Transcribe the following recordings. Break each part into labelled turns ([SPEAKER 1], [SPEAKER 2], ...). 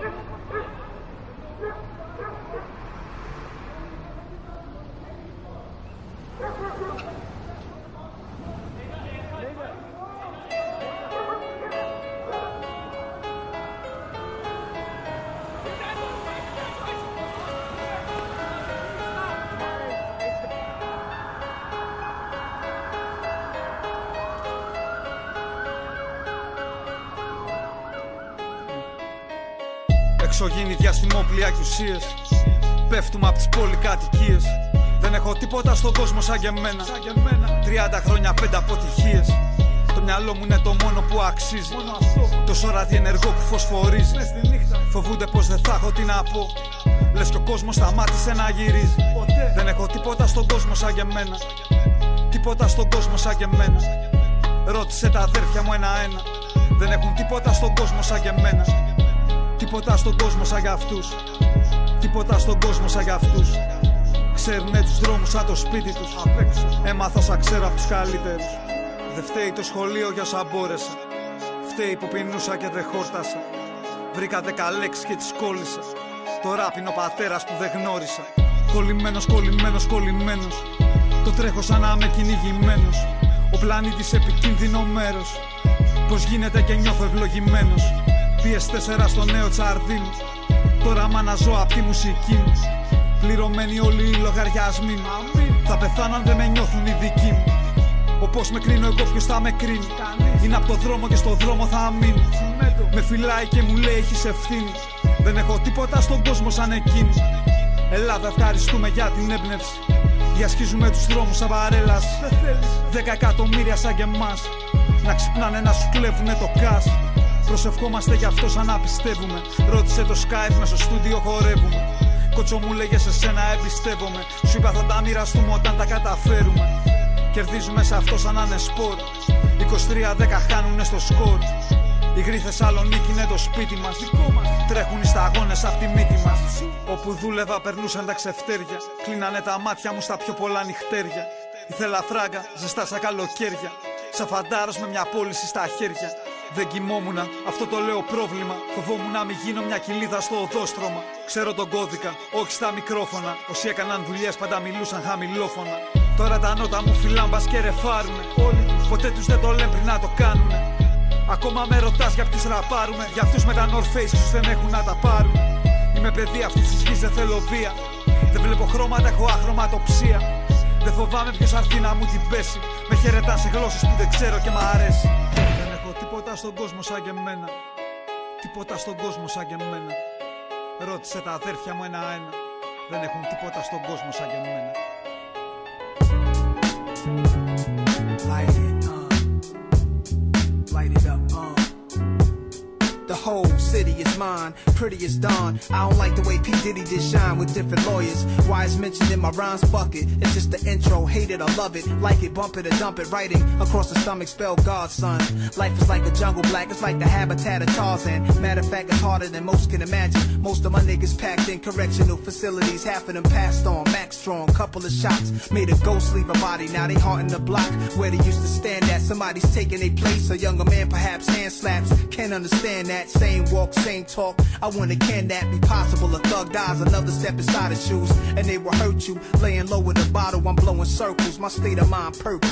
[SPEAKER 1] Ha ha ha! Εξωγήινη διαστημόπλια και ουσίες Πέφτουμε από τις πολυκατοικίες. Δεν έχω τίποτα στον κόσμο σαν και εμένα. 30 χρόνια πέντε αποτυχίες. Το μυαλό μου είναι το μόνο που αξίζει. Τόσο ραδιενεργό που φωσφορίζει. Φοβούνται πως δεν θα έχω τι να πω. Λες και ο κόσμος σταμάτησε να γυρίζει. Δεν έχω τίποτα στον κόσμο σαν και εμένα. Τίποτα στον κόσμο σαν και εμένα. Ρώτησε τα αδέρφια μου ένα-ένα. Δεν έχουν τίποτα στον κόσμο σαν και εμένα Τίποτα στον κόσμο σαν για αυτούς. Τίποτα στον κόσμο σαν για αυτούς. Ξέρουνε τους δρόμους σαν το σπίτι τους. Έμαθα όσα ξέρω από τους καλύτερους. Δεν φταίει το σχολείο για όσα μπόρεσα. Φταίει που πεινούσα και δεν χόρτασα. Βρήκα δέκα λέξεις και τις κόλλησα. Τώρα πίνω πατέρας που δεν γνώρισα. Κολλημένος, κολλημένος, κολλημένος. Το τρέχω σαν να είμαι κυνηγημένος. Ο πλανήτης επικίνδυνο μέρος. Πως γίνεται και νιώθω ευλογημένος PS4 στο νέο τσαρδίνι Τώρα μ' αναζώ απ' τη μουσική. Μου Πληρωμένοι όλοι οι λογαριασμοί. Μου Θα πεθάνω αν δεν με νιώθουν οι δικοί μου. Όπως με κρίνω εγώ ποιος θα με κρίνει. Είναι από το δρόμο και στο δρόμο θα μείνω Με φυλάει και μου λέει έχεις ευθύνη Δεν έχω τίποτα στον κόσμο σαν εκείνη. Ελλάδα ευχαριστούμε για την έμπνευση. Διασχίζουμε τους δρόμους σαν παρέλαση Δέκα εκατομμύρια σαν και εμάς. Να ξυπνάνε να σου κλέβουνε το κας Προσευχόμαστε γι' αυτό σαν να πιστεύουμε. Ρώτησε το Skype μέσα στο στούντιο χορεύουμε. Κότσο μου λέγε σε σένα εμπιστεύομαι. Σου είπα θα τα μοιραστούμε όταν τα καταφέρουμε. Κερδίζουμε σε αυτό σαν να είναι σπορ. 23-10 χάνουνε στο σκορ. Η γρή Θεσσαλονίκη είναι το σπίτι μας. Τρέχουν οι σταγόνε από τη μύτη μας. Όπου δούλευα περνούσαν τα ξεφτέρια. Κλείνανε τα μάτια μου στα πιο πολλά νυχτέρια. Ήθελα φράγκα, ζεστά σαν καλοκαίρια. Σαν φαντάρος με μια πώληση στα χέρια. Δεν κοιμόμουν, αυτό το λέω πρόβλημα. Φοβόμουν να μην γίνω μια κοιλίδα στο οδόστρωμα. Ξέρω τον κώδικα, όχι στα μικρόφωνα. Όσοι έκαναν δουλειές πάντα μιλούσαν χαμηλόφωνα. Τώρα τα νότα μου φυλάν και ρεφάρουνε. Όλοι ποτέ τους δεν το λένε πριν να το κάνουνε. Ακόμα με ρωτάς για ποιους ραπάρουμε. Για αυτούς με τα North Face που δεν έχουν να τα πάρουν. Είμαι παιδί αυτής της γης, δεν θέλω βία. Δεν βλέπω χρώματα, έχω αχρωματοψία. Δεν φοβάμαι ποιος αρθεί να μου την πέσει. Με χαιρετάς σε γλώσσες που δεν ξέρω και μ' αρέσει. Τίποτα στον κόσμο σαν και εμένα. Τίποτα στον κόσμο σαν και εμένα. Ρώτησε τα αδέρφια μου ένα-ένα. Δεν έχουν τίποτα στον κόσμο σαν και εμένα. The whole city is mine, pretty as dawn. I don't like the way P. Diddy did shine with different lawyers. Why it's mentioned in my rhymes bucket. It's just the intro, hate it or love it. Like it, bump it or dump it. Writing across the stomach, spell God, son. Life is like a jungle black, it's like the habitat of Tarzan. Matter of fact, it's harder than most can imagine. Most of my niggas packed in correctional facilities, half of them passed on. Max strong, couple of shots, made a ghost leave a body. Now they haunting the block where they used to stand at. Somebody's taking a place, a younger man perhaps hand slaps. Can't understand that. Same walk, same talk. I wanna can that be possible? A thug dies, another step inside his shoes, and they will hurt you. Laying low with a bottle, I'm blowing circles. My state of mind purple.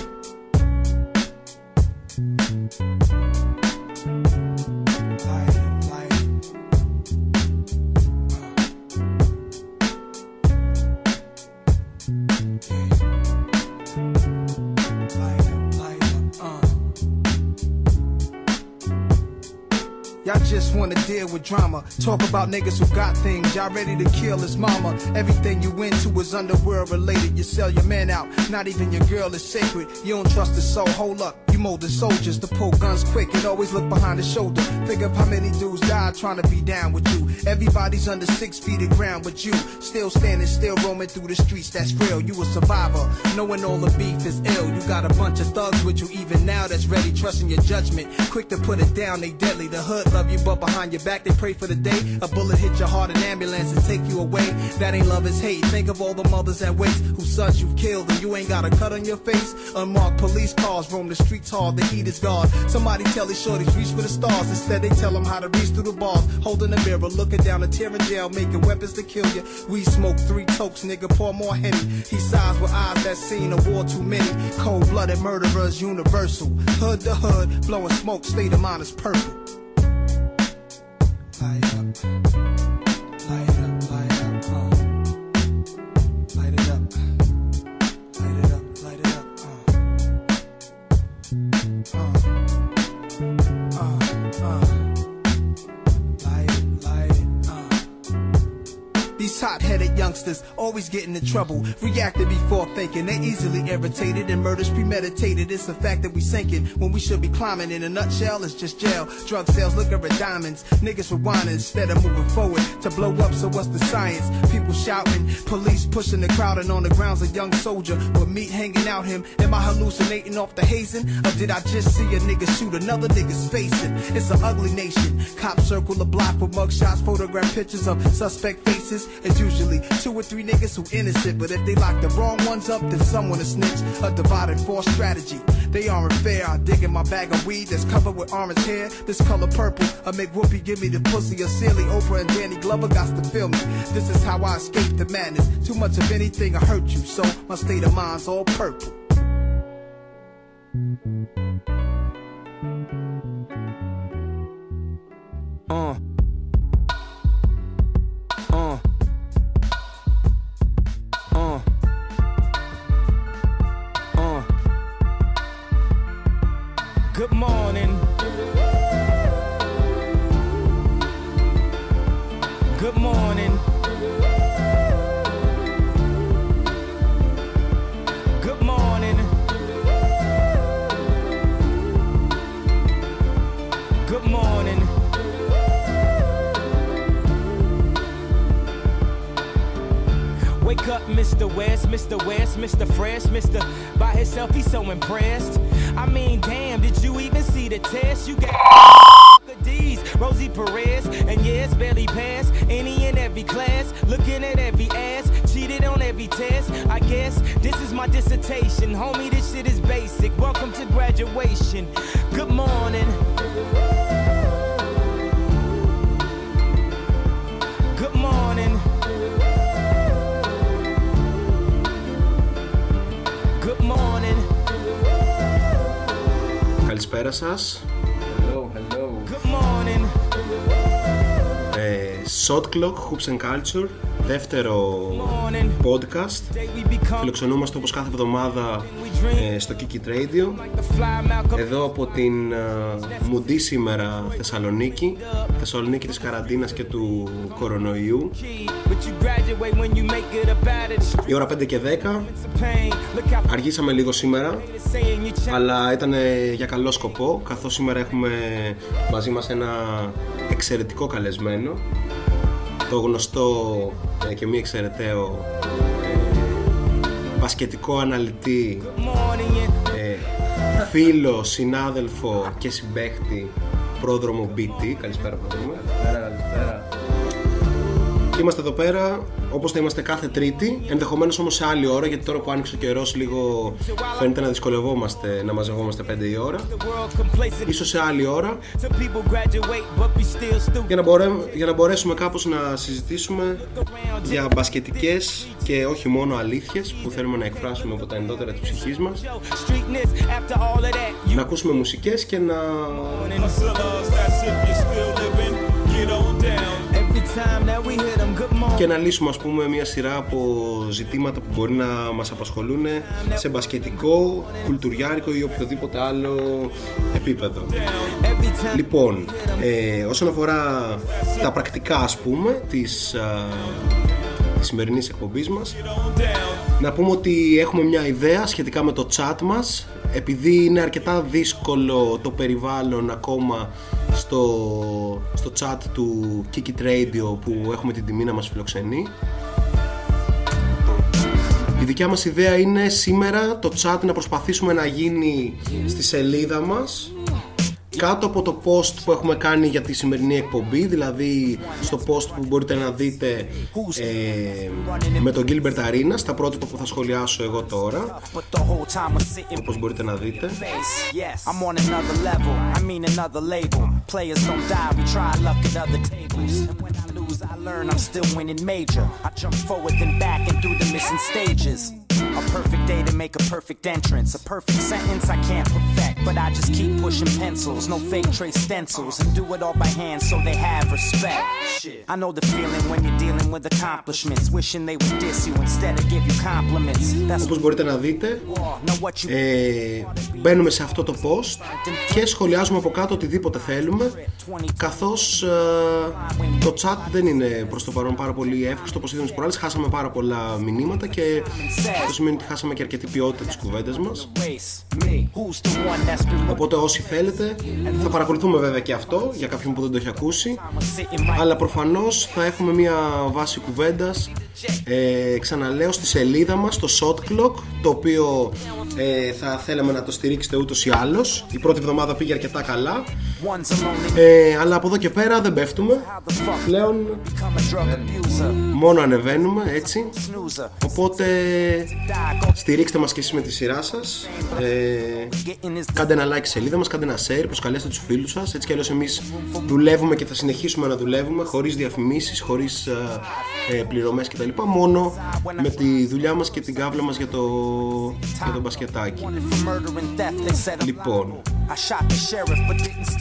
[SPEAKER 1] Y'all just wanna deal with drama. Talk about niggas who got things. Y'all ready to kill his mama. Everything you into is underworld related. You sell your man out. Not even your girl is sacred. You don't trust the soul. Hold up. Molding soldiers to pull guns quick and always look behind the shoulder. Think of how many dudes died trying to be down with you. Everybody's under six feet of ground, but you still standing, still roaming through the streets. That's real. You a survivor, knowing all the beef is ill. You got a bunch of thugs with you even now that's ready, trusting your judgment. Quick to put it down, they deadly. The hood love you, but behind your back they pray for the day a bullet hit your heart, an ambulance and take you away. That ain't love, is hate. Think of all the mothers that waste, whose sons you've killed and you ain't got a cut on your face. Unmarked police cars roam the streets
[SPEAKER 2] tall, the heat is gone. Somebody tell these shorties reach for the stars. Instead, they tell them how to reach through the bars. Holding a mirror, looking down a tear in jail, making weapons to kill you. We smoke three tokes, nigga, pour more henny. He sighs with eyes that seen a war too many. Cold blooded murderers, universal. Hood to hood, blowing smoke, state of mind is purple. Youngsters always getting in trouble. Reacting before thinking, they easily irritated and murders premeditated. It's the fact that we sinking when we should be climbing. In a nutshell, it's just jail. Drug sales, liquor and diamonds. Niggas rewinding instead of moving forward to blow up. So what's the science? People shouting, police pushing the crowd, and on the ground's a young soldier with meat hanging out him. Am I hallucinating off the hazing, or did I just see a nigga shoot another nigga's facing? It's an ugly nation. Cops circle the block with mugshots, photograph pictures of suspect faces. It's usually two or three niggas who innocent, but if they lock the wrong ones up, then someone to snitch. A divided force strategy. They aren't fair. I dig in my bag of weed that's covered with orange hair. This color purple. I make Whoopi give me the pussy. A silly Oprah and Danny Glover got to feel me. This is how I escape the madness. Too much of anything I hurt you, so my state of mind's all purple.
[SPEAKER 3] Uh. Good morning. Good morning. Good morning. Good morning. Wake up, Mr. West, Mr. West, Mr. Fresh, Mr. By himself, he's so impressed. I mean, damn, did you even see the test? You got D's, Rosie Perez, and yes, barely passed any and every class. Looking at every ass, cheated on every test. I guess this is my dissertation, homie. This shit is basic. Welcome to graduation. Good morning.
[SPEAKER 4] Καλησπέρα σας.
[SPEAKER 5] Hello, hello.
[SPEAKER 3] Good morning.
[SPEAKER 4] Ε, Shot Clock, Hoops and Culture, Δεύτερο
[SPEAKER 3] Morning.
[SPEAKER 4] podcast.
[SPEAKER 3] Day we become
[SPEAKER 4] Φιλοξενούμαστε όπως κάθε εβδομάδα ε, στο Kiki Radio.
[SPEAKER 3] like the fly Malcolm.
[SPEAKER 4] Εδώ από την ε, μουντή σήμερα Θεσσαλονίκη, Θεσσαλονίκη της καραντίνας και του κορονοϊού.
[SPEAKER 3] But you graduate when you make it up out of the streets
[SPEAKER 4] Η ώρα 5 και 10,
[SPEAKER 3] of pain. Look how
[SPEAKER 4] αργήσαμε λίγο σήμερα,
[SPEAKER 3] it's saying you check.
[SPEAKER 4] αλλά ήταν για καλό σκοπό, καθώς σήμερα έχουμε μαζί μας ένα εξαιρετικό καλεσμένο, το γνωστό ε, και μη εξαιρεταίο ε, μπασκετικό αναλυτή,
[SPEAKER 3] Morning and
[SPEAKER 4] ε, φίλο, συνάδελφο και συμπαίχτη πρόδρομο BT. Καλησπέρα πρόδρομο.
[SPEAKER 5] Καλησπέρα, καλησπέρα.
[SPEAKER 4] Και είμαστε εδώ πέρα όπως θα είμαστε κάθε Τρίτη, ενδεχομένως όμως σε άλλη ώρα, γιατί τώρα που άνοιξε ο καιρός λίγο φαίνεται να δυσκολευόμαστε να μαζευόμαστε 5 η ώρα.
[SPEAKER 3] the world complacent.
[SPEAKER 4] Ίσως σε άλλη ώρα,
[SPEAKER 3] Some people graduate, but we still stupid.
[SPEAKER 4] για να, μπορέ, για να μπορέσουμε κάπως να συζητήσουμε για μπασκετικές και όχι μόνο αλήθειες που θέλουμε να εκφράσουμε από τα ενδότερα της ψυχής μας,
[SPEAKER 3] Yo, streetness, after all of that, you
[SPEAKER 4] να ακούσουμε μουσικές και να και να λύσουμε ας πούμε μια σειρά από ζητήματα που μπορεί να μας απασχολούν σε μπασκετικό, κουλτουριάρικο ή οποιοδήποτε άλλο επίπεδο.
[SPEAKER 3] Every time
[SPEAKER 4] Λοιπόν, ε, όσον αφορά τα πρακτικά ας πούμε της, α, της σημερινής εκπομπής μας να πούμε ότι έχουμε μια ιδέα σχετικά με το chat μας. Επειδή είναι αρκετά δύσκολο το περιβάλλον ακόμα στο, στο chat του Kiki Radio που έχουμε την τιμή να μας φιλοξενεί. Η δικιά μας ιδέα είναι σήμερα το chat να προσπαθήσουμε να γίνει στη σελίδα μας κάτω από το post που έχουμε κάνει για τη σημερινή εκπομπή, δηλαδή στο post που μπορείτε να δείτε ε, με τον Gilbert Arena στα πρότυπα που θα σχολιάσω εγώ τώρα. Όπως μπορείτε να δείτε.
[SPEAKER 6] A perfect day to make a perfect entrance. A perfect sentence I can't perfect, but I just keep pushing pencils. No fake trace stencils, and do it all by hand so they have respect. I know the feeling when you're dealing with accomplishments, wishing they would diss you instead of give you compliments. That's
[SPEAKER 4] Όπως μπορείτε να δείτε,
[SPEAKER 6] war. Know what you
[SPEAKER 4] ε, μπαίνουμε σε αυτό το post και σχολιάζουμε από κάτω οτιδήποτε θέλουμε καθώς ε, το chat δεν είναι προς το παρόν πάρα πολύ εύχριστο όπως είδαμε τις προάλλες χάσαμε πάρα πολλά μηνύματα και αυτό σημαίνει ότι χάσαμε και αρκετή ποιότητα της κουβέντας μας.
[SPEAKER 6] Race. Me, who's the one that's been
[SPEAKER 4] οπότε όσοι θέλετε θα παρακολουθούμε βέβαια και αυτό για κάποιον που δεν το έχει ακούσει.
[SPEAKER 6] Sitting right
[SPEAKER 4] αλλά προφανώς θα έχουμε μια βάση κουβέντας ε, ξαναλέω στη σελίδα μας το Shot Clock το οποίο ε, θα θέλαμε να το στηρίξετε ούτως ή άλλως. Η πρώτη εβδομάδα πήγε αρκετά καλά.
[SPEAKER 6] one's alone and
[SPEAKER 4] ε, αλλά από εδώ και πέρα δεν πέφτουμε.
[SPEAKER 6] How the fuck
[SPEAKER 4] πλέον
[SPEAKER 6] become a drug abuser,
[SPEAKER 4] μόνο ανεβαίνουμε έτσι.
[SPEAKER 6] Snoozer.
[SPEAKER 4] οπότε
[SPEAKER 6] Die, go
[SPEAKER 4] στηρίξτε μας και εσείς με τη σειρά σας. Ε,
[SPEAKER 6] getting this
[SPEAKER 4] Κάντε ένα like στη σελίδα μας, κάντε ένα share, προσκαλέστε τους φίλους σας. Έτσι κι αλλιώς εμείς δουλεύουμε και θα συνεχίσουμε να δουλεύουμε Χωρίς διαφημίσεις, χωρίς ε, ε, πληρωμές κτλ. Μόνο με τη δουλειά μας και την κάβλα μας για το, για το μπασκετάκι.
[SPEAKER 6] Wanted for murder and theft. They said I'm
[SPEAKER 4] Λοιπόν,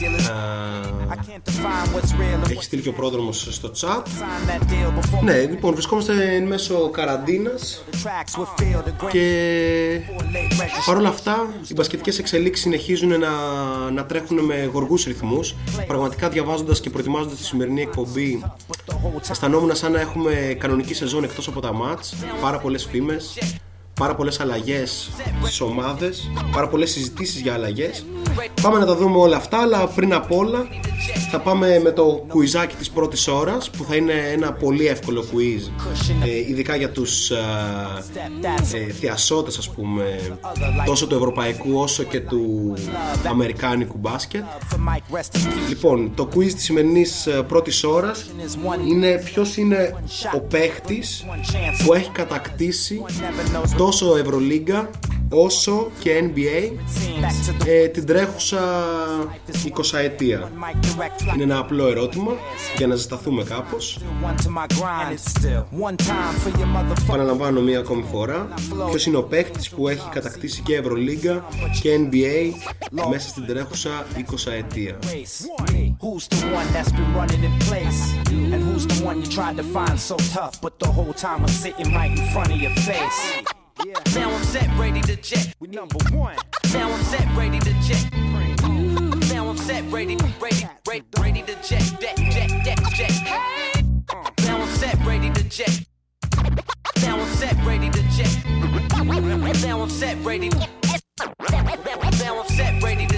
[SPEAKER 6] I shot the sheriff, but didn't steal his. I
[SPEAKER 4] ε,
[SPEAKER 6] can't define what's real and
[SPEAKER 4] έχει στείλει και ο πρόδρομος στο chat
[SPEAKER 6] sign that deal before
[SPEAKER 4] Ναι, λοιπόν, βρισκόμαστε εν μέσω καραντίνας
[SPEAKER 6] the tracks would feel the grand
[SPEAKER 4] και
[SPEAKER 6] late registry.
[SPEAKER 4] Παρ' όλα αυτά, οι μπασκετικές εξελίξεις συνεχίζουν να, να τρέχουν με γοργούς ρυθμούς. Πραγματικά διαβάζοντας και προετοιμάζοντας τη σημερινή εκπομπή, αισθανόμουν σαν να έχουμε κανονική σεζόν εκτός από τα μάτς, πάρα πολλές φήμες, πάρα πολλές αλλαγές στις ομάδες, πάρα πολλές συζητήσεις για αλλαγές. Πάμε να τα δούμε όλα αυτά, αλλά πριν απ' όλα θα πάμε με το κουιζάκι της πρώτης ώρας, που θα είναι ένα πολύ εύκολο quiz, ε, ειδικά για τους ε, ε, θειασότες ας πούμε τόσο του ευρωπαϊκού όσο και του αμερικάνικου μπάσκετ
[SPEAKER 6] For Mike, rest in peace.
[SPEAKER 4] λοιπόν το quiz της σημερινής ε, πρώτης ώρας
[SPEAKER 6] Is one
[SPEAKER 4] είναι ποιος είναι ο παίχτης
[SPEAKER 6] one chance.
[SPEAKER 4] που έχει κατακτήσει
[SPEAKER 6] Never knows.
[SPEAKER 4] Τόσο Ευρωλίγκα όσο και NBA ε, την τρέχουσα
[SPEAKER 6] 20η αιτία.
[SPEAKER 4] Είναι ένα απλό ερώτημα για να ζεσταθούμε, κάπως. Επαναλαμβάνω μία ακόμη φορά. Ποιος είναι ο παίκτης που έχει κατακτήσει και Ευρωλίγκα και NBA μέσα στην τρέχουσα
[SPEAKER 6] 20η
[SPEAKER 7] Now I'm set, ready to jet.
[SPEAKER 6] We number one.
[SPEAKER 7] Now I'm set, ready to jet. Now I'm set, ready, ready, ready, ready to jet, jet, jet, jet, jet. Now I'm set, ready to jet. Now I'm set, ready to jet. Now I'm set, ready. Now I'm set, ready to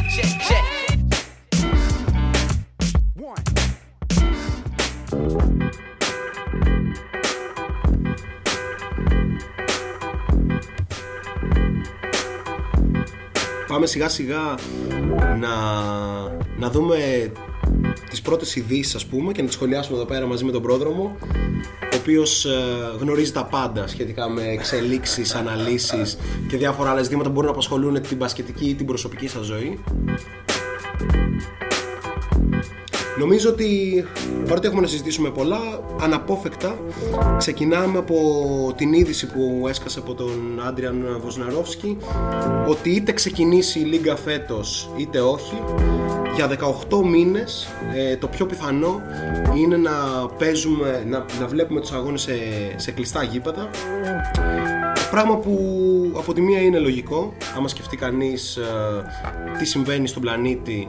[SPEAKER 4] Πάμε σιγά σιγά να, να δούμε τις πρώτες ειδήσεις ας πούμε και να τις σχολιάσουμε εδώ πέρα μαζί με τον πρόδρομο ο οποίος ε, γνωρίζει τα πάντα σχετικά με εξελίξεις, αναλύσεις και διάφορα άλλα ζητήματα που μπορούν να απασχολούν την μπασκετική ή την προσωπική σας ζωή Νομίζω ότι παρότι έχουμε να συζητήσουμε πολλά, αναπόφευκτα ξεκινάμε από την είδηση που έσκασε από τον Άντριαν Βοσναρόφσκι ότι είτε ξεκινήσει η Λίγκα φέτος είτε όχι για 18 μήνες ε, το πιο πιθανό είναι να παίζουμε, να, να βλέπουμε τους αγώνες σε, σε κλειστά γήπεδα Πράγμα που από τη μία είναι λογικό, άμα σκεφτεί κανείς ε, τι συμβαίνει στον πλανήτη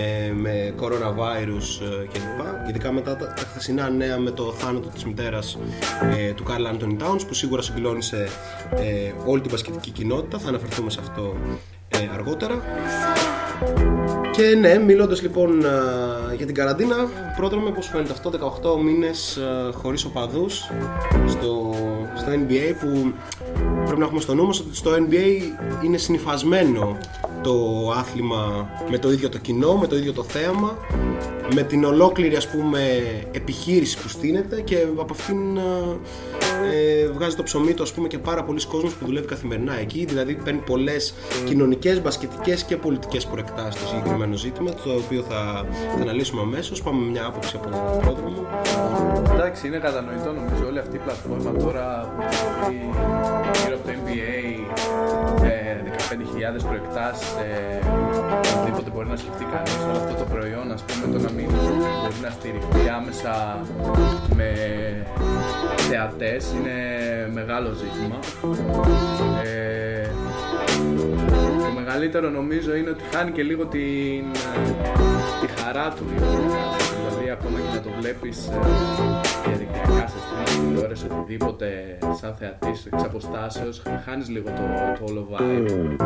[SPEAKER 4] ε, με coronavirus ε, κλπ. Ειδικά μετά τα, τα χθεσινά νέα με το θάνατο της μητέρας ε, του Καρλ Άντωνι Τάουνς που σίγουρα συγκλώνησε ε, όλη την πασχετική κοινότητα. Θα αναφερθούμε σε αυτό ε, αργότερα. Και ναι, μιλώντας λοιπόν ε, για την καραντίνα, πρόδρομε πώς φαίνεται αυτό, 18 μήνες ε, χωρίς οπαδούς στο, στο NBA που πρέπει να έχουμε στο νου μας ότι στο NBA είναι συνυφασμένο το άθλημα με το ίδιο το κοινό, με το ίδιο το θέαμα, με την ολόκληρη ας πούμε επιχείρηση που στείνεται και από αυτήν ε, βγάζει το ψωμί του ας πούμε και πάρα πολλοί κόσμος που δουλεύει καθημερινά εκεί, δηλαδή παίρνει πολλές κοινωνικές, μπασκετικές και πολιτικές προεκτάσεις στο συγκεκριμένο ζήτημα, το οποίο θα, θα αναλύσουμε αμέσως, πάμε με μια άποψη από τον πρόδρομο.
[SPEAKER 5] Εντάξει, είναι κατανοητό νομίζω όλη αυτή η πλατφόρμα τώρα που έχει γύρω από το NBA ε, 15.000 προεκτάσεις ε, οτιδήποτε μπορεί να σκεφτεί κανείς όλο αυτό το προϊόν ας πούμε το να μην μπορεί να στηριχθεί άμεσα με θεατές είναι μεγάλο ζήτημα ε, το μεγαλύτερο νομίζω είναι ότι χάνει και λίγο την, τη χαρά του η broadcast. δηλαδή ακόμα και να το βλέπεις ε, διαδικτυακά σε stream, τηλεόραση, οτιδήποτε σαν θεατής εξ αποστάσεως χάνεις λίγο το, το όλο vibe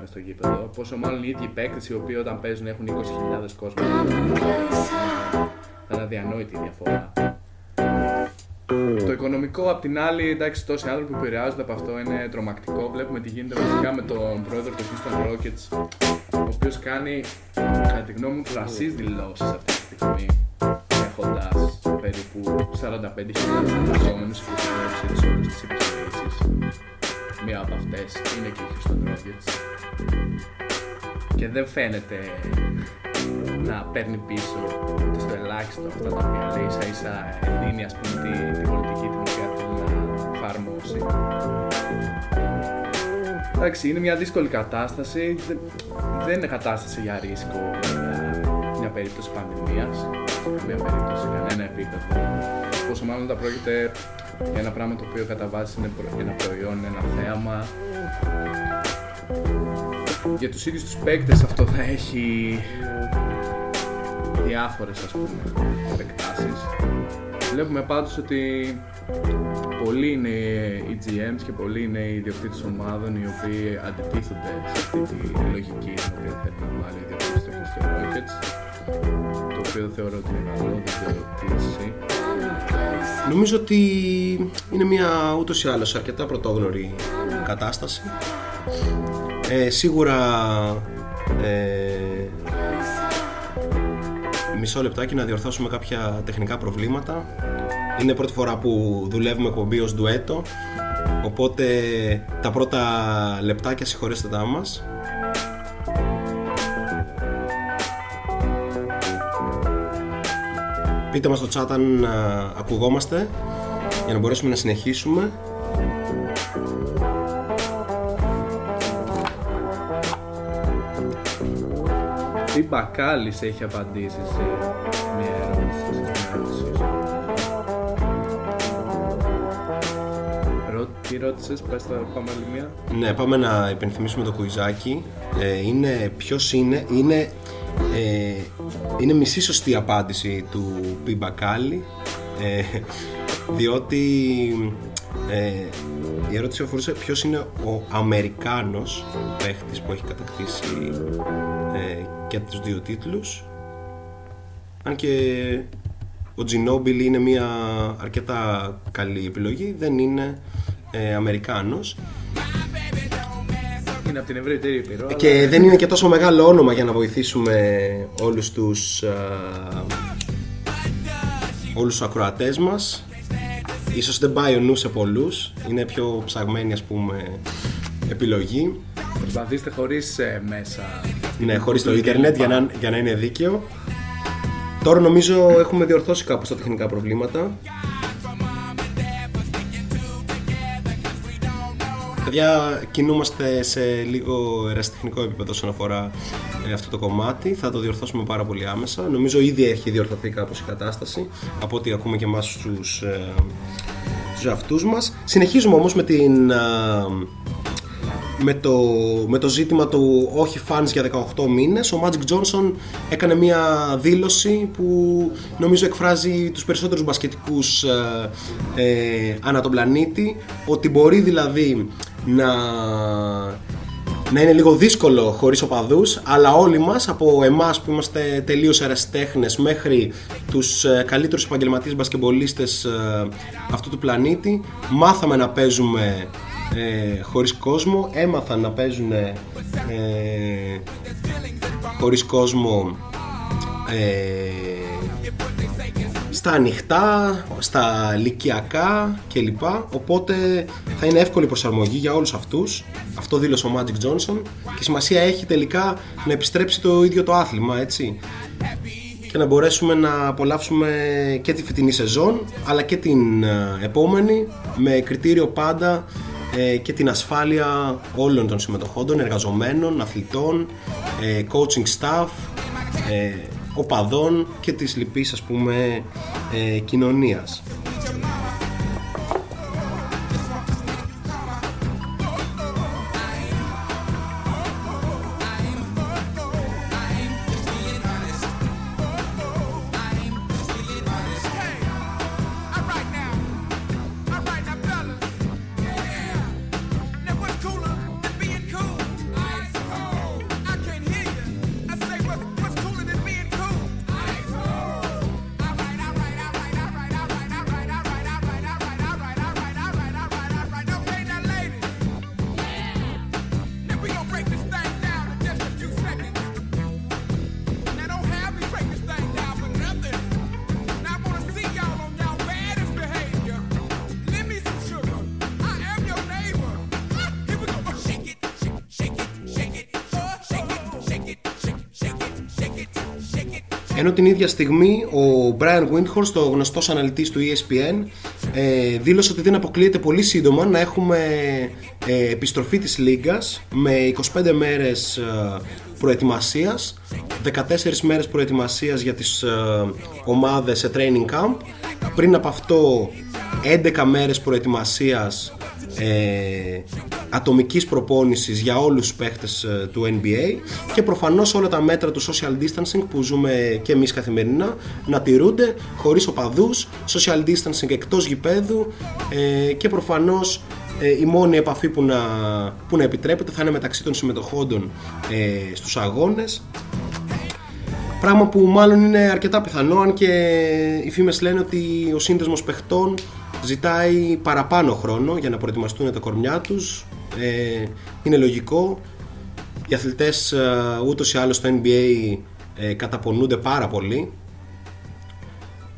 [SPEAKER 5] μες στο γήπεδο. Πόσο μάλλον οι ίδιοι παίκτες οι οποίοι όταν παίζουν έχουν 20.000 κόσμος. Θα είναι αδιανόητη η διαφορά. Το οικονομικό, απ' την άλλη, εντάξει, τόσοι άνθρωποι που επηρεάζονται από αυτό είναι τρομακτικό. Βλέπουμε τι γίνεται βασικά με τον πρόεδρο του Houston Rockets, ο οποίος κάνει, κατά τη γνώμη μου, πλασίε δηλώσεις αυτή τη στιγμή, έχοντας περίπου 45.000 εργαζόμενου υπό σε όλε τι επιχειρήσει. Μία από αυτές είναι και η Houston Rockets. Και δεν φαίνεται να παίρνει πίσω στο ελάχιστο αυτά τα οποία λέει ίσα ίσα δίνει ας πούμε τη, τη πολιτική την οποία θέλει να εφαρμόσει. Εντάξει, είναι μια δύσκολη κατάσταση. Δεν, δεν είναι κατάσταση για ρίσκο για μια περίπτωση πανδημίας. Σε καμία περίπτωση, σε κανένα επίπεδο. Πόσο μάλλον τα πρόκειται για ένα πράγμα το οποίο κατά βάση είναι προ- ένα προϊόν, ένα θέαμα. Για τους ίδιους τους παίκτες αυτό θα έχει διάφορες ας πούμε επεκτάσεις. Βλέπουμε πάντως ότι πολλοί είναι οι GMs και πολλοί είναι οι ιδιοκτήτες ομάδων οι οποίοι αντιτίθονται σε αυτή τη λογική την οποία θέλει να βάλει ο ιδιοκτήτης του Houston Rockets το οποίο θεωρώ ότι είναι καλό, δεν ξέρω τι εσύ.
[SPEAKER 4] Νομίζω ότι είναι μια ούτως ή άλλως αρκετά πρωτόγνωρη κατάσταση. Ε, σίγουρα ε, μισό λεπτάκι να διορθώσουμε κάποια τεχνικά προβλήματα. Είναι πρώτη φορά που δουλεύουμε εκπομπή ως ντουέτο, οπότε τα πρώτα λεπτάκια συγχωρέστε τα μας. Πείτε μας στο chat αν α, ακουγόμαστε για να μπορέσουμε να συνεχίσουμε.
[SPEAKER 5] Τι Μπακάλης έχει απαντήσει σε μια ερώτηση, σε μια ερώτηση σου. Ρω- Τι ρώτησες, πες το πάμε άλλη μία.
[SPEAKER 4] Ναι, πάμε να υπενθυμίσουμε το κουιζάκι. Ε, είναι ποιος είναι, είναι, ε, είναι μισή σωστή η απάντηση του Πι Μπακάλι, ε, διότι ε, η ερώτηση αφορούσε ποιος είναι ο Αμερικάνος παίχτης που έχει κατακτήσει ε, και τους δύο τίτλους. Αν και ο Τζινόμπιλ είναι μια αρκετά καλή επιλογή, δεν είναι ε, Αμερικάνος.
[SPEAKER 5] Είναι από την ευρύτερη Ήπειρο. αλλά-
[SPEAKER 4] Και δεν είναι και τόσο μεγάλο όνομα για να βοηθήσουμε όλους τους α, όλους τους ακροατές μας Ίσως δεν πάει ο νους σε πολλούς Είναι πιο ψαγμένη ας πούμε επιλογή
[SPEAKER 5] Προσπαθήστε χωρίς ε, μέσα.
[SPEAKER 4] Ναι, χωρίς το ίντερνετ για να, για να είναι δίκαιο Τώρα νομίζω έχουμε διορθώσει κάπως τα τεχνικά προβλήματα Παιδιά, κινούμαστε σε λίγο ερασιτεχνικό επίπεδο όσον αφορά ε, αυτό το κομμάτι. Θα το διορθώσουμε πάρα πολύ άμεσα. Νομίζω ήδη έχει διορθωθεί κάπως η κατάσταση από ό,τι ακούμε και εμάς στους, ε, στους αυτούς μας. Συνεχίζουμε όμως με την... ε, με το, με το ζήτημα του όχι fans για 18 μήνες ο Magic Johnson έκανε μια δήλωση που νομίζω εκφράζει τους περισσότερους μπασκετικούς ε, ε, ανά τον πλανήτη ότι μπορεί δηλαδή να να είναι λίγο δύσκολο χωρίς οπαδούς αλλά όλοι μας από εμάς που είμαστε τελείως ερασιτέχνες μέχρι τους ε, καλύτερους επαγγελματίες μπασκεμπολίστες ε, αυτού του πλανήτη μάθαμε να παίζουμε ε, χωρίς κόσμο έμαθαν να παίζουν ε, χωρίς κόσμο ε, στα ανοιχτά, στα λυκιακά κλπ. Οπότε θα είναι εύκολη προσαρμογή για όλους αυτούς. Αυτό δήλωσε ο Magic Johnson και σημασία έχει τελικά να επιστρέψει το ίδιο το άθλημα, έτσι. Και να μπορέσουμε να απολαύσουμε και τη φετινή σεζόν αλλά και την ε, επόμενη με κριτήριο πάντα ε, και την ασφάλεια όλων των συμμετοχόντων, εργαζομένων, αθλητών, ε, coaching staff, οπαδών και της λοιπής ας πούμε κοινωνίας. Την ίδια στιγμή ο Brian Windhorst, ο γνωστός αναλυτής του ESPN, ε, δήλωσε ότι δεν αποκλείεται πολύ σύντομα να έχουμε ε, επιστροφή της Λίγκας με 25 μέρες ε, προετοιμασίας, 14 μέρες προετοιμασίας για τις ε, ομάδες σε training camp, πριν από αυτό 11 μέρες προετοιμασίας ε, ατομικής προπόνησης για όλους τους παίχτες ε, του NBA και προφανώς όλα τα μέτρα του social distancing που ζούμε και εμείς καθημερινά να τηρούνται χωρίς οπαδούς, social distancing εκτός γηπέδου ε, και προφανώς ε, η μόνη επαφή που να, που να επιτρέπεται θα είναι μεταξύ των συμμετοχόντων ε, στους αγώνες. Πράγμα που μάλλον είναι αρκετά πιθανό, αν και οι φήμες λένε ότι ο σύνδεσμος παιχτών ζητάει παραπάνω χρόνο για να προετοιμαστούν τα κορμιά τους ε, είναι λογικό. Οι αθλητές ε, ούτως ή άλλως στο NBA ε, καταπονούνται πάρα πολύ.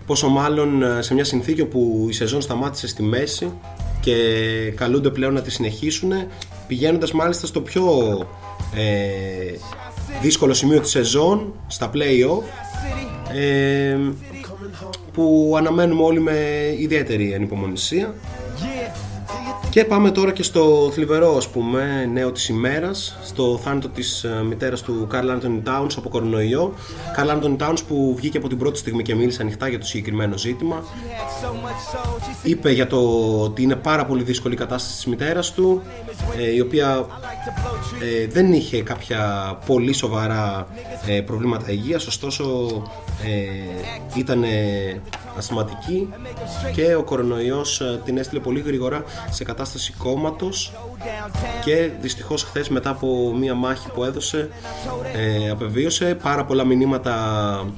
[SPEAKER 4] Πόσο μάλλον ε, σε μια συνθήκη όπου η σεζόν σταμάτησε στη μέση και καλούνται πλέον να τη συνεχίσουν πηγαίνοντας μάλιστα στο πιο ε, δύσκολο σημείο της σεζόν στα play-off ε, που αναμένουμε όλοι με ιδιαίτερη ανυπομονησία και πάμε τώρα και στο θλιβερό ας πούμε νέο της ημέρας στο θάνατο της ε, μητέρας του Καρλ Άντωνι Towns από κορονοϊό. Καρλ Άντωνι Towns που βγήκε από την πρώτη στιγμή και μίλησε ανοιχτά για το συγκεκριμένο ζήτημα. Είπε για το ότι είναι πάρα πολύ δύσκολη η κατάσταση της μητέρας του ε, η οποία ε, δεν είχε κάποια πολύ σοβαρά προβλήματα υγείας. Ωστόσο ήταν ασθηματική και ο κορονοϊός την έστειλε πολύ γρήγορα σε κατάσταση κατάσταση κόμματος και δυστυχώς χθες μετά από μία μάχη που έδωσε ε, απεβίωσε πάρα πολλά μηνύματα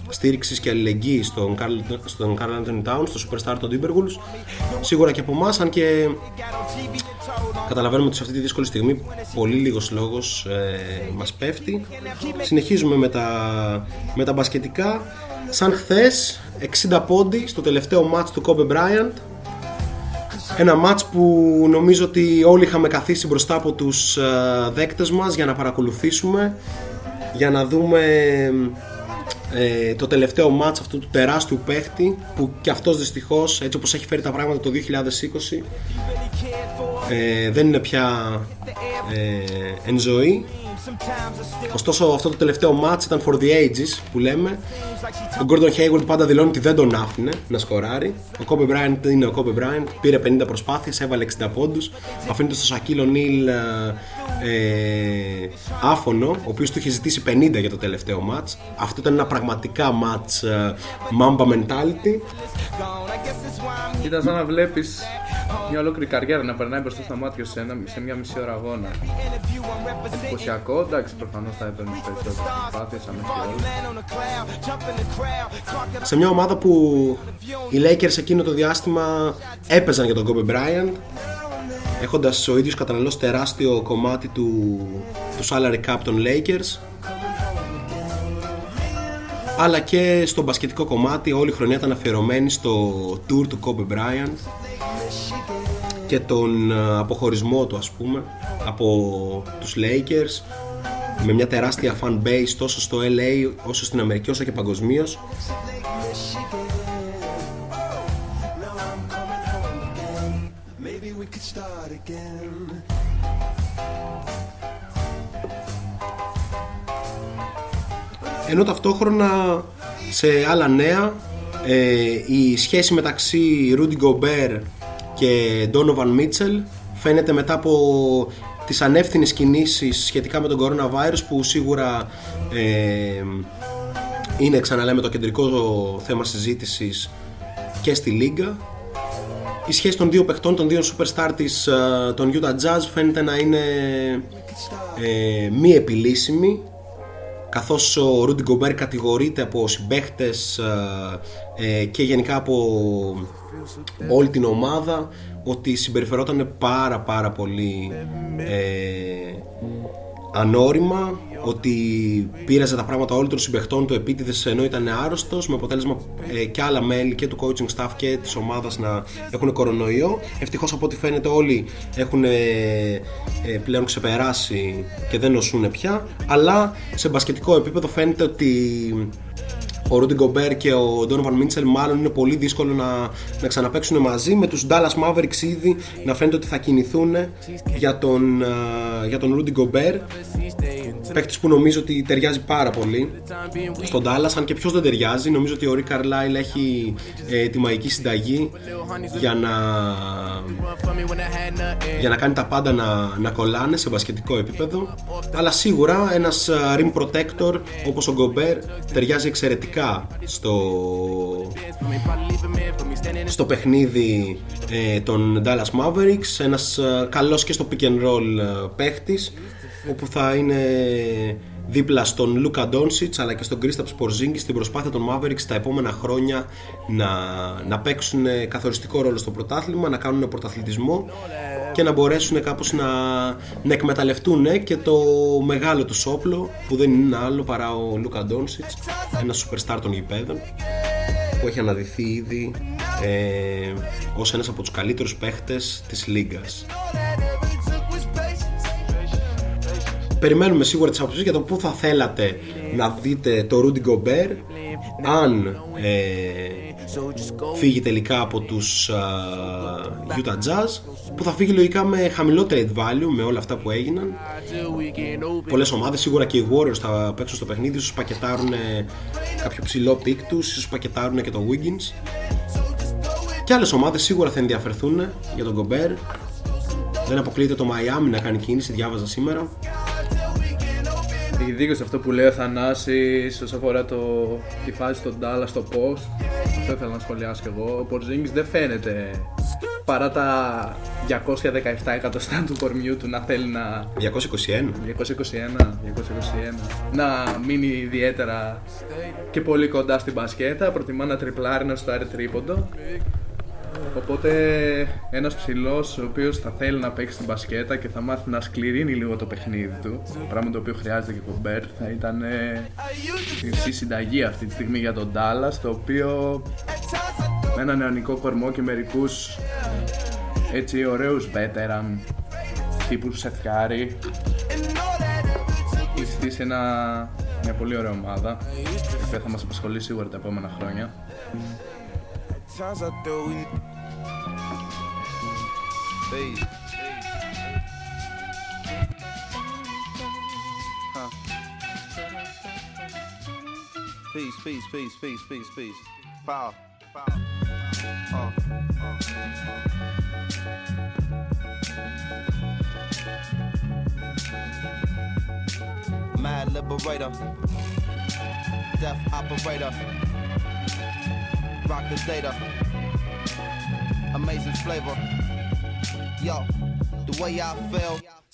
[SPEAKER 4] στήριξης και αλληλεγγύης στον Carl, στον Carl Anthony Towns, στο superstar των Timberwolves. Σίγουρα και από εμάς, αν και καταλαβαίνουμε ότι σε αυτή τη δύσκολη στιγμή πολύ λίγος λόγος ε, μας πέφτει. Συνεχίζουμε με τα, με τα μπασκετικά. Σαν χθες 60 πόντι στο τελευταίο μάτς του Kobe Bryant. Ένα μάτς που νομίζω ότι όλοι είχαμε καθίσει μπροστά από τους ε, δέκτες μας για να παρακολουθήσουμε για να δούμε ε, το τελευταίο μάτς αυτού του τεράστιου παίχτη που και αυτός δυστυχώς έτσι όπως έχει φέρει τα πράγματα το 2020 ε, δεν είναι πια ε, εν ζωή Ωστόσο αυτό το τελευταίο match ήταν for the ages που λέμε. Ο Gordon Hayward πάντα δηλώνει ότι δεν τον άφηνε να σκοράρει. Ο Kobe Bryant είναι ο Kobe Bryant. Πήρε 50 προσπάθειες, έβαλε 60 πόντους. Αφήνεται στο Shaquille O'Neal ε, ε, άφωνο, ο οποίος του είχε ζητήσει 50 για το τελευταίο match. Αυτό ήταν ένα πραγματικά match ε, Mamba mentality.
[SPEAKER 5] Ήταν σαν να βλέπεις μια ολόκληρη καριέρα να περνάει μπροστά στα μάτια σε, ένα, σε μια μισή ώρα αγώνα. Εντυπωσιακό, εντάξει, προφανώς θα έπαιρνε περισσότερε προσπάθειε, αν όχι
[SPEAKER 4] Σε μια ομάδα που οι Lakers εκείνο το διάστημα έπαιζαν για τον Kobe Bryant έχοντας ο ίδιος καταναλώσει τεράστιο κομμάτι του, του salary cap των Lakers αλλά και στο μπασκετικό κομμάτι όλη η χρονιά ήταν αφιερωμένη στο tour του Kobe Bryant και τον ε, αποχωρισμό του ας πούμε από τους Lakers με μια τεράστια fan base τόσο στο LA όσο στην Αμερική όσο και παγκοσμίως. Ενώ ταυτόχρονα σε άλλα νέα ε, η σχέση μεταξύ Rudy Gobert και Donovan Mitchell φαίνεται μετά από τις ανεύθυνες κινήσεις σχετικά με τον coronavirus που σίγουρα ε, είναι ξαναλέμε το κεντρικό θέμα συζήτησης και στη Λίγκα. Η σχέση των δύο παιχτών, των δύο superstar της, ε, των Utah Jazz φαίνεται να είναι ε, μη επιλύσιμη καθώς ο Rudy Gobert κατηγορείται από συμπαίχτες ε, και γενικά από όλη την ομάδα ότι συμπεριφερόταν πάρα πάρα πολύ ε, ανώριμα ότι πήραζε τα πράγματα όλων των συμπαιχτών του επίτηδες ενώ ήταν άρρωστος με αποτέλεσμα ε, και άλλα μέλη και του coaching staff και της ομάδας να έχουν κορονοϊό. Ευτυχώς από ό,τι φαίνεται όλοι έχουν ε, ε, πλέον ξεπεράσει και δεν νοσούν πια. Αλλά σε μπασκετικό επίπεδο φαίνεται ότι ο Ρούντι Γκομπέρ και ο Ντόνοβαν Μίντσελ μάλλον είναι πολύ δύσκολο να, να ξαναπέξουν μαζί. Με τους Dallas Mavericks ήδη να φαίνεται ότι θα κινηθούν για τον, για τον Ρούντι Γκομπέρ παίκτης που νομίζω ότι ταιριάζει πάρα πολύ. Στον Dallas αν και ποιος δεν ταιριάζει νομίζω ότι ο Ρί Καρλάιλ έχει ε, τη μαγική συνταγή για να για να κάνει τα πάντα να, να κολλάνε σε μπασκετικό επίπεδο. Αλλά σίγουρα ένας rim protector όπως ο Γκομπέρ ταιριάζει εξαιρετικά στο, στο παιχνίδι ε, των Dallas Mavericks. Ένας ε, καλός και στο pick and roll ε, παίχτης όπου θα είναι δίπλα στον Λούκα Ντόνσιτς αλλά και στον Κρίσταπ Πορζίνγκη στην προσπάθεια των Mavericks τα επόμενα χρόνια να, να παίξουν καθοριστικό ρόλο στο πρωτάθλημα, να κάνουν πρωταθλητισμό και να μπορέσουν κάπως να, να εκμεταλλευτούν και το μεγάλο τους όπλο που δεν είναι άλλο παρά ο Λούκα Ντόνσιτς ένα superstar των γηπέδων που έχει αναδυθεί ήδη ε, ως ένας από τους καλύτερους παίχτες της Λίγκας περιμένουμε σίγουρα τις απόψεις για το πού θα θέλατε να δείτε το Rudy Gobert. Αν ε, φύγει τελικά από τους uh, Utah Jazz που θα φύγει λογικά με χαμηλό trade value με όλα αυτά που έγιναν. Πολλές ομάδες σίγουρα και οι Warriors θα παίξουν στο παιχνίδι ίσως πακετάρουν κάποιο ψηλό pick τους ίσως πακετάρουν και το Wiggins. Και άλλες ομάδες σίγουρα θα ενδιαφερθούν για τον Gobert. Δεν αποκλείεται το Miami να κάνει κίνηση διάβαζα σήμερα
[SPEAKER 5] έχει δίκιο σε αυτό που λέει ο Θανάσης όσον αφορά το, τη φάση των Ντάλλα στο post. Αυτό ήθελα να σχολιάσω κι εγώ. Ο Πορζίνγκης δεν φαίνεται παρά τα 217 εκατοστά του κορμιού του να θέλει να.
[SPEAKER 4] 221.
[SPEAKER 5] 221, 221. Να μείνει ιδιαίτερα και πολύ κοντά στην μπασκέτα. Προτιμά να τριπλάρει, να στο άρει τρίποντο. Οπότε ένας ψηλός ο οποίος θα θέλει να παίξει την μπασκέτα και θα μάθει να σκληρύνει λίγο το παιχνίδι του πράγμα το οποίο χρειάζεται και ο Μπέρ θα ήταν η συνταγή αυτή τη στιγμή για τον Dallas το οποίο με ένα νεανικό κορμό και μερικούς έτσι ωραίους veteran τύπου Σεφιάρη έχει στήσει ένα, μια πολύ ωραία ομάδα η οποία θα μας απασχολεί σίγουρα τα επόμενα χρόνια times I thought we. Huh. Peace, peace, peace, peace, peace, peace. Power. Power. Uh, uh. Mad liberator, death operator rock the data. Amazing flavor. Yo, the way I feel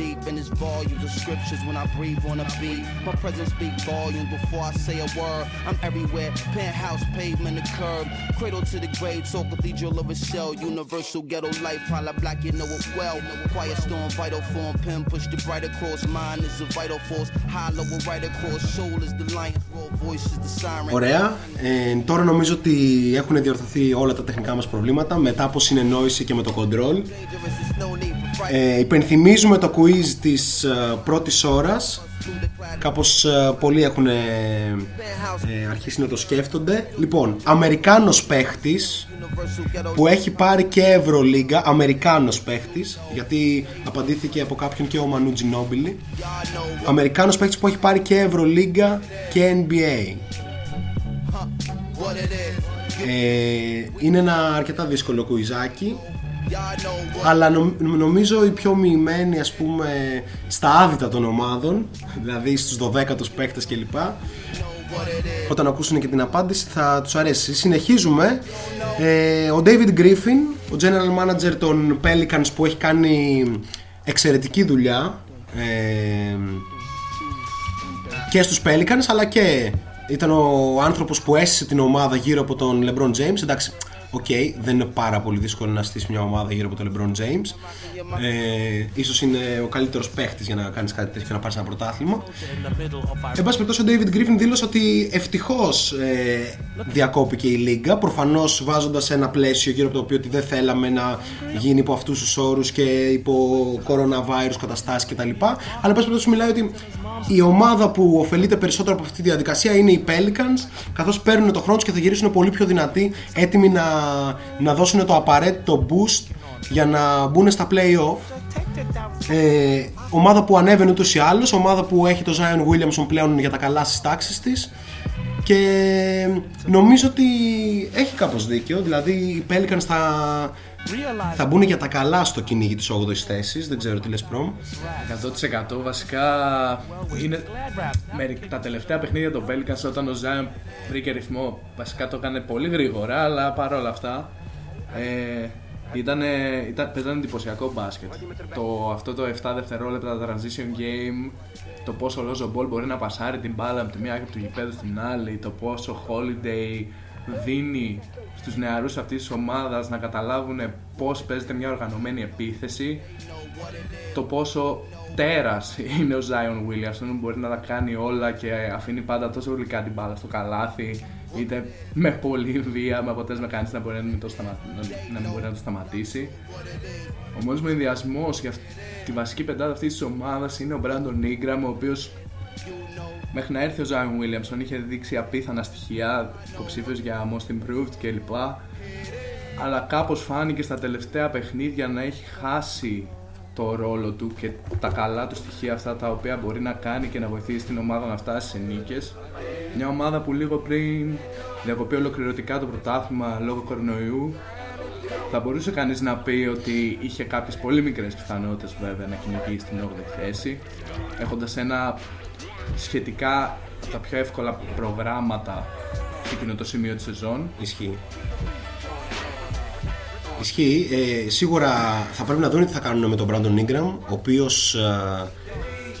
[SPEAKER 3] in its volumes of scriptures when I breathe on a beat. My presence speak volumes before I say a word. I'm everywhere, penthouse, pavement, the curb, cradle to the grave, so cathedral of a shell, universal ghetto life, holla black, you know it well. Quiet storm, vital form, pen push the bright across. Mind is a vital force, hollow will right across. Soul is the lion, raw voice is the siren.
[SPEAKER 4] Ωραία. Ε, τώρα νομίζω ότι έχουν διορθωθεί όλα τα τεχνικά μας προβλήματα μετά από συνεννόηση και με το control.
[SPEAKER 3] Dangerous, there's no need for fright.
[SPEAKER 4] Ε, υπενθυμίζουμε το quiz της ε, πρώτης ώρας. Κάπως ε, πολλοί έχουν ε, ε, αρχίσει να το σκέφτονται. Λοιπόν, Αμερικάνος παίχτης
[SPEAKER 3] Universal ghetto
[SPEAKER 4] που έχει πάρει και Ευρωλίγκα Αμερικάνος παίχτης Γιατί απαντήθηκε από κάποιον και ο Μανού Τζινόμπιλι
[SPEAKER 3] y'all know
[SPEAKER 4] Αμερικάνος παίχτης που έχει πάρει και Ευρωλίγκα και NBA
[SPEAKER 3] what it is.
[SPEAKER 4] ε, Είναι ένα αρκετά δύσκολο κουιζάκι.
[SPEAKER 3] Y'all know what
[SPEAKER 4] αλλά νομ- νομίζω οι πιο μοιημένοι ας πούμε στα άδυτα των ομάδων δηλαδή στους 12ους παίκτες κλπ όταν ακούσουν και την απάντηση θα τους αρέσει. Συνεχίζουμε. Ε, ο David Griffin ο general manager των Pelicans που έχει κάνει εξαιρετική δουλειά ε, και στους Pelicans αλλά και ήταν ο άνθρωπος που έστησε την ομάδα γύρω από τον LeBron James. Εντάξει Οκ, δεν είναι πάρα πολύ δύσκολο να στήσεις μια ομάδα γύρω από τον LeBron James. Ε, ίσως είναι ο καλύτερος παίχτης για να κάνεις κάτι τέτοιο και να πάρεις ένα πρωτάθλημα. Εν πάση περιπτώσει, ο David Griffin δήλωσε ότι ευτυχώς ε, διακόπηκε η Λίγκα. Προφανώς βάζοντας ένα πλαίσιο γύρω από το οποίο ότι δεν θέλαμε να γίνει υπό αυτούς τους όρους και υπό coronavirus καταστάσεις κτλ. Αλλά εν πάση περιπτώσει μιλάει ότι η ομάδα που ωφελείται περισσότερο από αυτή τη διαδικασία είναι οι Pelicans, καθώς παίρνουν το χρόνο τους και θα γυρίσουν πολύ πιο δυνατοί, έτοιμοι να, να δώσουν το απαραίτητο boost για να μπουν στα play-off. Ε, ομάδα που ανέβαινε ούτως ή άλλως, ομάδα που έχει το Zion Williamson πλέον για τα καλά στις τάξεις της και νομίζω ότι έχει κάπως δίκιο, δηλαδή οι Pelicans θα, θα μπουν για τα καλά στο κυνήγι της 8ης θέσης, δεν ξέρω τι λες πρόμ.
[SPEAKER 5] 100% βασικά είναι μερικ- τα τελευταία παιχνίδια των Pelicans όταν ο Zion βρήκε ρυθμό βασικά το έκανε πολύ γρήγορα αλλά παρόλα αυτά ε, ήταν, ήταν, παίζανε εντυπωσιακό μπάσκετ το, αυτό το 7 δευτερόλεπτα transition game το πόσο ο Lonzo Ball μπορεί να πασάρει την μπάλα από τη μία άκρη του γηπέδου στην άλλη το πόσο Holiday δίνει στους νεαρούς αυτής της ομάδας να καταλάβουν πώς παίζεται μια οργανωμένη επίθεση το πόσο τέρας είναι ο Zion Williamson μπορεί να τα κάνει όλα και αφήνει πάντα τόσο γλυκά την μπάλα στο καλάθι είτε με πολλή βία με αποτέλεσμα κανείς να, μπορεί να, μην το σταμα... να- να μην μπορεί να το σταματήσει. Ο μόνος μου ενδιασμός για αυτή- τη βασική πεντάδα αυτής της ομάδας είναι ο Brandon Ingram ο οποίος μέχρι να έρθει ο Zion Williamson είχε δείξει απίθανα στοιχεία υποψήφιος για Most Improved κλπ αλλά κάπως φάνηκε στα τελευταία παιχνίδια να έχει χάσει το ρόλο του και τα καλά του στοιχεία αυτά τα οποία μπορεί να κάνει και να βοηθήσει την ομάδα να φτάσει σε νίκες. Μια ομάδα που λίγο πριν διακοπεί ολοκληρωτικά το πρωτάθλημα λόγω κορονοϊού θα μπορούσε κανείς να πει ότι είχε κάποιες πολύ μικρές πιθανότητες βέβαια να κυνηγήσει στην 8η θέση έχοντας ένα σχετικά από τα πιο εύκολα προγράμματα σε εκείνο το σημείο της σεζόν
[SPEAKER 4] Ισχύει. Ισχύει. Ε, σίγουρα θα πρέπει να δουν τι θα κάνουν με τον Brandon Ingram, ο οποίος ε,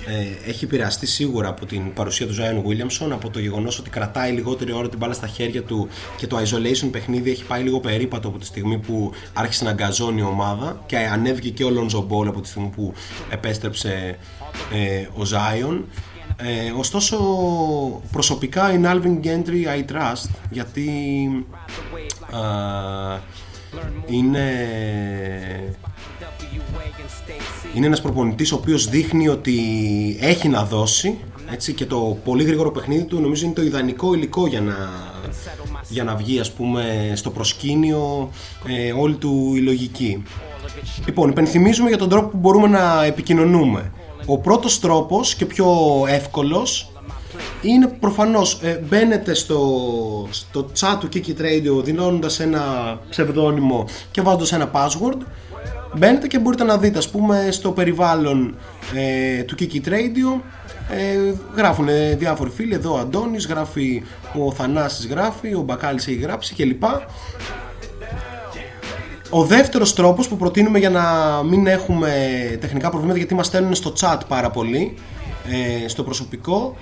[SPEAKER 4] ε, έχει επηρεαστεί σίγουρα από την παρουσία του Zion Williamson, από το γεγονός ότι κρατάει λιγότερη ώρα την μπάλα στα χέρια του και το isolation παιχνίδι έχει πάει λίγο περίπατο από τη στιγμή που άρχισε να γκαζώνει η ομάδα και ανέβηκε και ο Lonzo Ball από τη στιγμή που επέστρεψε ε, ο Zion. Ε, ωστόσο, προσωπικά in Alvin Gentry I trust γιατί α, είναι είναι ένας προπονητής ο οποίος δείχνει ότι έχει να δώσει έτσι, και το πολύ γρήγορο παιχνίδι του νομίζω είναι το ιδανικό υλικό για να, για να βγει ας πούμε στο προσκήνιο ε, όλη του η λογική. Λοιπόν, υπενθυμίζουμε για τον τρόπο που μπορούμε να επικοινωνούμε. Ο πρώτος τρόπος και πιο εύκολος είναι προφανώς ε, μπαίνετε στο, στο chat του Kiki Radio δίνοντας ένα ψευδόνυμο και βάζοντας ένα password. Μπαίνετε και μπορείτε να δείτε ας πούμε στο περιβάλλον ε, του Kiki Radio ε, γράφουν διάφοροι φίλοι εδώ ο Αντώνης γράφει ο Θανάσης γράφει ο Μπακάλης έχει γράψει κλπ ο δεύτερος τρόπος που προτείνουμε για να μην έχουμε τεχνικά προβλήματα γιατί μας στέλνουν στο chat πάρα πολύ ε, στο προσωπικό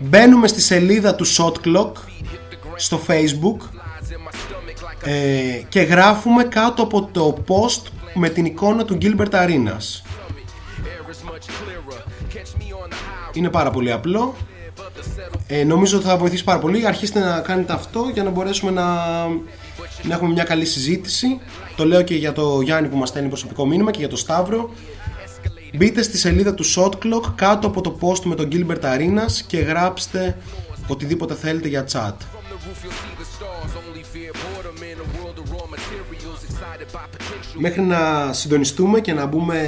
[SPEAKER 4] μπαίνουμε στη σελίδα του Shot Clock στο facebook ε, και γράφουμε κάτω από το post με την εικόνα του Gilbert Arenas. Είναι πάρα πολύ απλό. Ε, νομίζω ότι θα βοηθήσει πάρα πολύ. Αρχίστε να κάνετε αυτό για να μπορέσουμε να, να έχουμε μια καλή συζήτηση. Το λέω και για το Γιάννη που μας στέλνει προσωπικό μήνυμα και για το Σταύρο. Μπείτε στη σελίδα του Shot Clock κάτω από το post με τον Gilbert Arenas και γράψτε οτιδήποτε θέλετε για chat. Μέχρι να συντονιστούμε και να μπούμε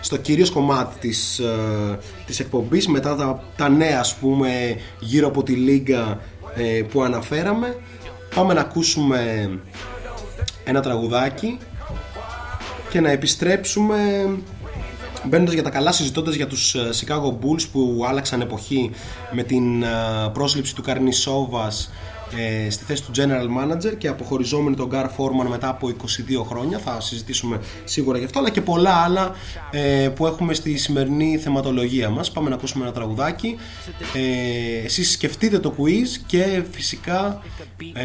[SPEAKER 4] στο κυρίως κομμάτι της, ε, της εκπομπής μετά τα, τα νέα ας πούμε γύρω από τη λίγα ε, που αναφέραμε πάμε να ακούσουμε ένα τραγουδάκι και να επιστρέψουμε μπαίνοντας για τα καλά, συζητώντας για τους ε, Chicago Bulls που άλλαξαν εποχή με την ε, πρόσληψη του Καρνί Σόβα ε, στη θέση του General Manager και αποχωριζόμενοι τον Gar Foreman μετά από 22 χρόνια. Θα συζητήσουμε σίγουρα γι' αυτό, αλλά και πολλά άλλα ε, που έχουμε στη σημερινή θεματολογία μας. Πάμε να ακούσουμε ένα τραγουδάκι. Ε, εσείς σκεφτείτε το quiz και φυσικά ε,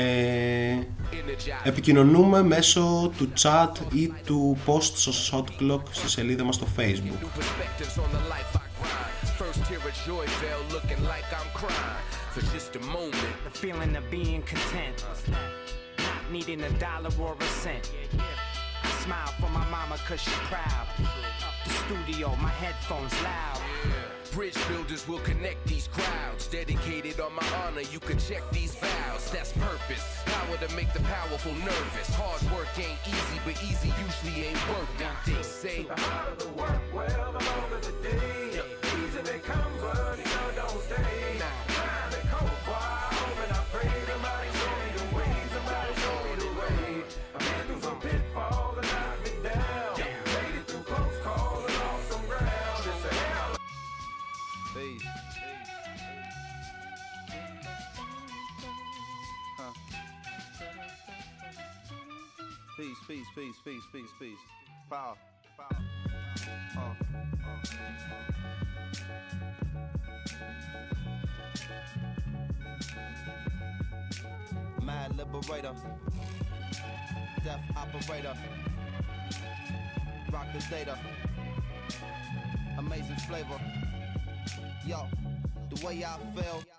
[SPEAKER 4] επικοινωνούμε μέσω του chat ή του post στο Shot Clock στη σελίδα μας στο Facebook. First tear of joy fell looking like I'm crying for just a moment. The feeling of being content, not needing a dollar or a cent. I smile for my mama cause she proud. The studio, my headphones loud. Bridge builders will connect these crowds. Dedicated on my honor, you can check these vows. That's purpose. Power to make the powerful nervous. Hard work ain't easy, but easy usually ain't work. What they say. The harder the work, well, the longer the day. Easy they come, but it don't stay. Time
[SPEAKER 3] Peace, peace, peace, peace, peace. Power. Power. Mad liberator. Death operator. Rock the data. Amazing flavor. Yo, the way I feel.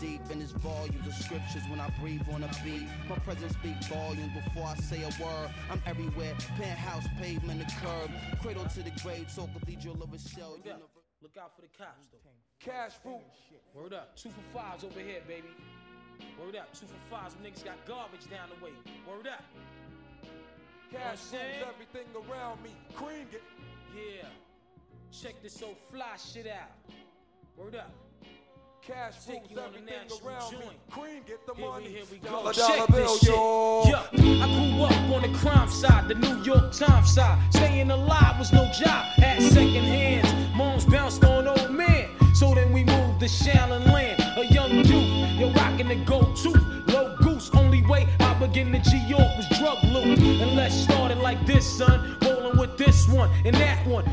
[SPEAKER 3] deep in its volumes of scriptures when I breathe on a beat. My presence speak volumes before I say a word. I'm everywhere, penthouse, pavement, the curb, cradle to the grave, so cathedral of a shell.
[SPEAKER 8] Look out for the cops, though.
[SPEAKER 9] Cash fruit.
[SPEAKER 8] Word up. Two for fives over here, baby. Word up. Two for fives. Them niggas got garbage down the way. Word up.
[SPEAKER 9] Cash
[SPEAKER 8] You know
[SPEAKER 9] rules everything around me. Cream it.
[SPEAKER 8] Yeah. Check this so fly shit out. Word up.
[SPEAKER 9] Cash rules everything around me. Cream get the
[SPEAKER 8] Here we,
[SPEAKER 9] money.
[SPEAKER 8] here we
[SPEAKER 9] Dollar,
[SPEAKER 8] go. Check this shit.
[SPEAKER 9] yo.
[SPEAKER 8] Yeah, I grew up on the crime side, the New York Times side. Staying alive was no job, had second hands. Moms bounced on old men. So then we moved to Shallon Land, a young youth. You're rocking the tooth, low goose. Only way I begin to G York was drug loot. And let's start it like this, son. Rolling with this one and that one,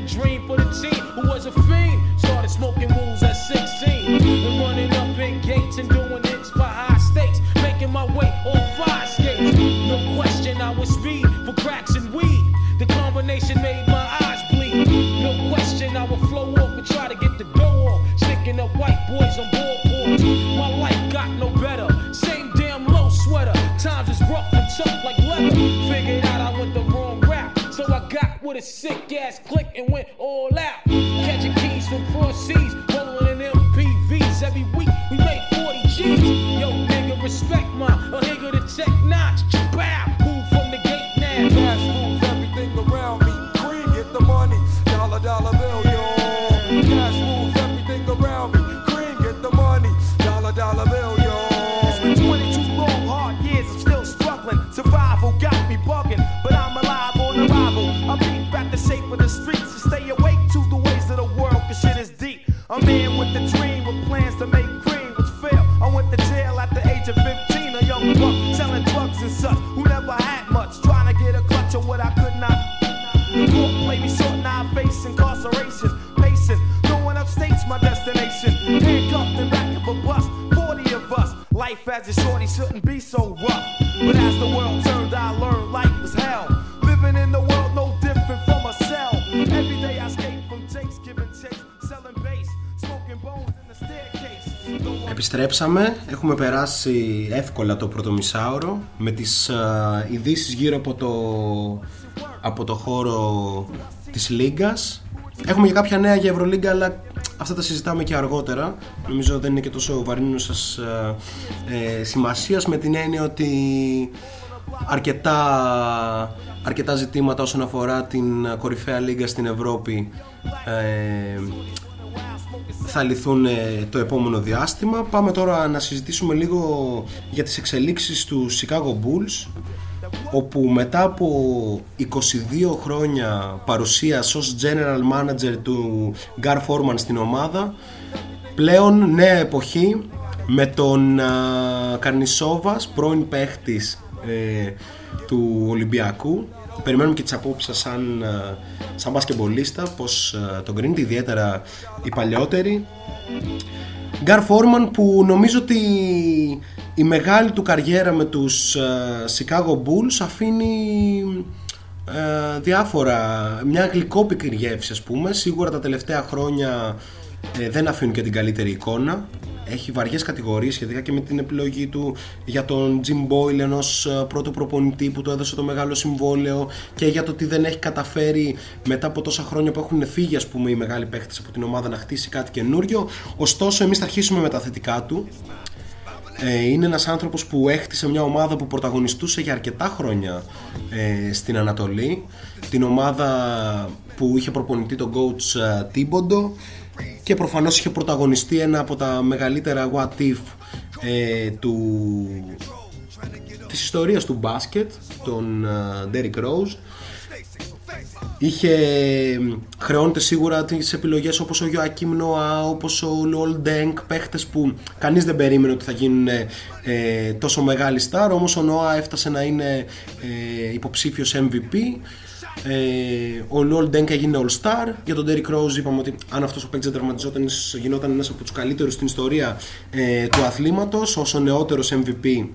[SPEAKER 8] the dream for the team who was a fiend. Started smoking rules at 16. And running up in gates and doing hits for high stakes. Making my way on five skates. No question, I was speed for cracks and weed. The combination made my eyes bleed. No question, I would flow off and try to
[SPEAKER 9] get the
[SPEAKER 10] dough off. Sticking up white boys on boardboards. My life got no better. Same damn low sweater. Times is rough and tough like leather. Figured out I went the wrong rap, so I got with a sick ass clip. As a shorty shouldn't be so rough. But as the world turned, I learned life was hell. Living in the world no different from a cell. Every day I escape from Jake's giving chase, selling bass, smoking bones in the staircase. No one
[SPEAKER 4] Επιστρέψαμε, έχουμε περάσει εύκολα το πρώτο μισάωρο με τις α, ειδήσει γύρω από το, από το χώρο της Λίγκας. Έχουμε και κάποια νέα για Ευρωλίγκα, αλλά αυτά τα συζητάμε και αργότερα. Νομίζω δεν είναι και τόσο βαρύνουν σας ε, σημασίας με την έννοια ότι αρκετά, αρκετά ζητήματα όσον αφορά την κορυφαία λίγκα στην Ευρώπη ε, θα λυθούν ε, το επόμενο διάστημα. Πάμε τώρα να συζητήσουμε λίγο για τις εξελίξεις του Chicago Bulls όπου μετά από 22 χρόνια παρουσίας ως general manager του Gar Forman στην ομάδα πλέον νέα εποχή με τον α, Καρνισόβας, πρώην παίχτης ε, του Ολυμπιακού. Περιμένουμε και τις απόψεις σας σαν, α, σαν μπασκεμπολίστα πως α, τον κρίνετε ιδιαίτερα οι παλιότεροι Γκάρ Φόρμαν που νομίζω ότι η μεγάλη του καριέρα με τους ε, Chicago Bulls αφήνει ε, διάφορα, μια γλυκόπικρη γεύση ας πούμε. Σίγουρα τα τελευταία χρόνια ε, δεν αφήνουν και την καλύτερη εικόνα έχει βαριές κατηγορίες σχετικά και με την επιλογή του για τον Jim Boyle ενός ε, πρώτου προπονητή που του έδωσε το μεγάλο συμβόλαιο και για το ότι δεν έχει καταφέρει μετά από τόσα χρόνια που έχουν φύγει ας πούμε οι μεγάλοι παίχτες από την ομάδα να χτίσει κάτι καινούριο. Ωστόσο εμείς θα αρχίσουμε με τα θετικά του. Ε, είναι ένας άνθρωπος που έχτισε μια ομάδα που πρωταγωνιστούσε για αρκετά χρόνια ε, στην Ανατολή. Την ομάδα που είχε προπονητή τον coach ε, Τίμποντο και προφανώς είχε πρωταγωνιστεί ένα από τα μεγαλύτερα what if ε, του, της ιστορίας του μπάσκετ τον ε, Derrick Rose Είχε χρεώνεται σίγουρα τις επιλογές όπως ο Joachim Noah, όπως ο Λολ Ντέγκ, παίχτες που κανείς δεν περίμενε ότι θα γίνουν ε, τόσο μεγάλοι στάρ, όμως ο Noah έφτασε να είναι ε, υποψήφιος MVP. Ε, ο Λολ Ντέγκ έγινε All Star. Για τον Derrick Rose είπαμε ότι αν αυτός ο παίκτης δεν τραυματιζόταν γινόταν ένας από τους καλύτερους στην ιστορία ε, του αθλήματος, ως ο νεότερος MVP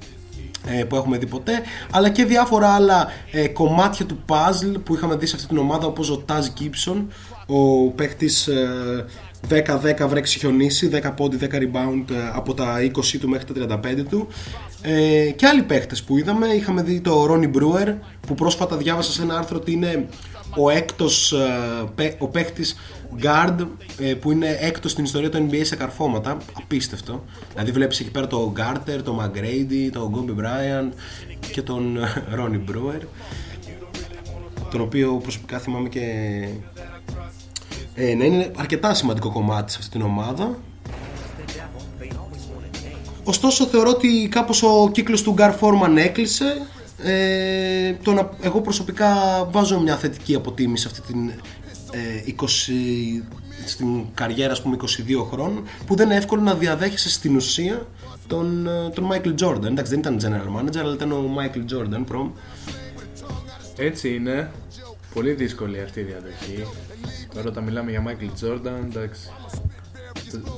[SPEAKER 4] ε, που έχουμε δει ποτέ αλλά και διάφορα άλλα ε, κομμάτια του puzzle που είχαμε δει σε αυτή την ομάδα όπως ο Taz Gibson ο παίχτης ε, 10-10 βρέξει χιονίσει 10 πόντι, 10 rebound ε, από τα 20 του μέχρι τα 35 του. Ε, και άλλοι παίχτες που είδαμε είχαμε δει το Ronnie Brewer που πρόσφατα διάβασα σε ένα άρθρο ότι είναι ο έκτος ε, παί- ο παίχτης guard ε, που είναι έκτος στην ιστορία του NBA σε καρφώματα. Απίστευτο. Δηλαδή βλέπεις εκεί πέρα το Garter, το McGrady, το Kobe Bryant και τον ε, Ronnie Brewer τον οποίο προσωπικά θυμάμαι και ε, να είναι αρκετά σημαντικό κομμάτι σε αυτή την ομάδα. Ωστόσο θεωρώ ότι κάπως ο κύκλος του Gar Foreman έκλεισε. Ε, το να, εγώ προσωπικά βάζω μια θετική αποτίμηση σε αυτή την ε, 20, στην καριέρα ας πούμε 22 χρόνων που δεν είναι εύκολο να διαδέχεσαι στην ουσία τον, ε, τον Michael Jordan. Εντάξει δεν ήταν general manager αλλά ήταν ο Michael Jordan προμ
[SPEAKER 5] Έτσι είναι. Πολύ δύσκολη αυτή η διαδοχή. Τώρα όταν μιλάμε για Michael Jordan, εντάξει.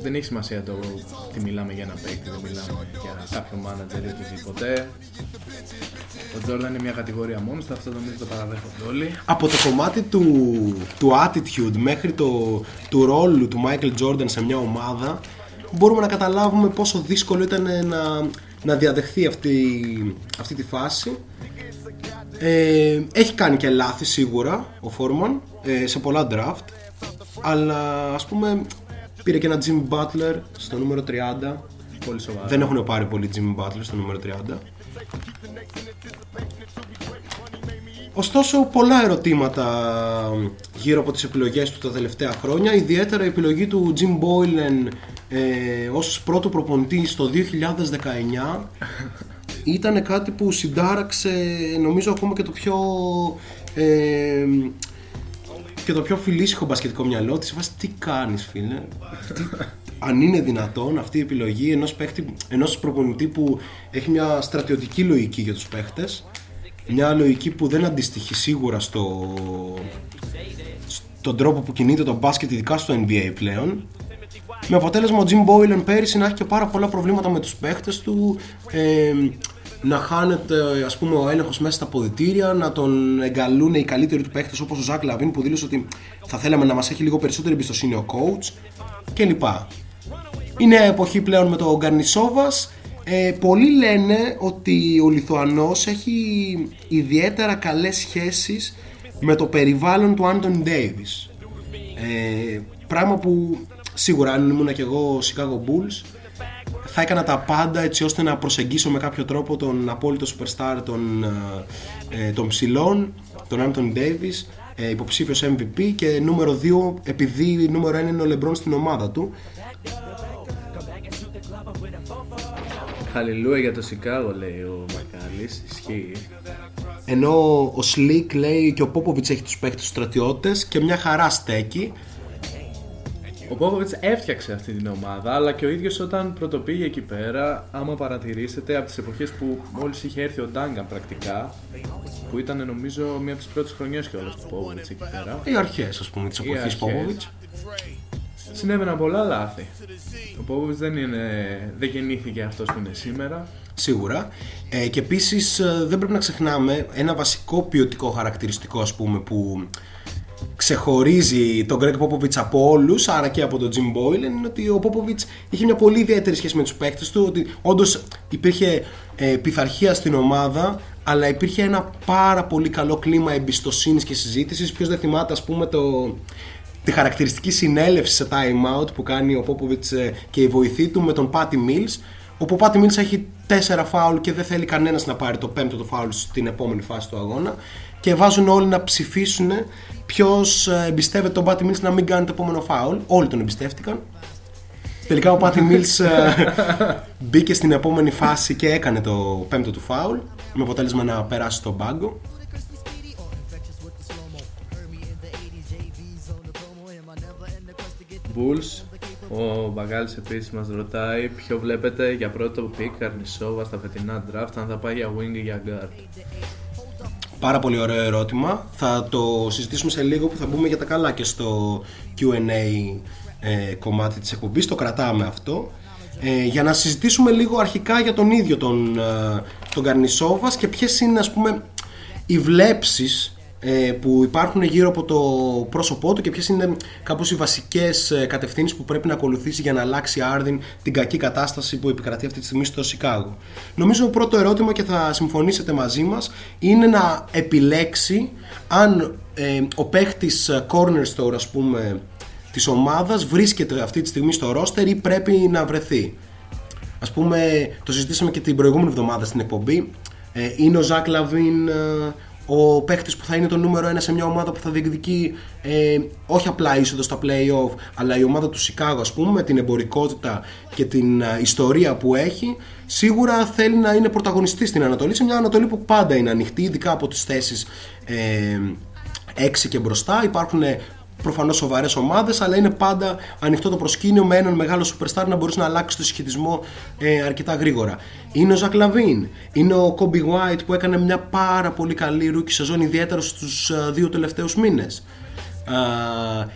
[SPEAKER 5] Δεν έχει σημασία το τι μιλάμε για ένα παίκτη, δεν μιλάμε για κάποιο manager ή οτιδήποτε. Ο Jordan είναι μια κατηγορία μόνος του, αυτό νομίζω το παραδέχονται όλοι.
[SPEAKER 4] από το κομμάτι του, του attitude μέχρι το, του ρόλου του Michael Jordan σε μια ομάδα μπορούμε να καταλάβουμε πόσο δύσκολο ήταν να να διαδεχθεί αυτή, αυτή τη φάση. Ε, έχει κάνει και λάθη σίγουρα ο Φόρμαν ε, σε πολλά draft αλλά ας πούμε πήρε και ένα Jimmy Butler στο νούμερο 30
[SPEAKER 5] Πολύ σοβαρά.
[SPEAKER 4] δεν έχουν πάρει πολύ Jimmy Butler στο νούμερο 30 Ωστόσο πολλά ερωτήματα γύρω από τις επιλογές του τα τελευταία χρόνια ιδιαίτερα η επιλογή του Jim Boylan ε, ως πρώτο προπονητή στο 2019 ήταν κάτι που συντάραξε νομίζω ακόμα και το πιο ε, και το πιο φιλήσυχο μπασκετικό μυαλό της. Βάση τι κάνεις φίλε; Τι, αν είναι δυνατόν αυτή η επιλογή ενός, παίχτη, ενός προπονητή που έχει μια στρατιωτική λογική για τους παίχτες μια λογική που δεν αντιστοιχεί σίγουρα στο, στον τρόπο που κινείται το μπάσκετ ειδικά στο NBA πλέον με αποτέλεσμα ο Jim Boylan πέρυσι να έχει και πάρα πολλά προβλήματα με τους παίχτες του ε, να χάνεται ας πούμε ο έλεγχος μέσα στα αποδυτήρια να τον εγκαλούν οι καλύτεροι του παίχτες όπως ο Zach LaVine που δήλωσε ότι θα θέλαμε να μας έχει λίγο περισσότερη εμπιστοσύνη ο coach κλπ. Η νέα εποχή πλέον με το Καρνισόβας ε, πολλοί λένε ότι ο Λιθουανός έχει ιδιαίτερα καλές σχέσεις με το περιβάλλον του Άντων Ντέιβις ε, πράγμα που σίγουρα αν ήμουν και εγώ Chicago Bulls θα έκανα τα πάντα έτσι ώστε να προσεγγίσω με κάποιο τρόπο τον απόλυτο superstar των, ε, των ψηλών, τον Άντων Ντέιβις ε, υποψήφιος MVP και νούμερο 2 επειδή νούμερο 1 είναι ο Λεμπρόν στην ομάδα του.
[SPEAKER 5] Χαλιλούια για το Σικάγο λέει ο Μακάλης, ισχύει.
[SPEAKER 4] ενώ ο Slick λέει και ο Πόποβιτς έχει τους παίκτες τους στρατιώτες και μια χαρά στέκει
[SPEAKER 5] Ο Πόποβιτς έφτιαξε αυτή την ομάδα, αλλά και ο ίδιος όταν πρωτοπήγε εκεί πέρα, άμα παρατηρήσετε από τις εποχές που μόλις είχε έρθει ο Ντάγκαν πρακτικά, που ήταν νομίζω μία από τις πρώτες χρονιές και του Πόποβιτς εκεί πέρα,
[SPEAKER 4] οι αρχές ας πούμε της
[SPEAKER 5] Οι
[SPEAKER 4] εποχής
[SPEAKER 5] αρχές.
[SPEAKER 4] Πόποβιτς
[SPEAKER 5] συνέβαιναν πολλά λάθη. Ο Πόποβιτς δεν, είναι, δεν γεννήθηκε αυτός που είναι σήμερα.
[SPEAKER 4] Σίγουρα. Ε, και επίσης δεν πρέπει να ξεχνάμε ένα βασικό ποιοτικό χαρακτηριστικό ας πούμε που ξεχωρίζει τον Greg Popovich από όλους, άρα και από τον Jim Boylan, είναι ότι ο Popovich είχε μια πολύ ιδιαίτερη σχέση με τους παίκτες του. Ότι όντως υπήρχε ε, πειθαρχία στην ομάδα, αλλά υπήρχε ένα πάρα πολύ καλό κλίμα εμπιστοσύνης και συζήτησης. Ποιος δεν θυμάται, ας πούμε, το, τη χαρακτηριστική συνέλευση σε time out που κάνει ο Popovich ε, και η βοηθή του με τον Patty Mills. Όπου ο Patty Mills έχει τέσσερα φάουλ και δεν θέλει κανένας να πάρει το πέμπτο του φάουλ στην επόμενη φάση του αγώνα. Και βάζουν όλοι να ψηφίσουν ποιος εμπιστεύεται τον Patty Mills να μην κάνει το επόμενο φάουλ. Όλοι τον εμπιστεύτηκαν. Τελικά ο Patty Mills ε, μπήκε στην επόμενη φάση και έκανε το πέμπτο του φάουλ με αποτέλεσμα να περάσει στον πάγκο.
[SPEAKER 5] Bulls. Ο Μπαγάλης επίσης μας ρωτάει ποιο βλέπετε για πρώτο πικ Καρνισόβα στα φετινά draft, αν θα πάει για wing ή για guard.
[SPEAKER 4] Πάρα πολύ ωραίο ερώτημα. Θα το συζητήσουμε σε λίγο που θα μπούμε για τα καλά και στο Q&A ε, κομμάτι της εκπομπής. Το κρατάμε αυτό. Ε, για να συζητήσουμε λίγο αρχικά για τον ίδιο τον, ε, τον Καρνισόβας και ποιες είναι ας πούμε οι βλέψεις ε, που υπάρχουν γύρω από το πρόσωπό του και ποιες είναι κάπως οι βασικές ε, κατευθύνσεις που πρέπει να ακολουθήσει για να αλλάξει άρδιν την κακή κατάσταση που επικρατεί αυτή τη στιγμή στο Σικάγο. Νομίζω το πρώτο ερώτημα και θα συμφωνήσετε μαζί μας είναι να επιλέξει αν ε, ο παίχτης ε, corner store ας πούμε της ομάδας βρίσκεται αυτή τη στιγμή στο ρόστερ ή πρέπει να βρεθεί. Ας πούμε, το συζητήσαμε και την προηγούμενη εβδομάδα στην εκπομπή. Ε, είναι ο Zach LaVine ε, ο παίχτη που θα είναι το νούμερο ένα σε μια ομάδα που θα διεκδικεί ε, όχι απλά είσοδο στα playoff, αλλά η ομάδα του Σικάγο, ας πούμε, με την εμπορικότητα και την ε, ιστορία που έχει, σίγουρα θέλει να είναι πρωταγωνιστής στην Ανατολή. Σε μια Ανατολή που πάντα είναι ανοιχτή, ειδικά από τις θέσεις ε, 6 και μπροστά. Υπάρχουν προφανώς σοβαρές ομάδες, αλλά είναι πάντα ανοιχτό το προσκήνιο με έναν μεγάλο superstar να μπορέσει να αλλάξεις το συσχετισμό ε, αρκετά γρήγορα. Είναι ο Zach LaVine, είναι ο Coby White που έκανε μια πάρα πολύ καλή rookie σεζόν, ιδιαίτερα στους δύο τελευταίους μήνες.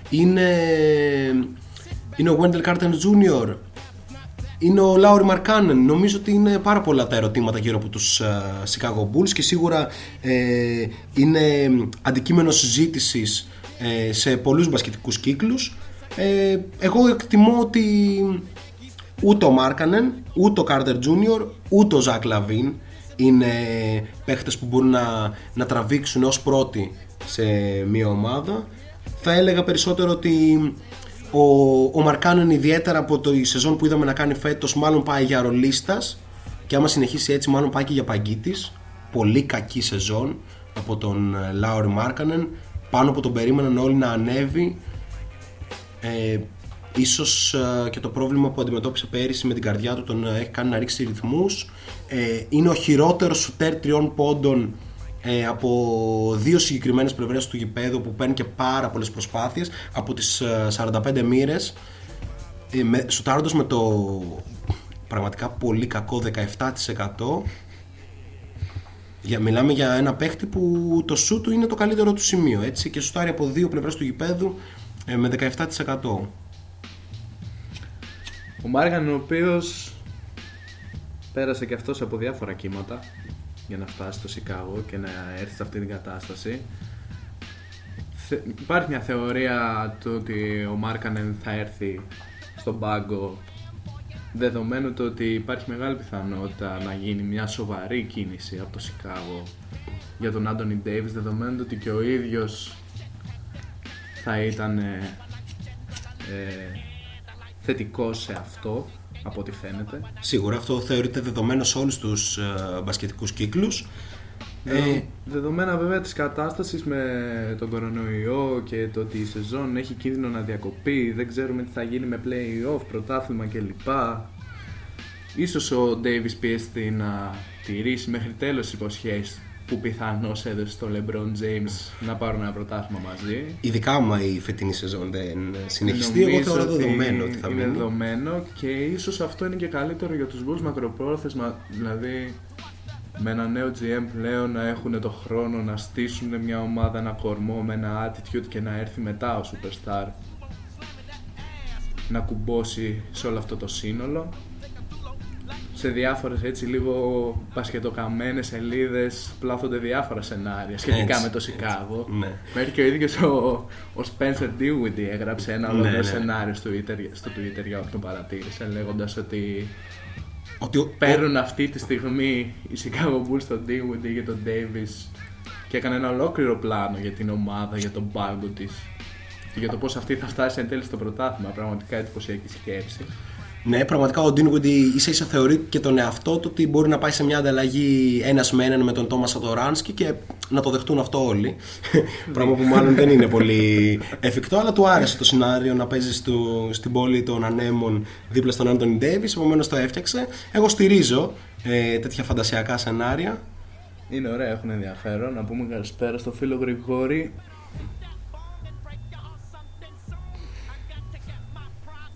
[SPEAKER 4] Είναι, είναι ο Wendell Carter Jr. Είναι ο Lauri Markkanen. Νομίζω ότι είναι πάρα πολλά τα ερωτήματα γύρω από τους uh, Chicago Bulls και σίγουρα ε, είναι αντικείμενο συζήτησης ε, σε πολλούς μπασκετικούς κύκλους. Ε, εγώ εκτιμώ ότι ούτε ο Markkanen, ούτε ο Carter Junior, ούτε ο Zach LaVine είναι παίχτες που μπορούν να, να τραβήξουν ως πρώτοι σε μια ομάδα. Θα έλεγα περισσότερο ότι ο, ο Markkanen ιδιαίτερα από το η σεζόν που είδαμε να κάνει φέτος μάλλον πάει για ρολίστας και άμα συνεχίσει έτσι μάλλον πάει και για παγκίτης. Πολύ κακή σεζόν από τον ε, Lauri Markkanen πάνω που τον περίμεναν όλοι να ανέβει ε, ίσως ε, και το πρόβλημα που αντιμετώπισε πέρυσι με την καρδιά του τον ε, έχει κάνει να ρίξει ρυθμούς. Ε, είναι ο χειρότερος σουτέρ τριών πόντων ε, από δύο συγκεκριμένες πλευρές του γηπέδου που παίρνει και πάρα πολλές προσπάθειες από τις ε, 45 μοίρες. Ε, με, σουτάροντας με το πραγματικά πολύ κακό 17% για, μιλάμε για ένα παίχτη που το σου του είναι το καλύτερο του σημείο έτσι, και σουτάρει από δύο πλευρές του γηπέδου ε, με 17%.
[SPEAKER 5] Ο Μάργαν ο οποίος πέρασε και αυτός από διάφορα κύματα για να φτάσει στο Σικάγο και να έρθει σε αυτή την κατάσταση. Θε- Υπάρχει μια θεωρία του ότι ο Μάρκανεν θα έρθει στον πάγκο δεδομένου το ότι υπάρχει μεγάλη πιθανότητα να γίνει μια σοβαρή κίνηση από το Σικάγο για τον Άντωνι Ντέιβις δεδομένου το ότι και ο ίδιος θα ήταν ε, ε, θετικός σε αυτό από ό,τι φαίνεται.
[SPEAKER 4] Σίγουρα αυτό θεωρείται δεδομένο σε όλους τους ε, μπασκετικούς κύκλους.
[SPEAKER 5] Ε, δεδομένα βέβαια της κατάστασης με τον κορονοϊό και το ότι η σεζόν έχει κίνδυνο να διακοπεί, δεν ξέρουμε τι θα γίνει με play-off, πρωτάθλημα κλπ. Ίσως ο Davis πιέστη να τηρήσει μέχρι τέλος τις υποσχέσεις που πιθανώς έδωσε στο LeBron James να πάρουν ένα πρωτάθλημα μαζί.
[SPEAKER 4] Ειδικά άμα η φετινή σεζόν δεν συνεχιστεί, εγώ
[SPEAKER 5] Νομίζω
[SPEAKER 4] θεωρώ
[SPEAKER 5] ότι
[SPEAKER 4] δεδομένο ότι θα
[SPEAKER 5] είναι
[SPEAKER 4] μείνει.
[SPEAKER 5] δεδομένο και ίσως αυτό είναι και καλύτερο για τους Bulls μακροπρόθεσμα, δηλαδή με ένα νέο GM πλέον να έχουν το χρόνο να στήσουν μια ομάδα, ένα κορμό με ένα attitude και να έρθει μετά ο Superstar να κουμπώσει σε όλο αυτό το σύνολο σε διάφορες έτσι λίγο πασχετοκαμμένες σελίδες πλάθονται διάφορα σενάρια σχετικά
[SPEAKER 4] Έτσι,
[SPEAKER 5] με το
[SPEAKER 4] έτσι.
[SPEAKER 5] Σικάγο
[SPEAKER 4] Ναι.
[SPEAKER 5] Μέχρι και ο ίδιος ο, ο Spencer Dinwiddie έγραψε ένα
[SPEAKER 4] Ναι,
[SPEAKER 5] ολόκληρο
[SPEAKER 4] ναι.
[SPEAKER 5] σενάριο στο Twitter, στο Twitter για όποιον παρατήρησε λέγοντας ότι
[SPEAKER 4] Ότι ο-
[SPEAKER 5] παίρνουν αυτή τη στιγμή οι Chicago Bulls τον Dinwiddie και τον Davis και έκανε ένα ολόκληρο πλάνο για την ομάδα, για τον πάγκο της και για το πώς αυτή θα φτάσει εν τέλει στο πρωτάθλημα. Πραγματικά εντυπωσιακή σκέψη.
[SPEAKER 4] Ναι, πραγματικά ο Dinwiddie ίσα ίσα θεωρεί και τον εαυτό του ότι μπορεί να πάει σε μια ανταλλαγή ένας με έναν με τον Τόμας Σατοράνσκι και να το δεχτούν αυτό όλοι. Πράγμα που μάλλον δεν είναι πολύ εφικτό, αλλά του άρεσε το σενάριο να παίζει στο, στην πόλη των ανέμων δίπλα στον Άντωνι Ντέιβι, επομένως το έφτιαξε. Εγώ στηρίζω ε, τέτοια φαντασιακά σενάρια.
[SPEAKER 5] Είναι ωραία, έχουν ενδιαφέρον. Να πούμε καλησπέρα στο φίλο Γρηγόρη.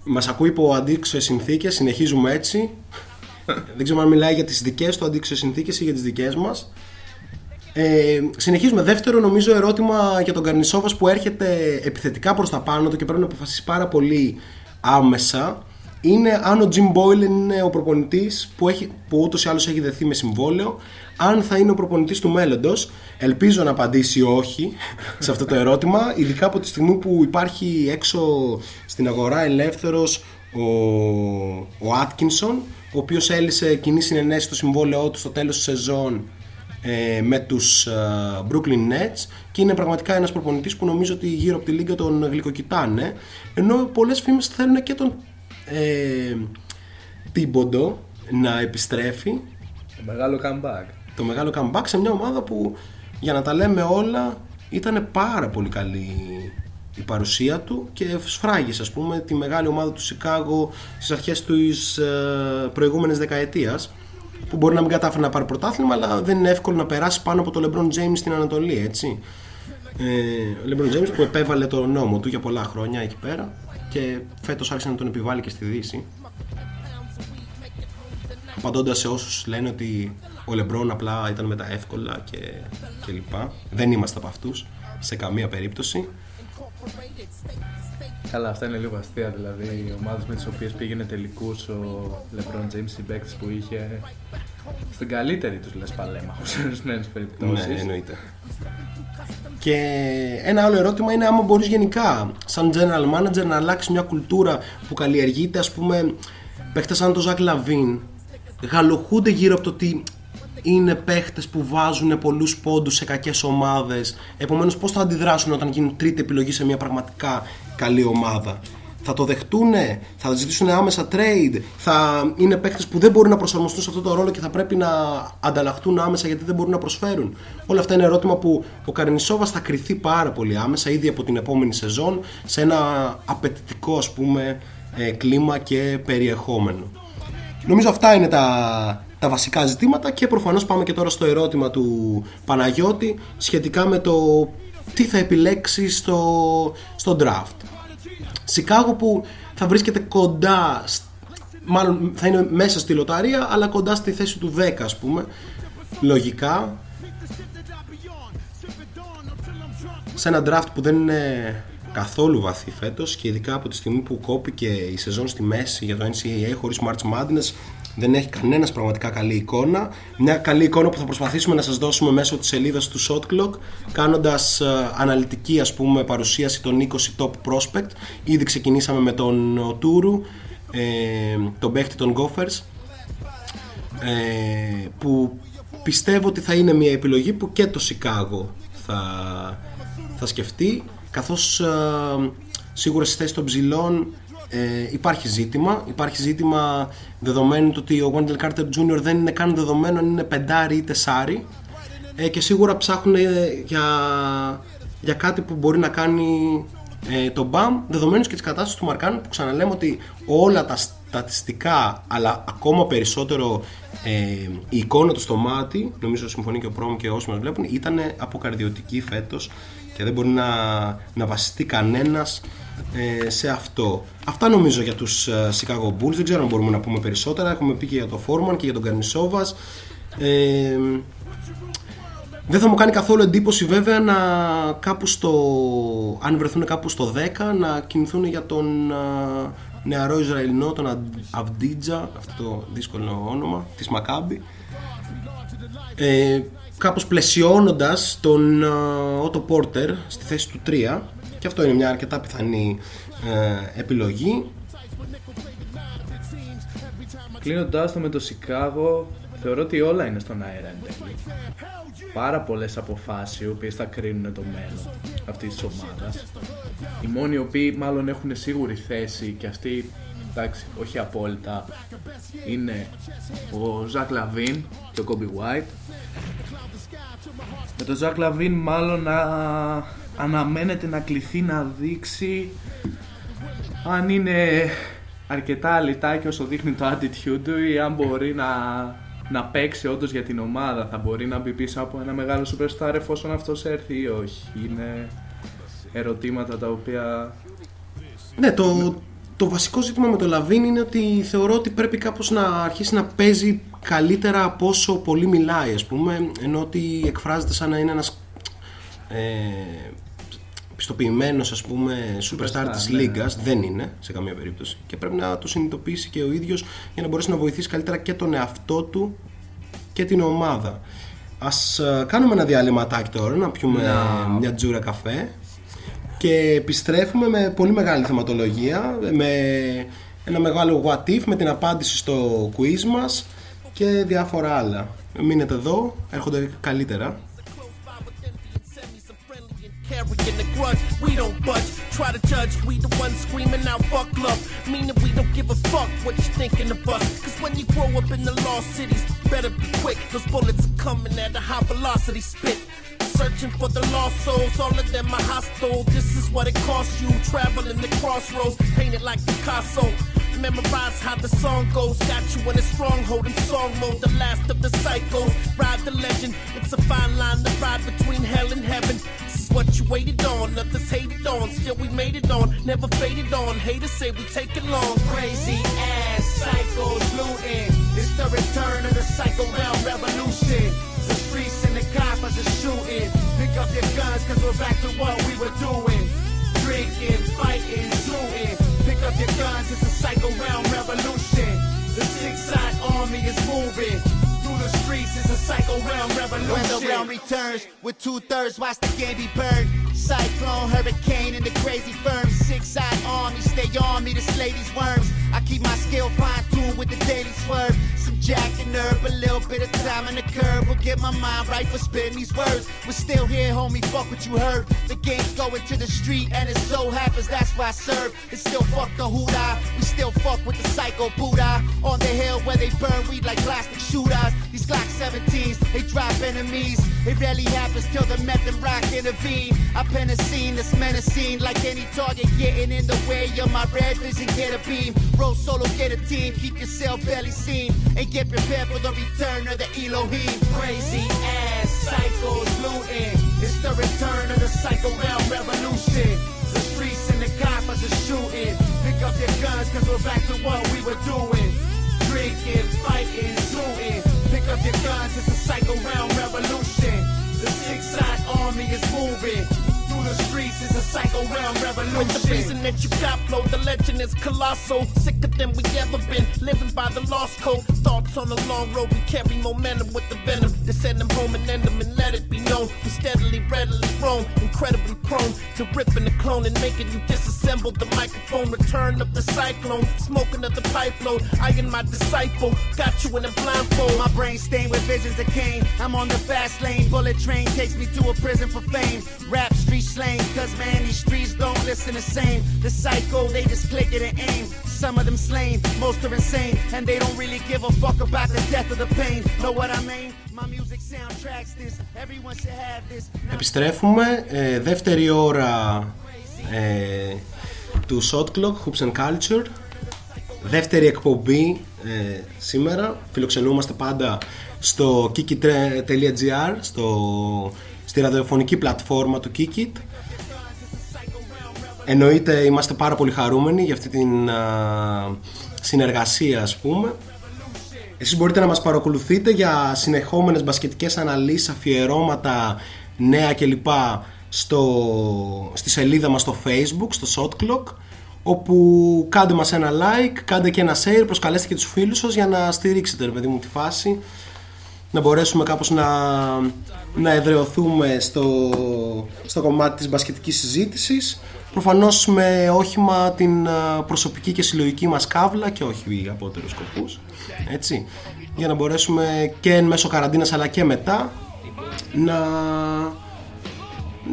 [SPEAKER 4] Μας ακούει υπό αντίξωες συνθήκες, συνεχίζουμε έτσι. Δεν ξέρω αν μιλάει για τις δικές του αντίξωες συνθήκες ή για τις δικές μας. Ε, συνεχίζουμε. Δεύτερο, νομίζω, ερώτημα για τον Καρνισόβας που έρχεται επιθετικά προς τα πάνω του και πρέπει να αποφασίσει πάρα πολύ άμεσα. Είναι αν ο Jim Boylan είναι ο προπονητής που, έχει, που ούτως ή άλλως έχει δεθεί με συμβόλαιο, αν θα είναι ο προπονητής του μέλλοντος. Ελπίζω να απαντήσει όχι σε αυτό το ερώτημα, ειδικά από τη στιγμή που υπάρχει έξω στην αγορά ελεύθερος ο, ο Atkinson, ο οποίος έλυσε κοινή συνενέση στο συμβόλαιό του στο τέλος της σεζόν ε, με τους ε, Brooklyn Nets και είναι πραγματικά ένας προπονητής που νομίζω ότι γύρω από τη λίγα τον γλυκοκοιτάνε ενώ πολλές φήμες θέλουν και τον ε, Τίμποντο να επιστρέφει
[SPEAKER 5] Το μεγάλο comeback.
[SPEAKER 4] Το μεγάλο comeback σε μια ομάδα που για να τα λέμε όλα ήταν πάρα πολύ καλή η παρουσία του και σφράγισε ας πούμε τη μεγάλη ομάδα του Σικάγο στις αρχές της ε, προηγούμενης δεκαετίας που μπορεί να μην κατάφερε να πάρει πρωτάθλημα αλλά δεν είναι εύκολο να περάσει πάνω από το LeBron James στην Ανατολή έτσι. Ε, ο LeBron James που επέβαλε το νόμο του για πολλά χρόνια εκεί πέρα και φέτος άρχισε να τον επιβάλλει και στη Δύση. Απαντώντας σε όσους λένε ότι ο Λεμπρόν απλά ήταν με τα εύκολα και, και λοιπά. Δεν είμαστε από αυτούς σε καμία περίπτωση.
[SPEAKER 5] Καλά, αυτά είναι λίγο αστεία. Δηλαδή, οι ομάδες με τις οποίες πήγαινε τελικούς ο LeBron James, οι παίκτες που είχε. Στην καλύτερη τους λες παλέμαχο σε ορισμένες περιπτώσεις.
[SPEAKER 4] Ναι, εννοείται. Και ένα άλλο ερώτημα είναι άμα μπορείς γενικά σαν general manager να αλλάξεις μια κουλτούρα που καλλιεργείται ας πούμε παίχτες σαν τον Ζακ Λαβίν γαλοχούνται γύρω από το ότι είναι παίχτες που βάζουν πολλούς πόντους σε κακές ομάδες επομένως πώς θα αντιδράσουν όταν γίνουν τρίτη επιλογή σε μια πραγματικά καλή ομάδα; Θα το δεχτούνε, θα ζητήσουν άμεσα trade, θα είναι παίχτες που δεν μπορούν να προσαρμοστούν σε αυτό το ρόλο και θα πρέπει να ανταλλαχτούν άμεσα γιατί δεν μπορούν να προσφέρουν; Όλα αυτά είναι ερώτημα που ο Καρνισόβας θα κριθεί πάρα πολύ άμεσα ήδη από την επόμενη σεζόν σε ένα απαιτητικό ας πούμε ε, κλίμα και περιεχόμενο. Νομίζω αυτά είναι τα, τα βασικά ζητήματα και προφανώς πάμε και τώρα στο ερώτημα του Παναγιώτη σχετικά με το τι θα επιλέξει στο, στο draft. Σικάγο που θα βρίσκεται κοντά, μάλλον θα είναι μέσα στη λοταρία, αλλά κοντά στη θέση του 10 ας πούμε, λογικά. Σε ένα draft που δεν είναι καθόλου βαθύ φέτος και ειδικά από τη στιγμή που κόπηκε η σεζόν στη μέση για το NCAA χωρίς March Madness δεν έχει κανένας πραγματικά καλή εικόνα. Μια καλή εικόνα που θα προσπαθήσουμε να σας δώσουμε μέσω της σελίδας του Shot Clock κάνοντας uh, αναλυτική ας πούμε παρουσίαση των 20 top prospect. Ήδη ξεκινήσαμε με τον Τούρου, ε, τον παίχτη των Gophers ε, που πιστεύω ότι θα είναι μια επιλογή που και το Σικάγο θα, θα σκεφτεί καθώς ε, σίγουρα στη θέση των ψηλών ε, υπάρχει ζήτημα. Υπάρχει ζήτημα δεδομένου του ότι ο Wendell Carter Jr. δεν είναι καν δεδομένο αν είναι πεντάρι ή τεσάρι ε, και σίγουρα ψάχνουν για, για κάτι που μπορεί να κάνει ε, το BAM δεδομένους και της κατάστασης του Μαρκάνου που ξαναλέμε ότι όλα τα στατιστικά αλλά ακόμα περισσότερο ε, η εικόνα του στο μάτι νομίζω συμφωνεί και ο Πρόμ και όσοι μας βλέπουν ήταν αποκαρδιωτική φέτος και δεν μπορεί να, να βασιστεί κανένας ε, σε αυτό. Αυτά νομίζω για τους ε, Chicago Bulls. Δεν ξέρω αν μπορούμε να πούμε περισσότερα. Έχουμε πει και για το Φόρμαν και για τον Καρνισόβας. Ε, δεν θα μου κάνει καθόλου εντύπωση βέβαια να κάπου στο, αν βρεθούν κάπου στο 10 να κινηθούν για τον ε, νεαρό Ισραηλινό, τον Αυντίτζα, αυτό το δύσκολο όνομα, της Μακάμπη. Ε, κάπως πλαισιώνοντας τον Ότο Πόρτερ στη θέση του 3 και αυτό είναι μια αρκετά πιθανή ε, επιλογή.
[SPEAKER 5] Κλείνοντάς το με το Σικάγο, θεωρώ ότι όλα είναι στον αέρα εν τέλει. Πάρα πολλές αποφάσεις οι οποίες θα κρίνουν το μέλλον αυτής της ομάδας. Οι μόνοι οι οποίοι μάλλον έχουν σίγουρη θέση και αυτοί εντάξει, όχι απόλυτα, είναι ο Zach LaVine και ο Coby White. Με τον Zach LaVine μάλλον να αναμένεται να κληθεί να δείξει αν είναι αρκετά λιτάκι όσο δείχνει το attitude του ή αν μπορεί να, να παίξει όντως για την ομάδα. Θα μπορεί να μπει πίσω από ένα μεγάλο superstar εφόσον αυτός έρθει ή όχι. Είναι ερωτήματα τα οποία...
[SPEAKER 4] Ναι, το, το βασικό ζήτημα με το Λαβίν είναι ότι θεωρώ ότι πρέπει κάπως να αρχίσει να παίζει καλύτερα από όσο πολύ μιλάει ας πούμε ενώ ότι εκφράζεται σαν να είναι ένας ε, πιστοποιημένος ας πούμε superstar της ναι. λίγας δεν είναι σε καμία περίπτωση. Και πρέπει να το συνειδητοποιήσει και ο ίδιος για να μπορέσει να βοηθήσει καλύτερα και τον εαυτό του και την ομάδα. Ας ε, κάνουμε ένα διαλυματάκι τώρα να πιούμε μια τζούρα καφέ και επιστρέφουμε με πολύ μεγάλη θεματολογία με ένα μεγάλο what if με την απάντηση στο quiz μας και διάφορα άλλα. Μείνετε εδώ, έρχονται καλύτερα
[SPEAKER 11] carrying the grudge. We don't budge, try to judge. We the ones screaming out fuck love. Meaning we don't give a fuck what you thinking of us. Cause when you grow up in the lost cities, better be quick. Those bullets are coming at a high velocity spit. Searching for the lost souls, all of them are hostile. This is what it costs you, traveling the crossroads, painted like Picasso. Memorize how the song goes. Got you in a stronghold in song mode. The last of the cycles. Ride the legend. It's a fine line to ride between hell and heaven. What you waited on. Nothing's hated on. Still we made it on. Never faded on. Haters say we take it long. Crazy ass cycles looting. It's the return of the cycle realm revolution. The streets and the coppers are shooting. Pick up your guns, cause we're back to what we were doing. Drinking, fighting, shooting. Pick up your guns, it's a cycle realm revolution. The six side army is moving the
[SPEAKER 12] streets is a psycho realm revolution. When the realm returns with two thirds, watch the game be burned. Cyclone, hurricane, and the crazy firm. Six side army, stay on me to slay these worms. I keep my skill fine tuned with the daily swerve. Some jack and herb, a little bit of time on the curve will get my mind right for spitting these words. We're still here, homie, fuck what you heard. The game's going to the street, and it so happens that's why I serve. It's still fuck the hoodah, we still fuck with the psycho Buddha. On the hill where they burn weed like plastic shooters. These Glock 17s, they drop enemies. It rarely happens till the meth and rock intervene. I pen a scene that's menacing, like any target getting in the way of my red vision. Get a beam, roll solo, get a team, keep yourself barely seen, and get prepared for the return of the Elohim. Crazy ass psychos looting. It's the return of the psycho realm revolution. The streets and the coppers are shooting. Pick up your guns, cause we're back to what we were doing. Drinking, fighting, shooting. Pick up your guns, it's a psycho round revolution. The six side army is moving. Through the streets is a psycho realm revolution.
[SPEAKER 11] With the reason that you got flow, the legend is colossal. Sicker than we ever been, living by the lost code. Thoughts on the long road, we carry momentum with the venom. To send them home and end them and let it be known. We steadily, readily roam, incredibly prone to ripping the clone and making you disassemble the microphone. Return of the cyclone, smoking of the pipe load. I and my disciple got you in a blindfold.
[SPEAKER 12] My brain stained with visions of Cain. I'm on the fast lane. Bullet train takes me to a prison for fame. Rap street slang, cause man, these streets don't listen the same. The psycho, they just click it and aim. Some of them slain, most are insane. And they don't really give a fuck about the death of the pain. Know what I mean? My music soundtracks this. Everyone should have this.
[SPEAKER 4] Επιστρέφουμε, ε, δεύτερη ώρα ε, του Shot Clock, Hoops and Culture Δεύτερη εκπομπή ε, σήμερα Φιλοξενούμαστε πάντα στο kikit.gr στο, Στη ραδιοφωνική πλατφόρμα του Kikit Εννοείται είμαστε πάρα πολύ χαρούμενοι για αυτή την α, συνεργασία ας πούμε. Εσείς μπορείτε να μας παρακολουθείτε για συνεχόμενες μπασκετικές αναλύσεις, αφιερώματα, νέα κλπ. Στο, στη σελίδα μας στο facebook, στο Shot Clock όπου κάντε μας ένα like, κάντε και ένα share, προσκαλέστε και τους φίλους σας για να στηρίξετε ρε παιδί μου τη φάση να μπορέσουμε κάπως να, να εδρεωθούμε στο, στο κομμάτι της μπασκετικής συζήτησης. Προφανώς με όχημα την προσωπική και συλλογική μας κάβλα και όχι απόότερους σκοπούς έτσι, για να μπορέσουμε και εν μέσω καραντίνας αλλά και μετά να,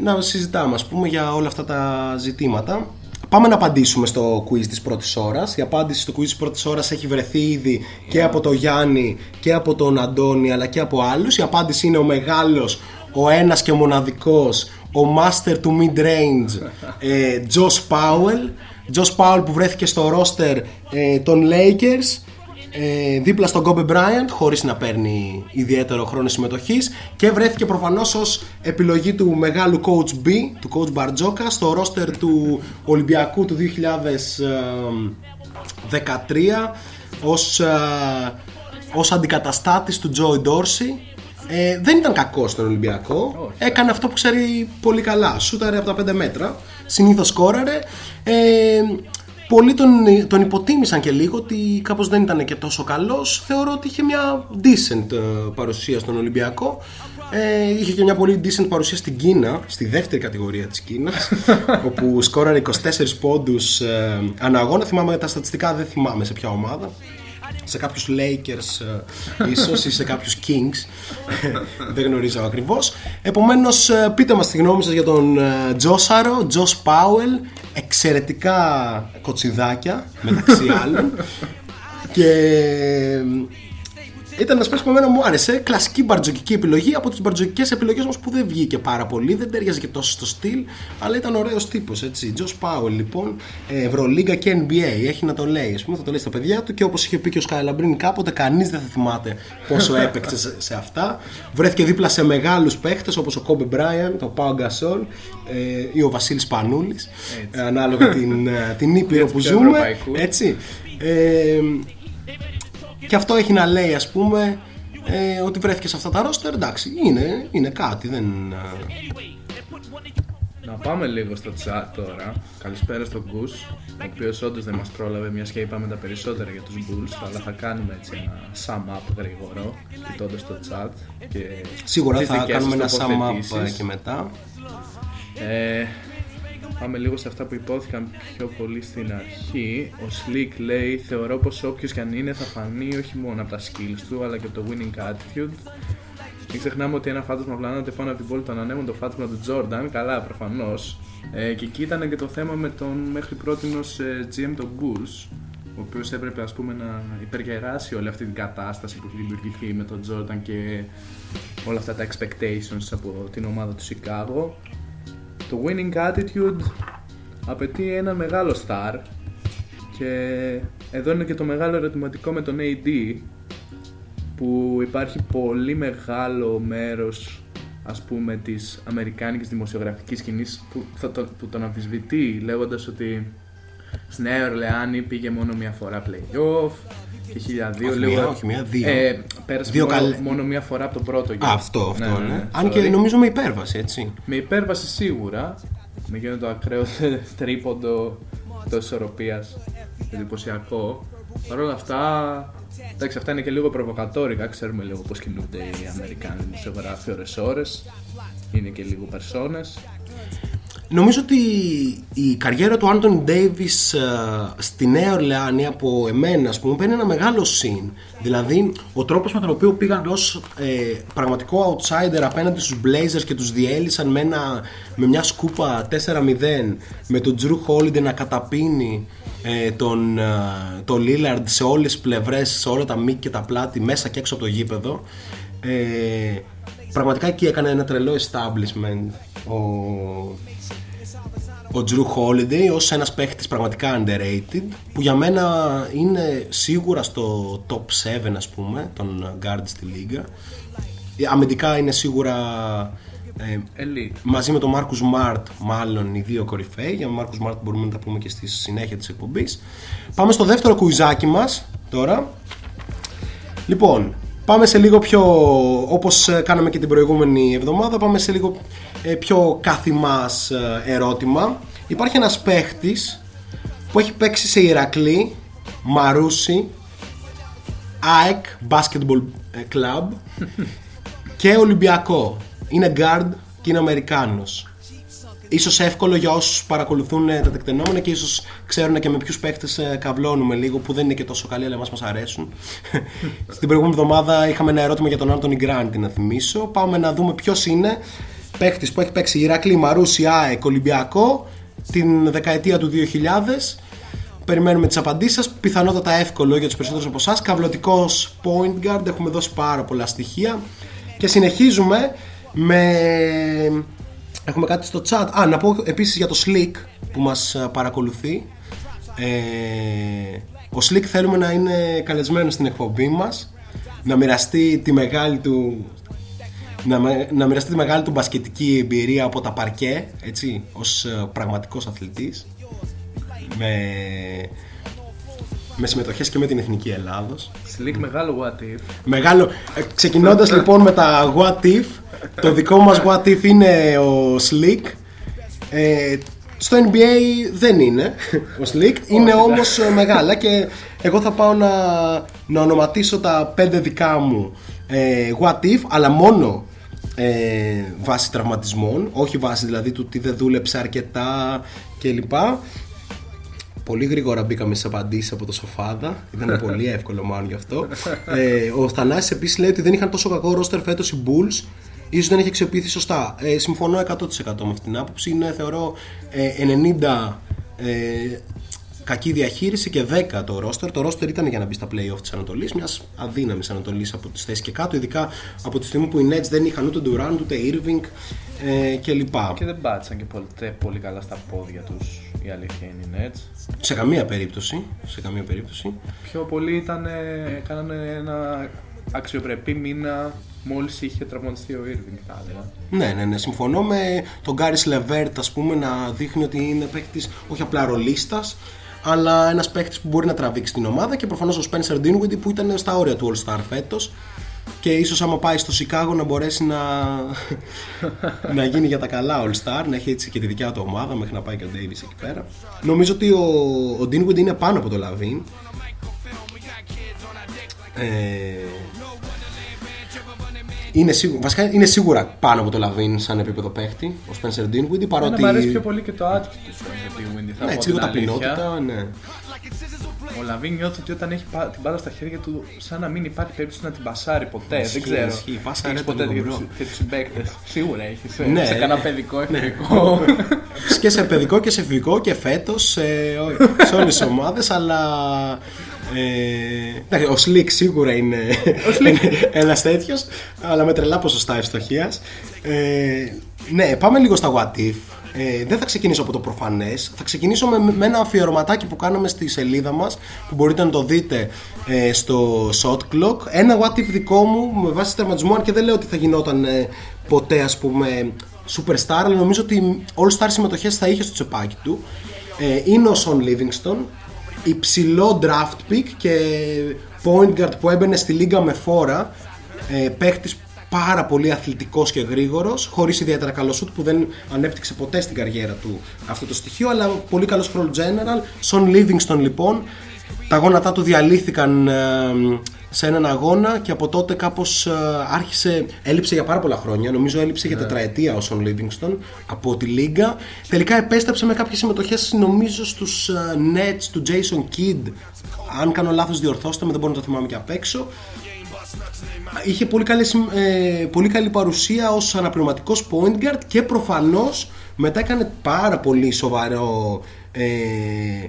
[SPEAKER 4] να συζητάμε ας πούμε για όλα αυτά τα ζητήματα Πάμε να απαντήσουμε στο quiz της πρώτης ώρας. Η απάντηση στο quiz της πρώτης ώρας έχει βρεθεί ήδη και από τον Γιάννη και από τον Αντώνη αλλά και από άλλους. Η απάντηση είναι ο μεγάλος, ο ένας και μοναδικός, ο master του mid-range, ε, Josh Powell. Josh Powell που βρέθηκε στο roster ε, των Lakers ε, δίπλα στον Kobe Bryant χωρίς να παίρνει ιδιαίτερο χρόνο συμμετοχής και βρέθηκε προφανώς ως επιλογή του μεγάλου coach B, του coach Μπαρτζόκα στο roster του Ολυμπιακού του 2013 ως, ε, ως αντικαταστάτης του Joey Dorsey ε, δεν ήταν κακό στον Ολυμπιακό. Έκανε αυτό που ξέρει πολύ καλά. Σούταρε από τα 5 μέτρα. Συνήθως σκόραρε. Ε, πολλοί τον, τον υποτίμησαν και λίγο ότι κάπως δεν ήταν και τόσο καλός. Θεωρώ ότι είχε μια decent ε, παρουσία στον Ολυμπιακό. Ε, είχε και μια πολύ decent παρουσία στην Κίνα, στη δεύτερη κατηγορία της Κίνας, όπου σκόραρε 24 πόντους ε, αναγώνα. Θυμάμαι τα στατιστικά, δεν θυμάμαι σε ποια ομάδα σε κάποιους Lakers ε, ίσως ή σε κάποιους Kings. Δεν γνωρίζω ακριβώς. Επομένως ε, πείτε μας τη γνώμη σας για τον Τζόσαρο Τζος Πάουελ εξαιρετικά κοτσιδάκια μεταξύ άλλων. Και ήταν ένας παίκτης που εμένα μου άρεσε. Κλασική μπαρτζοκική επιλογή από τις μπαρτζοκικές επιλογές μα που δεν βγήκε πάρα πολύ. Δεν τέριαζε και τόσο στο στυλ, αλλά ήταν ωραίος τύπος. Τζος Πάουελ λοιπόν, Ευρωλίγκα και NBA. Έχει να το λέει. Α πούμε, θα το λέει στα παιδιά του και όπως είχε πει και ο Σκάιλαμπριν κάποτε, κανείς δεν θα θυμάται πόσο έπαιξε σε αυτά. Βρέθηκε δίπλα σε μεγάλους παίχτες όπως ο Κόμπε Μπράιαν, ο Πάο Γκασόλ ε, ή ο Βασίλης Πανούλης. Ανάλογα την, ε, την ήπειρο που ζούμε. Έτσι. Ε, και αυτό έχει να λέει ας πούμε ε, ότι βρέθηκε σε αυτά τα ρόστερ εντάξει είναι, είναι κάτι δεν,
[SPEAKER 5] Να πάμε λίγο στο chat τώρα. Καλησπέρα στον Gus, ο οποίος όντως δεν μας πρόλαβε, μια και είπαμε τα περισσότερα για τους Bulls. Αλλά θα κάνουμε έτσι ένα sum up γρήγορο, κοιτώντας το chat. Και
[SPEAKER 4] Σίγουρα
[SPEAKER 5] τις
[SPEAKER 4] θα
[SPEAKER 5] δικές
[SPEAKER 4] κάνουμε ένα
[SPEAKER 5] σας
[SPEAKER 4] sum up
[SPEAKER 5] τοποθετήσεις.
[SPEAKER 4] ε, και μετά.
[SPEAKER 5] Ε, πάμε λίγο σε αυτά που υπόθηκαν πιο πολύ στην αρχή. Ο Slick λέει: Θεωρώ πως όποιος και αν είναι θα φανεί όχι μόνο από τα skills του αλλά και από το winning attitude. Μην ξεχνάμε ότι ένα φάντασμα πλανάται πάνω από την πόλη των ανέμων, το φάντασμα του Jordan. Καλά, προφανώς. Ε, και εκεί ήταν και το θέμα με τον μέχρι πρώτη ε, GM των Bulls, ο οποίος έπρεπε ας πούμε να υπεργεράσει όλη αυτή την κατάσταση που έχει δημιουργηθεί με τον Jordan και όλα αυτά τα expectations από την ομάδα του Chicago. Το winning attitude απαιτεί ένα μεγάλο star και εδώ είναι και το μεγάλο ερωτηματικό με τον AD που υπάρχει πολύ μεγάλο μέρος ας πούμε της αμερικάνικης δημοσιογραφικής σκηνής που, θα το, που τον αμφισβητεί λέγοντας ότι στη Νέα Ορλεάνη πήγε μόνο μία φορά playoff και 1002
[SPEAKER 4] Όχι
[SPEAKER 5] λίγο-
[SPEAKER 4] μία, όχι μία, δύο.
[SPEAKER 5] Ε, πέρασε
[SPEAKER 4] Δύο
[SPEAKER 5] μόνο,
[SPEAKER 4] καλέ-
[SPEAKER 5] μόνο μία φορά από τον πρώτο γύρο.
[SPEAKER 4] Α, αυτό, αυτό.
[SPEAKER 5] Ναι, ναι,
[SPEAKER 4] ναι.
[SPEAKER 5] ναι.
[SPEAKER 4] Αν και
[SPEAKER 5] Sorry.
[SPEAKER 4] νομίζω με υπέρβαση, έτσι.
[SPEAKER 5] Με υπέρβαση σίγουρα. Με γίνεται το ακραίο τρίποντο το ισορροπίας. Εντυπωσιακό. Παρ' όλα αυτά, εντάξει, αυτά είναι και λίγο προβοκατόρικα. Ξέρουμε λίγο πώς κινούνται οι Αμερικάνοι δημοσιογράφοι ώρε-ώρε. Είναι και λίγο περσόνες.
[SPEAKER 4] Νομίζω ότι η καριέρα του Άντων Ντέιβις στη Νέα Ορλεάνη από εμένα ας πούμε παίρνει ένα μεγάλο συν. Δηλαδή ο τρόπος με τον οποίο πήγαν ως ε, πραγματικό outsider απέναντι στους Blazers και τους διέλυσαν με, ένα, με μια σκούπα 4-0 με τον Drew Holiday να καταπίνει ε, τον, ε, τον Lillard σε όλες τις πλευρές, σε όλα τα μήκη και τα πλάτη μέσα και έξω από το γήπεδο. Ε, πραγματικά εκεί έκανε ένα τρελό establishment ο, ο Drew Holiday ως ένας παίχτης πραγματικά underrated που για μένα είναι σίγουρα στο top 7 ας πούμε των guards στη λίγα Ε, αμυντικά είναι σίγουρα ε,
[SPEAKER 5] Elite.
[SPEAKER 4] μαζί με τον Marcus Smart μάλλον οι δύο κορυφαίοι. Για τον Marcus Smart μπορούμε να τα πούμε και στη συνέχεια της εκπομπής. Πάμε στο δεύτερο κουιζάκι μας τώρα. Λοιπόν, πάμε σε λίγο πιο, όπως ε, κάναμε και την προηγούμενη εβδομάδα, πάμε σε λίγο ε, πιο καθημάς ε, ερώτημα. Υπάρχει ένας παίχτης που έχει παίξει σε Ηρακλή, Μαρούσι, ΑΕΚ, Basketball ε, Club και Ολυμπιακό. Είναι guard και είναι Αμερικάνος. Ίσως εύκολο για όσους παρακολουθούν ε, τα τεκτενόμενα και ίσως ξέρουν και με ποιους παίχτες ε, καυλώνουμε λίγο που δεν είναι και τόσο καλοί αλλά μας μας αρέσουν. Στην προηγούμενη εβδομάδα είχαμε ένα ερώτημα για τον Άντωνι Γκράντι να θυμίσω. Πάμε να δούμε ποιος είναι παίχτης που έχει παίξει Ηρακλή, Μαρούσι, ΑΕΚ, Ολυμπιακό την δεκαετία του 2000. Περιμένουμε τις απαντήσεις σας. Πιθανότατα εύκολο για τους περισσότερους από εσάς. Καυλωτικός point guard. Έχουμε δώσει πάρα πολλά στοιχεία. Και συνεχίζουμε με... Έχουμε κάτι στο chat. Α, να πω επίσης για το Slick που μας ε, παρακολουθεί. Ε, ο Slick θέλουμε να είναι καλεσμένος στην εκπομπή μας. Να μοιραστεί τη μεγάλη του να, με- να μοιραστεί τη μεγάλη του μπασκετική εμπειρία από τα παρκέ, έτσι, ως ε, πραγματικός αθλητής με, με συμμετοχές και με την Εθνική Ελλάδος.
[SPEAKER 5] Slick μεγάλο what if.
[SPEAKER 4] Μεγάλο, ε, ξεκινώντας λοιπόν με τα What If το δικό μας What If είναι ο Slick ε, στο NBA δεν είναι ο Slick, είναι όμως ε, μεγάλα και εγώ θα πάω να, να ονοματίσω τα πέντε δικά μου ε, What If αλλά μόνο ε, βάσει τραυματισμών όχι βάσει δηλαδή του τι δεν δούλεψε αρκετά κλπ Πολύ γρήγορα μπήκαμε στι απαντήσεις από το Σοφάδα. Ήταν πολύ εύκολο μάλλον γι' αυτό. Ε, ο Θανάσης επίσης λέει ότι δεν είχαν τόσο κακό ρόστερ φέτος οι Bulls. ίσως δεν έχει αξιοποιηθεί σωστά. Ε, συμφωνώ 100% με αυτή την άποψη. Είναι θεωρώ ε, 90 ε, κακή διαχείριση και 10 το ρόστερ. Το ρόστερ ήταν για να μπει στα playoff της Ανατολής, μιας αδύναμης Ανατολής από τις θέσεις και κάτω. Ειδικά από τη στιγμή που οι Nets δεν είχαν ούτε Durant ούτε Irving ε, κλπ.
[SPEAKER 5] Και δεν πάτησαν και ποτέ πολύ καλά στα πόδια τους η αλήθεια είναι οι Nets.
[SPEAKER 4] Σε καμία περίπτωση. Σε καμία περίπτωση.
[SPEAKER 5] Πιο πολύ ήταν, κάνανε ένα αξιοπρεπή μήνα μόλις είχε τραυματιστεί ο Irving θα έλεγα.
[SPEAKER 4] Ναι, ναι, ναι. Συμφωνώ με τον Caris LeVert, ας πούμε, να δείχνει ότι είναι παίκτης όχι απλά ρολίστας, αλλά ένας παίκτης που μπορεί να τραβήξει την ομάδα και προφανώς ο Spencer Dinwiddie που ήταν στα όρια του All Star φέτος. Και ίσως άμα πάει στο Σικάγο να μπορέσει να, να γίνει για τα καλά All Star, να έχει έτσι και τη δικιά του ομάδα μέχρι να πάει και ο Davis εκεί πέρα. Νομίζω ότι ο, ο Dinwiddie είναι πάνω από το LaVine. Ε, είναι, σίγουρα, βασικά είναι σίγουρα πάνω από το Λαβίν σαν επίπεδο παίχτη, ο Spencer Dinwiddie, παρότι...
[SPEAKER 5] Εμένα μου αρέσει πιο πολύ και το attitude του Spencer Dinwiddie, θα
[SPEAKER 4] Ναι,
[SPEAKER 5] πω
[SPEAKER 4] έτσι λίγο
[SPEAKER 5] την
[SPEAKER 4] ταπεινότητα,
[SPEAKER 5] αλήθεια.
[SPEAKER 4] ναι.
[SPEAKER 5] Ο Λαβίν νιώθει ότι όταν έχει πα- την μπάλα στα χέρια του, σαν να μην υπάρχει περίπτωση να την πασάρει ποτέ.
[SPEAKER 4] Ισχύει,
[SPEAKER 5] δεν ξέρω.
[SPEAKER 4] ισχύει. Πάσαρε
[SPEAKER 5] Έχεις
[SPEAKER 4] το
[SPEAKER 5] ποτέ
[SPEAKER 4] λίγο,
[SPEAKER 5] και
[SPEAKER 4] bro.
[SPEAKER 5] τους- και του συμπαίκτε. Σίγουρα έχεις.
[SPEAKER 4] Ναι.
[SPEAKER 5] σε κανένα παιδικό εφηβικό.
[SPEAKER 4] και σε παιδικό και σε φυγικό και φέτος σε, σε όλες τις ομάδες, αλλά. Ε, εντάξει, ο Σλικ σίγουρα είναι ένας τέτοιος, αλλά με τρελά ποσοστά ευστοχίας. Ε, ναι, πάμε λίγο στα what if. Ε, δεν θα ξεκινήσω από το προφανές. Θα ξεκινήσω με, με ένα αφιερωματάκι που κάναμε στη σελίδα μας που μπορείτε να το δείτε ε, στο Shot Clock. Ένα what if δικό μου με βάση τερματισμό, αν και δεν λέω ότι θα γινόταν ε, ποτέ, ας πούμε, superstar, αλλά νομίζω ότι all-star συμμετοχές θα είχε στο τσεπάκι του. Ε, είναι ο Σον Livingston, υψηλό draft pick και point guard που έμπαινε στη λίγα με φόρα, ε, παίχτης πάρα πολύ αθλητικός και γρήγορος, χωρίς ιδιαίτερα καλό σουτ που δεν ανέπτυξε ποτέ στην καριέρα του αυτό το στοιχείο, αλλά πολύ καλός floor general. Σον Livingston λοιπόν, τα γόνατά του διαλύθηκαν ε, σε έναν αγώνα και από τότε κάπως ε, άρχισε, έλειψε για πάρα πολλά χρόνια, νομίζω έλειψε για τετραετία ο Σον Livingston από τη Λίγκα. Τελικά επέστρεψε με κάποιες συμμετοχές νομίζω στους ε, Nets του Jason Kidd. Αν κάνω λάθος διορθώστε με, δεν μπορώ να το θυμάμαι και απ' έξω. Είχε πολύ καλή, συμ- ε, πολύ καλή παρουσία ως αναπληρωματικός point guard και προφανώς μετά έκανε πάρα πολύ σοβαρό ε,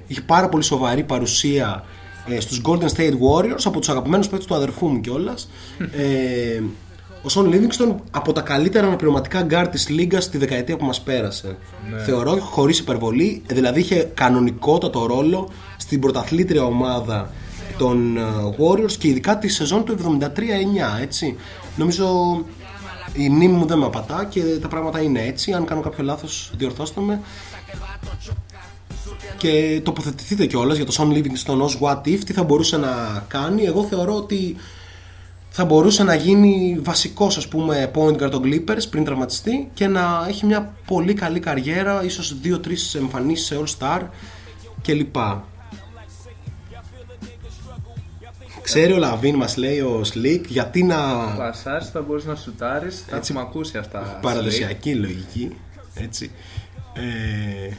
[SPEAKER 4] είχε πάρα πολύ σοβαρή παρουσία ε, στους Golden State Warriors από τους αγαπημένους παίκτες του αδερφού μου κιόλας. Ε, ο Σον Livingston από τα καλύτερα αναπληρωματικά guard της λίγας τη δεκαετία που μας πέρασε. Θεωρώ χωρίς υπερβολή δηλαδή είχε κανονικότατο ρόλο στην πρωταθλήτρια ομάδα των ε, Warriors και ειδικά τη σεζόν του 73-9 έτσι. Νομίζω η μνήμη μου δεν με απατά και τα πράγματα είναι έτσι. Αν κάνω κάποιο λάθος διορθώστε με και τοποθετηθείτε κιόλας για το Son Livingston ως what if τι θα μπορούσε να κάνει εγώ θεωρώ ότι θα μπορούσε να γίνει βασικός ας πούμε point guard των Clippers πριν τραυματιστεί και να έχει μια πολύ καλή καριέρα ίσως 2-3 εμφανίσεις σε All Star κλπ Ξέρει ο Λαβίν μας λέει ο Slick γιατί να
[SPEAKER 5] Πασάρι θα μπορεί να σουτάρεις. Θα
[SPEAKER 4] Έτσι.
[SPEAKER 5] έχουμε ακούσει αυτά.
[SPEAKER 4] παραδοσιακή λογική έτσι ε,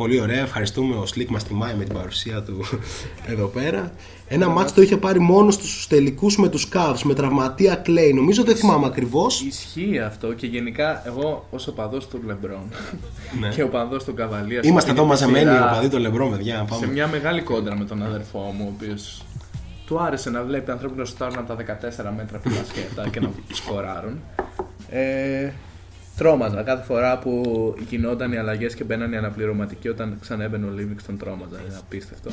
[SPEAKER 4] Πολύ ωραία, ευχαριστούμε ο Slick μας τιμάει με την παρουσία του εδώ πέρα Ένα μάτς το είχε πάρει μόνος στους τελικούς με τους Cavs με τραυματία Clay Νομίζω δεν θυμάμαι ακριβώς
[SPEAKER 5] Ισχύει αυτό και γενικά εγώ ως οπαδός του Λεμπρόν
[SPEAKER 4] Ναι.
[SPEAKER 5] και οπαδός του Καβαλία
[SPEAKER 4] Είμαστε εδώ μαζεμένοι ο παδί των Λεμπρόν παιδιά
[SPEAKER 5] σε
[SPEAKER 4] πάμε.
[SPEAKER 5] μια μεγάλη κόντρα με τον αδερφό μου, ο οποίος του άρεσε να βλέπει ανθρώπους να σουτάρουν από τα 14 μέτρα από τη μπασκέτα και να σκοράρουν. Ε, τρόμαζα κάθε φορά που γινόταν οι αλλαγές και μπαίναν οι αναπληρωματικοί όταν ξανέμπαινε ο Λίβινγκστον τρόμαζα. Είναι απίστευτο.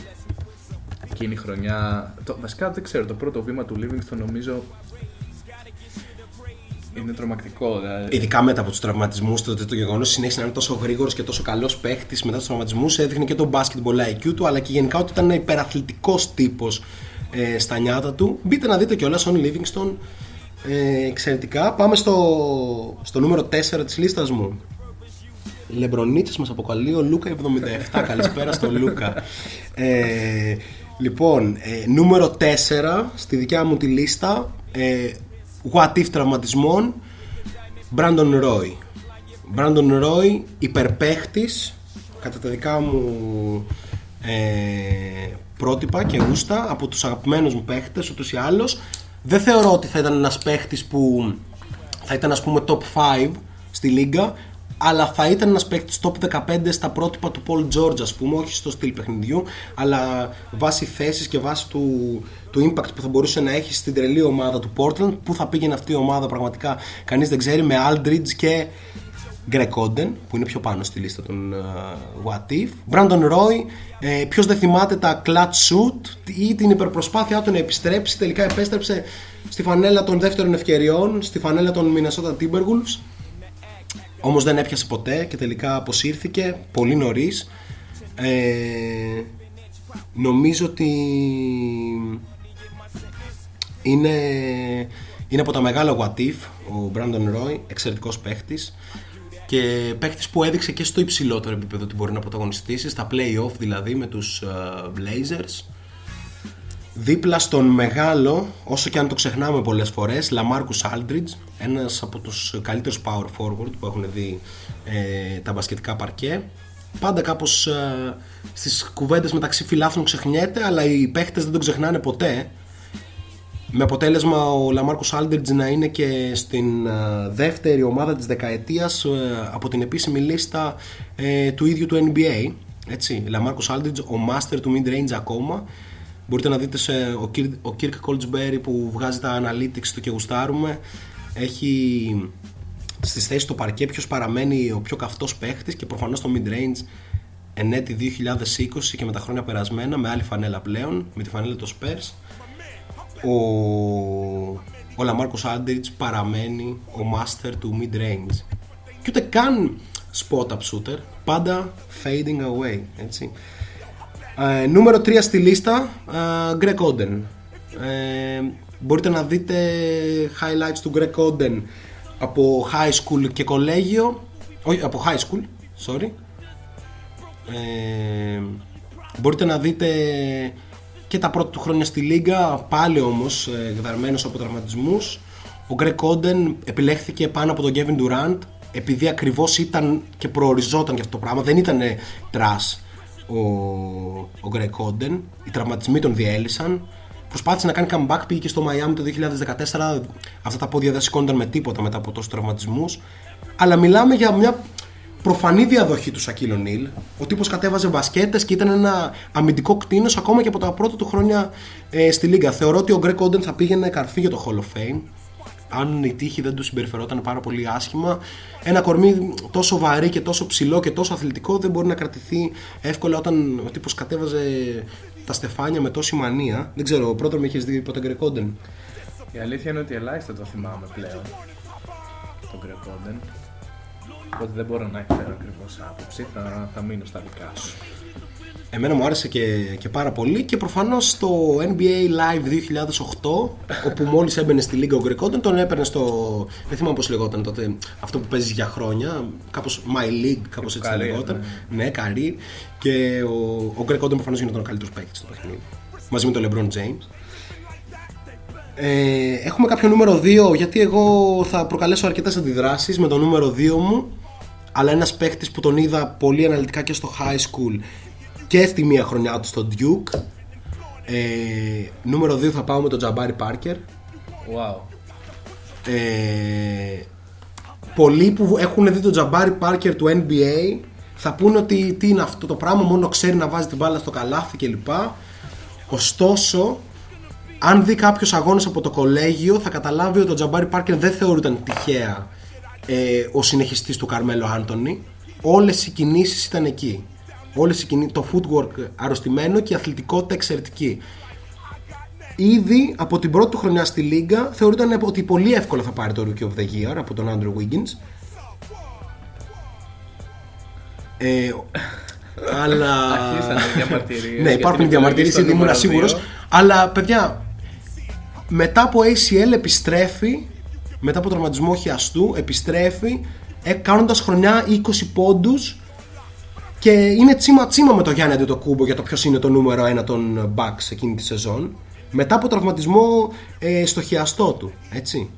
[SPEAKER 5] Εκείνη η χρονιά. Το, βασικά δεν ξέρω, το πρώτο βήμα του Λίβινγκστον νομίζω είναι τρομακτικό. Δηλαδή.
[SPEAKER 4] Ειδικά μετά από τους τραυματισμούς, το, το, το γεγονός συνέχισε να είναι τόσο γρήγορος και τόσο καλός παίχτης μετά τους τραυματισμούς έδειχνε και το basketball IQ του, αλλά και γενικά ότι ήταν υπεραθλητικός τύπος ε, στα νιάτα του. Μπείτε να δείτε κιόλας Son Livingston. Ε, εξαιρετικά. Πάμε στο, στο νούμερο 4 της λίστας μου. Λεμπρονίτσε μας αποκαλεί ο Λούκα 77. Καλησπέρα στο Λούκα. Ε, λοιπόν, ε, νούμερο 4 στη δικιά μου τη λίστα. Ε, what if τραυματισμών. Brandon Roy. Brandon Roy, υπερπαίχτης, κατά τα δικά μου ε, πρότυπα και γούστα, από τους αγαπημένους μου παίχτες, ούτως ή άλλως. Δεν θεωρώ ότι θα ήταν ένας παίχτης που θα ήταν ας πούμε top 5 στη λίγα, αλλά θα ήταν ένας παίχτης top 15 στα πρότυπα του Paul George ας πούμε, όχι στο στυλ παιχνιδιού, αλλά βάσει θέσης και βάσει του, του impact που θα μπορούσε να έχει στην τρελή ομάδα του Portland, που θα πήγαινε αυτή η ομάδα πραγματικά κανείς δεν ξέρει, με Aldridge και Greg Oden, που είναι πιο πάνω στη λίστα των uh, What If. Brandon Roy, ε, ποιος δεν θυμάται τα clutch shoot ή την υπερπροσπάθειά του να επιστρέψει, τελικά επέστρεψε στη φανέλα των δεύτερων ευκαιριών, στη φανέλα των Minnesota Timberwolves. Όμως δεν έπιασε ποτέ και τελικά αποσύρθηκε πολύ νωρίς. Ε, νομίζω ότι είναι, Είναι από τα μεγάλα What If, ο Brandon Roy, εξαιρετικός παίχτης και παίχτης που έδειξε και στο υψηλότερο επίπεδο ότι μπορεί να πρωταγωνιστήσει, στα play-off δηλαδή με τους ε, Blazers. Δίπλα στον μεγάλο, όσο και αν το ξεχνάμε πολλές φορές, Lamarcus Aldridge, ένας από τους καλύτερους power forward που έχουν δει ε, τα μπασκετικά παρκέ. Πάντα κάπως ε, στις κουβέντες μεταξύ φιλάθλων ξεχνιέται, αλλά οι παίχτες δεν τον ξεχνάνε ποτέ. Με αποτέλεσμα ο Λαμάρκος Aldridge να είναι και στην ε, δεύτερη ομάδα της δεκαετίας ε, από την επίσημη λίστα ε, του ίδιου του NBA. Έτσι, Λαμάρκος Aldridge, ο master του mid-range ακόμα. Μπορείτε να δείτε σε, ο, Kirk, ο Kirk Coltsberry που βγάζει τα analytics του και γουστάρουμε. Έχει στις θέσεις του παρκέ ποιος παραμένει ο πιο καυτός παίχτης και προφανώς το mid-range εν έτη 2020 και με τα χρόνια περασμένα με άλλη φανέλα πλέον, με τη φανέλα των Spurs ο, ο Λαμάρκος Άντριτς παραμένει ο master του mid-range. Και ούτε καν spot up shooter πάντα fading away έτσι. Ε, νούμερο 3 στη λίστα ε, Greg Oden. Ε, μπορείτε να δείτε highlights του Greg Oden από high school και κολέγιο. Όχι από high school sorry. Ε, μπορείτε να δείτε και τα πρώτα του χρόνια στη Λίγκα, πάλι όμως ε, γδαρμένος από τραυματισμούς. Ο Greg Oden επιλέχθηκε πάνω από τον Kevin Durant επειδή ακριβώς ήταν και προοριζόταν για αυτό το πράγμα. Δεν ήταν trash ο, ο Greg Oden. Οι τραυματισμοί τον διέλυσαν. Προσπάθησε να κάνει comeback, πήγε και στο Miami το 2014. Αυτά τα πόδια δεν σηκώνονταν με τίποτα μετά από τόσους τραυματισμούς. Αλλά μιλάμε για μια προφανή διαδοχή του Shaquille O'Neal. Ο τύπος κατέβαζε μπασκέτες και ήταν ένα αμυντικό κτήνος ακόμα και από τα πρώτα του χρόνια ε, στη Λίγκα. Θεωρώ ότι ο Γκρέκ Όντεν θα πήγαινε καρφί για το Hall of Fame. Αν η τύχη δεν του συμπεριφερόταν πάρα πολύ άσχημα. Ένα κορμί τόσο βαρύ και τόσο ψηλό και τόσο αθλητικό δεν μπορεί να κρατηθεί εύκολα όταν ο τύπος κατέβαζε τα στεφάνια με τόση μανία. Δεν ξέρω, πρώτον με είχε δει ποτέ Γκρέκ Όντεν.
[SPEAKER 5] Η αλήθεια είναι ότι ελάχιστα το θυμάμαι πλέον. Τον Γκρέκ Όντεν. Οπότε δεν μπορώ να εκφέρω ακριβώς άποψη. Θα, θα μείνω στα δικά σου.
[SPEAKER 4] Εμένα μου άρεσε και, και πάρα πολύ και προφανώς στο NBA Live 2008 όπου μόλις έμπαινε στη Λίγκα ο Γκρεκόντεν τον έπαιρνε στο, δεν θυμάμαι πώς λεγόταν τότε, αυτό που παίζεις για χρόνια, κάπως My League, κάπως έτσι
[SPEAKER 5] Career,
[SPEAKER 4] λεγόταν. Ναι, καρύ και ο, ο Γκρεκόντεν προφανώς είναι ο καλύτερος παίκτης στο παιχνίδι μαζί με τον LeBron James. Ε, έχουμε κάποιο νούμερο 2 γιατί εγώ θα προκαλέσω αρκετές αντιδράσεις με το νούμερο 2 μου αλλά ένας παίχτης που τον είδα πολύ αναλυτικά και στο high school και στη μία χρονιά του στο Duke ε, νούμερο 2 θα πάω με τον Jabari Parker
[SPEAKER 5] Wow.
[SPEAKER 4] ε, πολλοί που έχουν δει τον Jabari Parker του NBA θα πούνε ότι τι είναι αυτό το πράγμα μόνο ξέρει να βάζει την μπάλα στο καλάθι κλπ ωστόσο αν δει κάποιος αγώνε από το κολέγιο, θα καταλάβει ότι ο Τζαμπάρι Πάρκερ δεν θεωρούταν τυχαία ε, ο συνεχιστής του Καρμέλο Άντωνη. Όλες οι κινήσεις ήταν εκεί. Όλες οι κινήσεις, το footwork αρρωστημένο και η αθλητικότητα εξαιρετική. Ήδη από την πρώτη του χρονιά στη Λίγκα θεωρούταν ότι πολύ εύκολα θα πάρει το Rookie of the Year από τον Andrew Wiggins. Ε, αλλά.
[SPEAKER 5] Αρχίσανε οι διαμαρτυρίες
[SPEAKER 4] ναι,
[SPEAKER 5] για
[SPEAKER 4] υπάρχουν
[SPEAKER 5] την
[SPEAKER 4] διαμαρτυρίες
[SPEAKER 5] επιλογή
[SPEAKER 4] γιατί
[SPEAKER 5] στο
[SPEAKER 4] ήμουν
[SPEAKER 5] νούμερο
[SPEAKER 4] σίγουρο.
[SPEAKER 5] δύο.
[SPEAKER 4] Αλλά παιδιά, μετά από ACL επιστρέφει, μετά από τραυματισμό χιαστού, επιστρέφει ε, κάνοντας χρονιά 20 πόντους και είναι τσίμα τσίμα με το Γιάννη Αντετοκούμπο για το ποιος είναι το νούμερο 1 των Bucks εκείνη τη σεζόν. Μετά από τραυματισμό ε, στο χιαστό του, έτσι.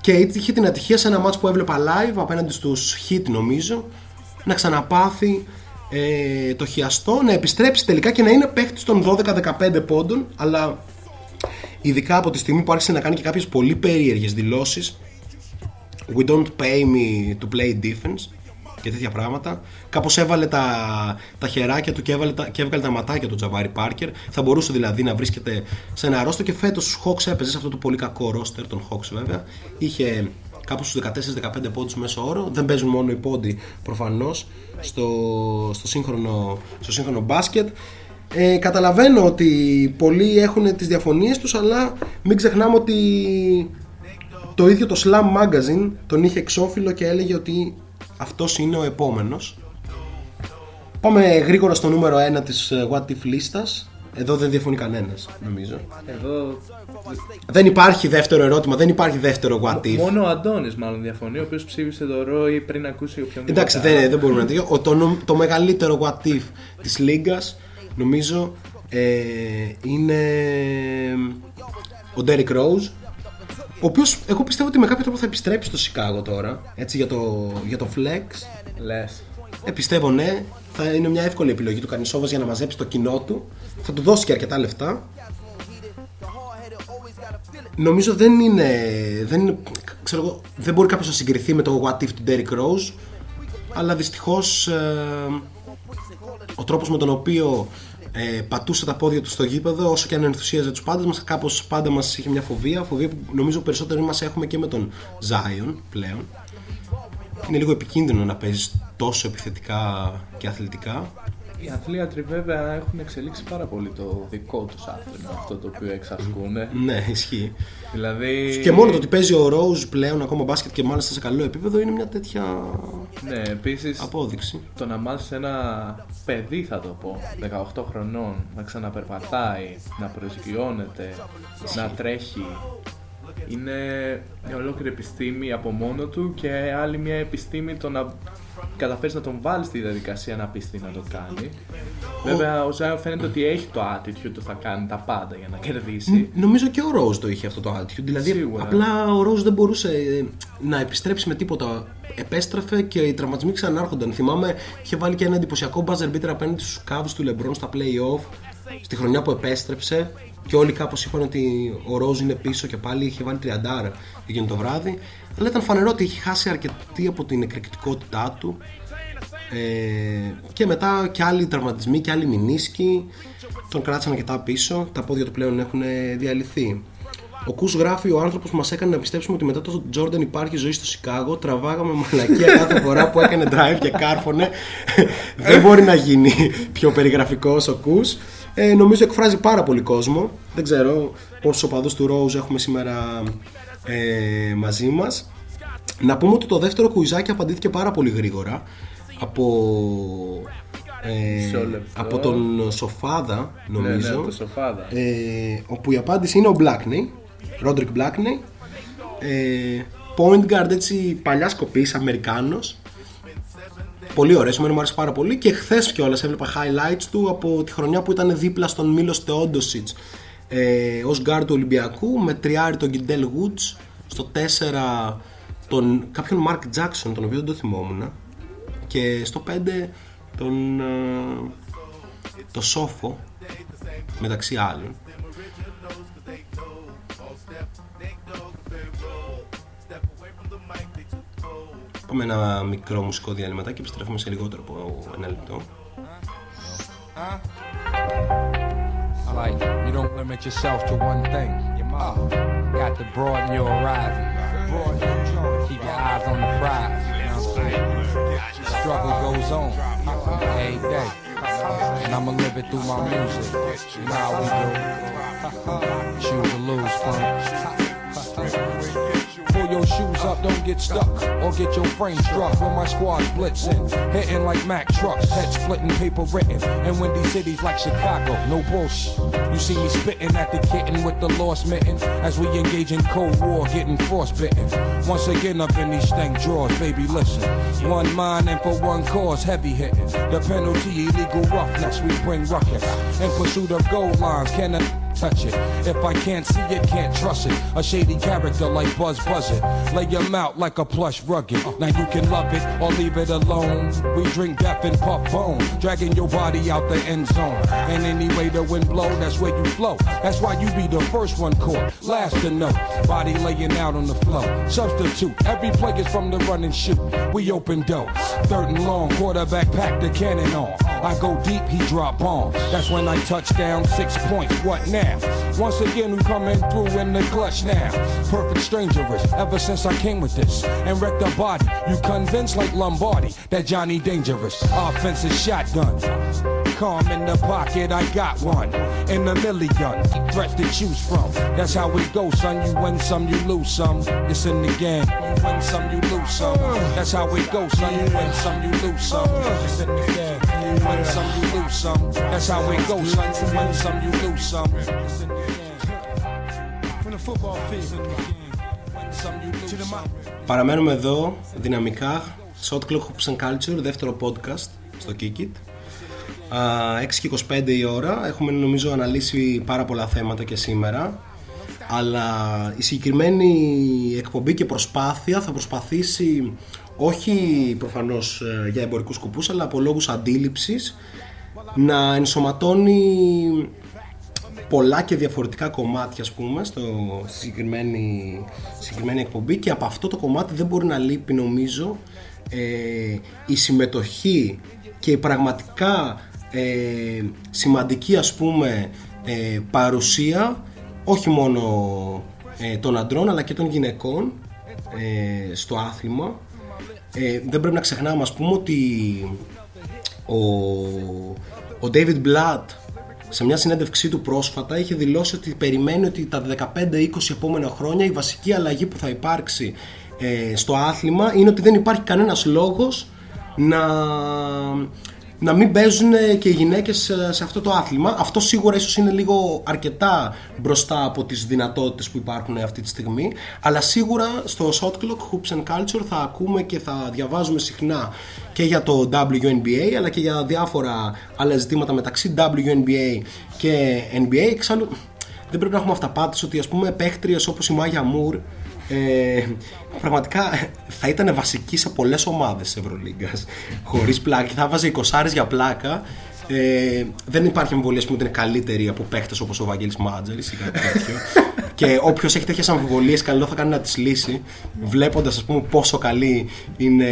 [SPEAKER 4] Και είχε την ατυχία σε ένα μάτς που έβλεπα live απέναντι στους Hit νομίζω να ξαναπάθει ε, το χιαστό, να επιστρέψει τελικά και να είναι παίχτης των 12-15 πόντων αλλά ειδικά από τη στιγμή που άρχισε να κάνει και κάποιες πολύ περίεργες δηλώσεις We don't pay me to play defense και τέτοια πράγματα. Κάπως έβαλε τα, τα χεράκια του και, έβαλε τα, και έβγαλε τα ματάκια του Τζαβάρι Πάρκερ. Θα μπορούσε δηλαδή να βρίσκεται σε ένα ρόστο και φέτος στου Hawks έπαιζε σε αυτό το πολύ κακό ρόστερ των Hawks βέβαια. Είχε κάπου στους 14-15 πόντους μέσω όρο. Δεν παίζουν μόνο οι πόντοι προφανώς στο, στο, σύγχρονο, στο σύγχρονο μπάσκετ. Ε, καταλαβαίνω ότι πολλοί έχουν τις διαφωνίες τους αλλά μην ξεχνάμε ότι το ίδιο το Slam Magazine τον είχε εξώφυλλο και έλεγε ότι αυτός είναι ο επόμενος. Πάμε γρήγορα στο νούμερο 1 της ε, What If λίστας. Εδώ δεν διαφωνεί κανένας, νομίζω.
[SPEAKER 5] Εδώ
[SPEAKER 4] Δεν υπάρχει δεύτερο ερώτημα, δεν υπάρχει δεύτερο what if.
[SPEAKER 5] μόνο ο Αντώνης μάλλον διαφωνεί, ο οποίος ψήφισε το Ρόι πριν ακούσει οποιονδήποτε.
[SPEAKER 4] Εντάξει, δεν, δεν μπορούμε να το ο, το, νο- το μεγαλύτερο what if της Λίγκας νομίζω ε, είναι ο Derrick Rose ο οποίος εγώ πιστεύω ότι με κάποιο τρόπο θα επιστρέψει στο Σικάγο τώρα έτσι για το, για το flex.
[SPEAKER 5] Λες.
[SPEAKER 4] ε, πιστεύω ναι. Θα είναι μια εύκολη επιλογή του Καρνισόβας για να μαζέψει το κοινό του. Θα του δώσει και αρκετά λεφτά. Νομίζω δεν είναι, δεν είναι ξέρω εγώ, δεν μπορεί κάποιος να συγκριθεί με το what if του Derrick Rose αλλά δυστυχώς ε, ο τρόπος με τον οποίο ε, πατούσε τα πόδια του στο γήπεδο όσο και αν ενθουσίαζε τους πάντες μας κάπως πάντα μας είχε μια φοβία φοβία που νομίζω περισσότερο μας έχουμε και με τον Zion πλέον. Είναι λίγο επικίνδυνο να παίζεις τόσο επιθετικά και αθλητικά.
[SPEAKER 5] Οι αθλίατροι βέβαια έχουν εξελίξει πάρα πολύ το δικό τους άθλημα, αυτό το οποίο εξασκούν.
[SPEAKER 4] ναι ισχύει
[SPEAKER 5] Δηλαδή...
[SPEAKER 4] και μόνο το ότι παίζει ο Rose πλέον ακόμα μπάσκετ και μάλιστα σε καλό επίπεδο είναι μια τέτοια
[SPEAKER 5] Ναι, επίσης
[SPEAKER 4] απόδειξη.
[SPEAKER 5] το να μάθεις ένα παιδί θα το πω 18 χρονών να ξαναπερπατάει, να προσγειώνεται, να τρέχει είναι μια ολόκληρη επιστήμη από μόνο του και άλλη μια επιστήμη το να καταφέρεις να τον βάλεις στη διαδικασία να πεις τι να το κάνει. Βέβαια ο Ζάιο φαίνεται ότι έχει το attitude του θα κάνει τα πάντα για να κερδίσει.
[SPEAKER 4] Νομίζω και ο Rose το είχε αυτό το attitude. Δηλαδή,
[SPEAKER 5] Σίγουρα.
[SPEAKER 4] απλά ο Rose δεν μπορούσε ε, να επιστρέψει με τίποτα. Επέστρεφε και οι τραυματισμοί ξανάρχονταν. Θυμάμαι, είχε βάλει και ένα εντυπωσιακό buzzer beater απέναντι στους Cavs του LeBron στα playoff στη χρονιά που επέστρεψε. Και όλοι κάπως είπαν ότι ο Rose είναι πίσω και πάλι είχε βάλει 30 εκείνο το βράδυ. Αλλά ήταν φανερό ότι είχε χάσει αρκετή από την εκρηκτικότητά του. Ε, και μετά και άλλοι τραυματισμοί και άλλοι μηνίσκοι τον κράτησαν αρκετά πίσω. Τα πόδια του πλέον έχουν διαλυθεί. Ο Κούς γράφει ο άνθρωπος που μας έκανε να πιστέψουμε ότι μετά το Jordan υπάρχει ζωή στο Σικάγο. Τραβάγαμε μαλακία κάθε φορά που έκανε drive και κάρφωνε. Δεν μπορεί να γίνει πιο περιγραφικός ο Κούς. Ε, νομίζω εκφράζει πάρα πολύ κόσμο. Δεν ξέρω πόσους οπαδούς του Rose έχουμε σήμερα ε, μαζί μας. Να πούμε ότι το δεύτερο κουιζάκι απαντήθηκε πάρα πολύ γρήγορα από, ε,
[SPEAKER 5] Μισό λεπτό.
[SPEAKER 4] από τον Σοφάδα νομίζω
[SPEAKER 5] Ναι, ναι, από το Σοφάδα.
[SPEAKER 4] ε, όπου η απάντηση είναι ο Blackney Roderick Blackney ε, point guard έτσι παλιάς κοπής Αμερικάνος Πολύ ωραίο, εμένα μου άρεσε πάρα πολύ και χθες κιόλας έβλεπα highlights του από τη χρονιά που ήταν δίπλα στον Μίλο Θεόντοσιτ ε, ως guard του Ολυμπιακού με τριάρι τον Γκιντέλ Woods στο 4 τον κάποιον Mark Jackson τον οποίο δεν το θυμόμουν και στο 5 τον ε, το Σόφο μεταξύ άλλων Πάμε ένα μικρό μουσικό διαλυματάκι και επιστρέφουμε σε λιγότερο από ένα λεπτό.
[SPEAKER 13] Like, you don't limit yourself to one thing. Your mom got to broaden your horizon. Keep your eyes on the prize. You know what I'm saying? The struggle goes on every day. And I'ma live it through my music. You know how we do. Choose to lose, fun. Your shoes up, don't get stuck or get your frame struck when my squad blitzing. Hitting like Mack trucks, head splitting, paper written. And windy cities like Chicago, no bullshit. You see me spitting at the kitten with the lost mitten as we engage in Cold War, getting frostbitten. Once again up in these stank drawers, baby, listen. One mind and for one cause, heavy hitting. The penalty, illegal roughness, we bring ruckus. In pursuit of gold lines, can I touch it. If I can't see it, can't trust it. A shady character like Buzz Buzzard. Lay your mouth like a plush rugged. Uh. Now you can love it or leave it alone. We drink death and puff bone, dragging your body out the end zone. And any way the wind blow, that's where you flow. That's why you be the first one caught, last to know. Body laying out on the floor. Substitute, every play is from the run and shoot. We open doors, third and long, quarterback pack the cannon on. I go deep, he drop bombs. That's when I touch down six points. What now? Once again, we coming through in the clutch now. Perfect strangerist, ever since I came with this and wrecked the body. You convinced like Lombardi that Johnny dangerous. Offensive shotgun. Calm in the pocket, I got one. In a million, threats to choose from. That's how it goes, son. You win some, you lose some. It's in the game. You win some, you lose some. That's how it goes, son. You win some, you lose some. It's in the game.
[SPEAKER 4] Παραμένουμε εδώ δυναμικά σε Outlooks and Culture, δεύτερο podcast στο Kikit. 6 και 25 η ώρα έχουμε νομίζω αναλύσει πάρα πολλά θέματα και σήμερα. Αλλά η συγκεκριμένη εκπομπή και προσπάθεια θα προσπαθήσει όχι προφανώς ε, για εμπορικούς σκοπούς αλλά από λόγους αντίληψης να ενσωματώνει πολλά και διαφορετικά κομμάτια ας πούμε στο, στη συγκεκριμένη, συγκεκριμένη εκπομπή και από αυτό το κομμάτι δεν μπορεί να λείπει νομίζω ε, η συμμετοχή και η πραγματικά ε, σημαντική ας πούμε ε, παρουσία όχι μόνο ε, των αντρών αλλά και των γυναικών ε, στο άθλημα ε, δεν πρέπει να ξεχνάμε ας πούμε ότι ο, ο David Blatt σε μια συνέντευξή του πρόσφατα είχε δηλώσει ότι περιμένει ότι τα 15-20 επόμενα χρόνια η βασική αλλαγή που θα υπάρξει ε, στο άθλημα είναι ότι δεν υπάρχει κανένας λόγος να, να μην παίζουν και οι γυναίκες ε, σε αυτό το άθλημα. Αυτό σίγουρα ίσως είναι λίγο αρκετά μπροστά από τις δυνατότητες που υπάρχουν αυτή τη στιγμή. Αλλά σίγουρα στο Shot Clock, Hoops and Culture θα ακούμε και θα διαβάζουμε συχνά και για το WNBA αλλά και για διάφορα άλλα ζητήματα μεταξύ WNBA και NBA. Εξάλλου δεν πρέπει να έχουμε αυταπάτηση ότι ας πούμε παίχτριες όπως η Μάγια Μουρ ε, πραγματικά θα ήταν βασική σε πολλές ομάδες της Ευρωλίγκας. Χωρίς πλάκα. Και θα βάζει 20 για πλάκα. Ε, δεν υπάρχει αμφιβολία πούμε, ότι είναι καλύτερη από παίχτες όπως ο Βαγγέλης Μάτζερης ή κάτι τέτοιο. Και όποιος έχει τέτοιες αμφιβολίες καλό θα κάνει να τις λύσει βλέποντας ας πούμε πόσο καλή είναι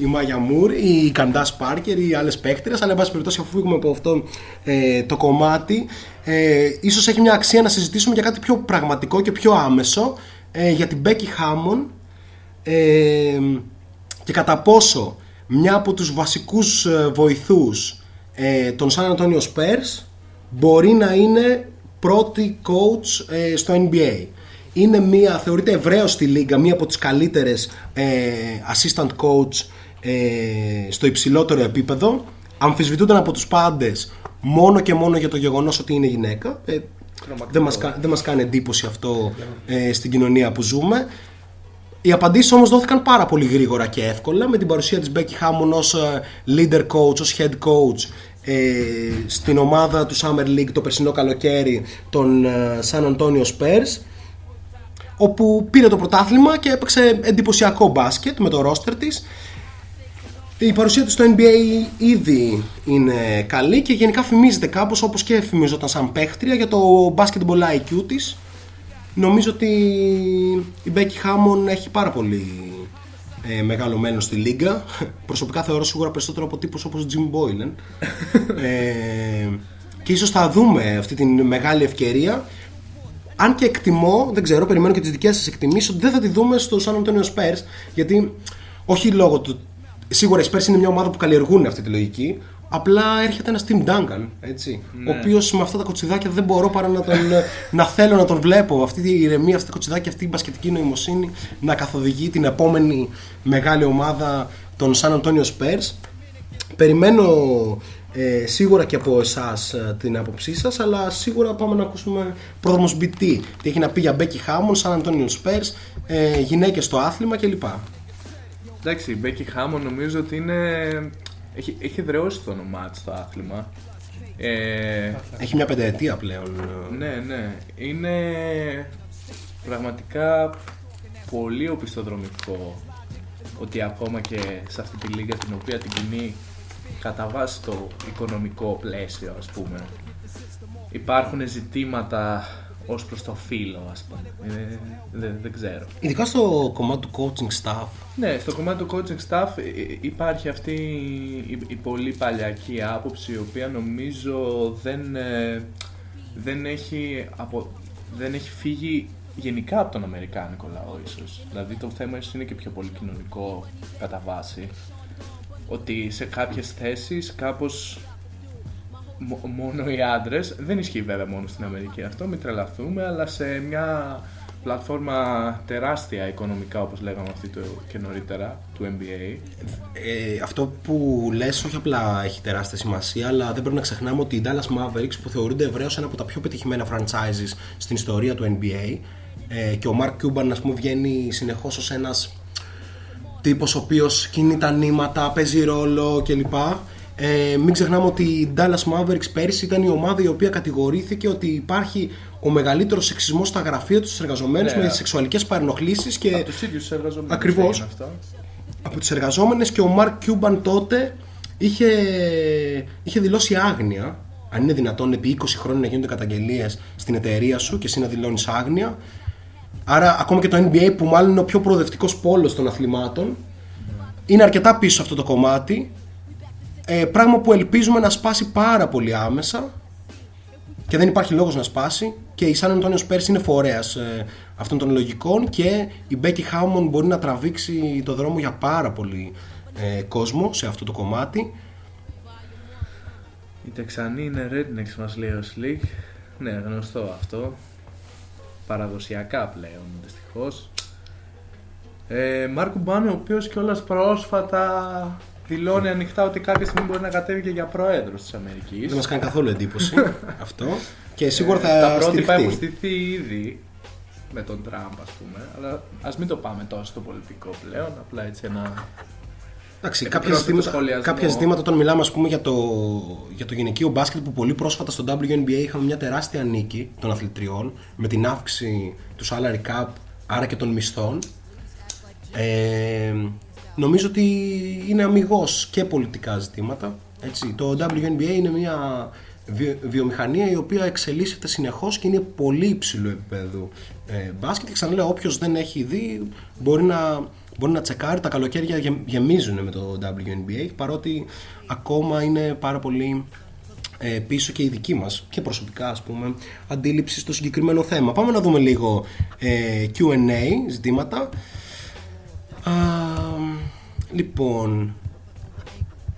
[SPEAKER 4] η Μάγια Μουρ ή η Καντάς Πάρκερ ή οι άλλες παίχτες αλλά εν πάση περιπτώσει αφού φύγουμε από αυτό ε, το κομμάτι ε, ίσως έχει μια αξία να συζητήσουμε για κάτι πιο πραγματικό και πιο άμεσο ε, για την Becky Hammond ε, και κατά πόσο μια από τους βασικούς ε, βοηθούς ε, των San Antonio Spurs μπορεί να είναι πρώτη coach ε, στο NBA. Είναι μια, θεωρείται ευρέως στη λίγα, μια από τις καλύτερες ε, assistant coach ε, στο υψηλότερο επίπεδο. Αμφισβητούνταν από τους πάντες μόνο και μόνο για το γεγονός ότι είναι γυναίκα. Ε, δεν μας, κα- δεν μας κάνει εντύπωση αυτό ε, στην κοινωνία που ζούμε. Οι απαντήσεις όμως δόθηκαν πάρα πολύ γρήγορα και εύκολα με την παρουσία της Becky Hammond ως ε, leader coach, ως head coach ε, στην ομάδα του Summer League το περσινό καλοκαίρι των ε, San Antonio Spurs όπου πήρε το πρωτάθλημα και έπαιξε εντυπωσιακό μπάσκετ με το roster της η παρουσία του στο NBA ήδη είναι καλή και γενικά φημίζεται κάπως όπως και φημιζόταν σαν παίχτρια για το basketball IQ της. Νομίζω ότι η Becky Hammond έχει πάρα πολύ ε, μεγάλο μέλλον στη λίγα. Προσωπικά θεωρώ σίγουρα περισσότερο από τύπους όπως Jim Boylan. ε, και ίσως θα δούμε αυτή τη μεγάλη ευκαιρία αν και εκτιμώ, δεν ξέρω, περιμένω και τις δικές σας εκτιμήσεις, ότι δεν θα τη δούμε στο San Antonio Spurs. Γιατί, όχι λόγω του. Σίγουρα οι Spurs είναι μια ομάδα που καλλιεργούν αυτή τη λογική. Απλά έρχεται ένας Tim Duncan, έτσι.
[SPEAKER 5] Ναι.
[SPEAKER 4] Ο οποίος με αυτά τα κοτσιδάκια δεν μπορώ παρά να, τον, να θέλω να τον βλέπω. Αυτή η ηρεμία, αυτή τα κοτσιδάκια, αυτή η μπασκετική νοημοσύνη να καθοδηγεί την επόμενη μεγάλη ομάδα των San Antonio Spurs. Περιμένω ε, σίγουρα και από εσάς την άποψή σας, αλλά σίγουρα πάμε να ακούσουμε πρόδρομος BT. Τι έχει να πει για Becky Hammond, San Antonio Spurs, ε, γυναίκες στο άθλημα κλπ.
[SPEAKER 5] Εντάξει, η Becky Hammond νομίζω ότι είναι. Έχει, έχει δρεώσει το όνομά της στο άθλημα. Ε,
[SPEAKER 4] Έχει μια πενταετία πλέον.
[SPEAKER 5] ναι, ναι. Είναι πραγματικά πολύ οπισθοδρομικό ότι ακόμα και σε αυτή τη λίγα την οποία την κινεί κατά βάση το οικονομικό πλαίσιο ας πούμε υπάρχουν ζητήματα ως προς το φύλλο ας πούμε Ε, δεν, δεν ξέρω
[SPEAKER 4] Ειδικά στο κομμάτι του coaching staff.
[SPEAKER 5] ναι, στο κομμάτι του coaching staff ε, ε, υπάρχει αυτή η, η πολύ παλιακή άποψη η οποία νομίζω δεν, ε, δεν, έχει απο, δεν έχει φύγει γενικά από τον Αμερικάνικο λαό ίσως. Δηλαδή το θέμα ίσως είναι και πιο πολύ κοινωνικό κατά βάση. Ότι σε κάποιες θέσεις κάπως μο- μόνο οι άντρες, δεν ισχύει βέβαια μόνο στην Αμερική αυτό, μην τρελαθούμε, αλλά σε μια πλατφόρμα τεράστια οικονομικά όπως λέγαμε αυτή το και νωρίτερα του NBA.
[SPEAKER 4] Ε, αυτό που λες όχι απλά έχει τεράστια σημασία, αλλά δεν πρέπει να ξεχνάμε ότι οι Dallas Mavericks που θεωρούνται ευρέως ένα από τα πιο πετυχημένα franchises στην ιστορία του NBA ε, και ο Mark Cuban ας πούμε βγαίνει συνεχώς ως ένας τύπος ο οποίος κινεί τα νήματα, παίζει ρόλο κλπ. Ε, μην ξεχνάμε ότι η Dallas Mavericks πέρυσι ήταν η ομάδα η οποία κατηγορήθηκε ότι υπάρχει ο μεγαλύτερος σεξισμός στα γραφεία τους στους εργαζομένους
[SPEAKER 5] Ναι.
[SPEAKER 4] με σεξουαλικές παρενοχλήσεις και
[SPEAKER 5] Από τους ίδιους εργαζομένους
[SPEAKER 4] Ακριβώς.
[SPEAKER 5] έγινε αυτό.
[SPEAKER 4] από τους εργαζόμενες και ο Μαρκ Κιούμπαν τότε είχε, είχε δηλώσει άγνοια αν είναι δυνατόν επί 20 χρόνια να γίνονται καταγγελίες στην εταιρεία σου και εσύ να δηλώνεις άγνοια άρα ακόμα και το NBA που μάλλον είναι ο πιο προοδευτικός πόλος των αθλημάτων είναι αρκετά πίσω σε αυτό το κομμάτι ε, πράγμα που ελπίζουμε να σπάσει πάρα πολύ άμεσα και δεν υπάρχει λόγος να σπάσει και η Σαν Αντώνιος πέρσι είναι φορέας ε, αυτών των λογικών και η Μπέκι Χάουμον μπορεί να τραβήξει το δρόμο για πάρα πολύ ε, κόσμο σε αυτό το κομμάτι
[SPEAKER 5] Οι Τεξανοί είναι rednecks μας λέει ο Slick. Ναι, γνωστό αυτό. Παραδοσιακά πλέον, δυστυχώς. Ε, Μάρκο Μπάνο, ο οποίος κιόλας πρόσφατα δηλώνει ανοιχτά ότι κάποια στιγμή μπορεί να κατέβει και για πρόεδρος της Αμερικής.
[SPEAKER 4] δεν μας κάνει καθόλου εντύπωση αυτό και σίγουρα
[SPEAKER 5] Ε,
[SPEAKER 4] θα
[SPEAKER 5] τα πρότυπα έχουν
[SPEAKER 4] στηριχτεί
[SPEAKER 5] στηθεί ήδη με τον Τραμπ, ας πούμε. Αλλά ας μην το πάμε τόσο στο πολιτικό πλέον. Απλά έτσι ένα.
[SPEAKER 4] Εντάξει,
[SPEAKER 5] Επιπρόσθετο
[SPEAKER 4] κάποια ζητήματα,
[SPEAKER 5] σχολιασμό.
[SPEAKER 4] κάποια ζητήματα όταν μιλάμε ας πούμε, για, το, για το γυναικείο μπάσκετ που πολύ πρόσφατα στο WNBA είχαμε μια τεράστια νίκη των αθλητριών με την αύξηση του salary cap άρα και των μισθών ε, νομίζω ότι είναι αμυγός και πολιτικά ζητήματα έτσι. το WNBA είναι μια βιο- βιομηχανία η οποία εξελίσσεται συνεχώς και είναι πολύ υψηλού επίπεδου ε, μπάσκετ και ξαναλέω όποιος δεν έχει δει μπορεί να, μπορεί να τσεκάρει τα καλοκαίρια γεμ- γεμίζουν με το WNBA παρότι ακόμα είναι πάρα πολύ ε, πίσω και η δική μας και προσωπικά ας πούμε αντίληψη στο συγκεκριμένο θέμα. Πάμε να δούμε λίγο ε, Q&A ζητήματα. Α, λοιπόν,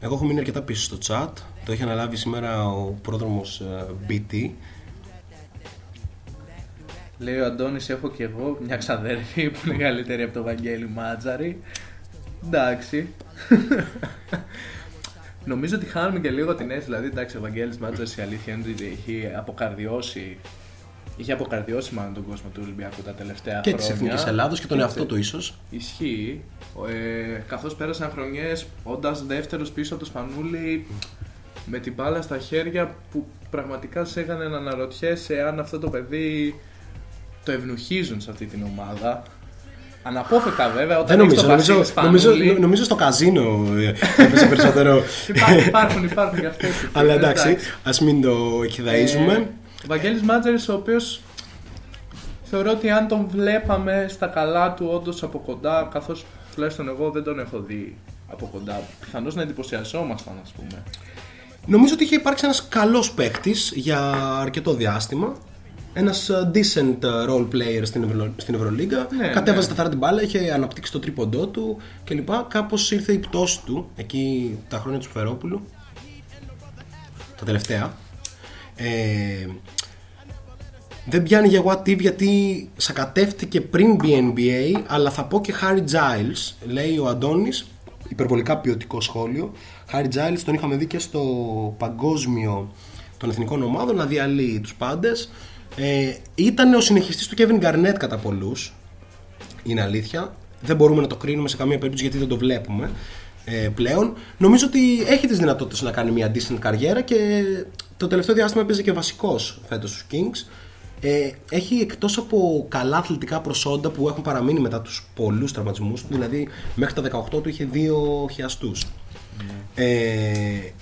[SPEAKER 4] εγώ έχω μείνει αρκετά πίσω στο chat. Το έχει αναλάβει σήμερα ο πρόδρομος ε, BT.
[SPEAKER 5] Λέει ο Αντώνης, έχω και εγώ μια ξαδέρφη που είναι καλύτερη από το Βαγγέλη Μάτζαρη. Εντάξει. Νομίζω ότι χάνουμε και λίγο την αίσθηση. Δηλαδή, εντάξει, ο Βαγγέλης Μάτζαρης η αλήθεια είναι ότι έχει αποκαρδιώσει. Είχε αποκαρδιώσει μάλλον τον κόσμο του Ολυμπιακού τα τελευταία
[SPEAKER 4] Και
[SPEAKER 5] χρόνια.
[SPEAKER 4] της Εθνικής Ελλάδος και τον
[SPEAKER 5] Και
[SPEAKER 4] εαυτό
[SPEAKER 5] της-
[SPEAKER 4] του ίσως.
[SPEAKER 5] Ισχύει. Ε, καθώς πέρασαν χρονιές όντας δεύτερος πίσω από το Σπανούλι με την μπάλα στα χέρια που πραγματικά σε έκανε να αναρωτιέσαι αν αυτό το παιδί το ευνουχίζουν σε αυτή την ομάδα. Αναπόφευκτα βέβαια όταν
[SPEAKER 4] Δεν
[SPEAKER 5] έχεις
[SPEAKER 4] νομίζω,
[SPEAKER 5] το
[SPEAKER 4] νομίζω,
[SPEAKER 5] Βασίλη
[SPEAKER 4] νομίζω,
[SPEAKER 5] Σπανούλη,
[SPEAKER 4] νομίζω στο καζίνο ε, έπαιζε περισσότερο.
[SPEAKER 5] Υπάρχουν, υπάρχουν, υπάρχουν και αυτές οι
[SPEAKER 4] Αλλά
[SPEAKER 5] τύπες,
[SPEAKER 4] εντάξει, ας μην το εκχυδαίζουμε.
[SPEAKER 5] Ε, Ο Βαγγέλης Μάτζερης ο οποίος θεωρώ ότι αν τον βλέπαμε στα καλά του όντως από κοντά καθώς τουλάχιστον εγώ δεν τον έχω δει από κοντά πιθανώς να εντυπωσιαζόμασταν ας πούμε
[SPEAKER 4] Νομίζω ότι είχε υπάρξει ένας καλός παίχτης για αρκετό διάστημα. Ένας ε, decent ε, role player στην, Ευρω... στην Ευρωλίγκα.
[SPEAKER 5] Ναι,
[SPEAKER 4] Κατέβαζε
[SPEAKER 5] ναι.
[SPEAKER 4] σταθερά την μπάλα, είχε αναπτύξει το τρίποντό του κλπ. Κάπως ήρθε η πτώση του εκεί τα χρόνια του Σφερόπουλου. Τα τελευταία. Ε, δεν πιάνει για what if γιατί σακατεύτηκε πριν BNBA αλλά θα πω και Harry Giles λέει ο Αντώνης υπερβολικά ποιοτικό σχόλιο. Harry Giles τον είχαμε δει και στο παγκόσμιο των εθνικών ομάδων να διαλύει τους πάντες. Ε, ήταν ο συνεχιστής του Kevin Garnett κατά πολλούς είναι αλήθεια. Δεν μπορούμε να το κρίνουμε σε καμία περίπτωση γιατί δεν το βλέπουμε ε, πλέον. Νομίζω ότι έχει τις δυνατότητες να κάνει μια decent καριέρα και το τελευταίο διάστημα παίζει και βασικός φέτος στους Kings ε, έχει εκτός από καλά αθλητικά προσόντα που έχουν παραμείνει μετά τους πολλούς τραυματισμούς του, δηλαδή μέχρι τα 18 του είχε δύο χιαστούς. Ε,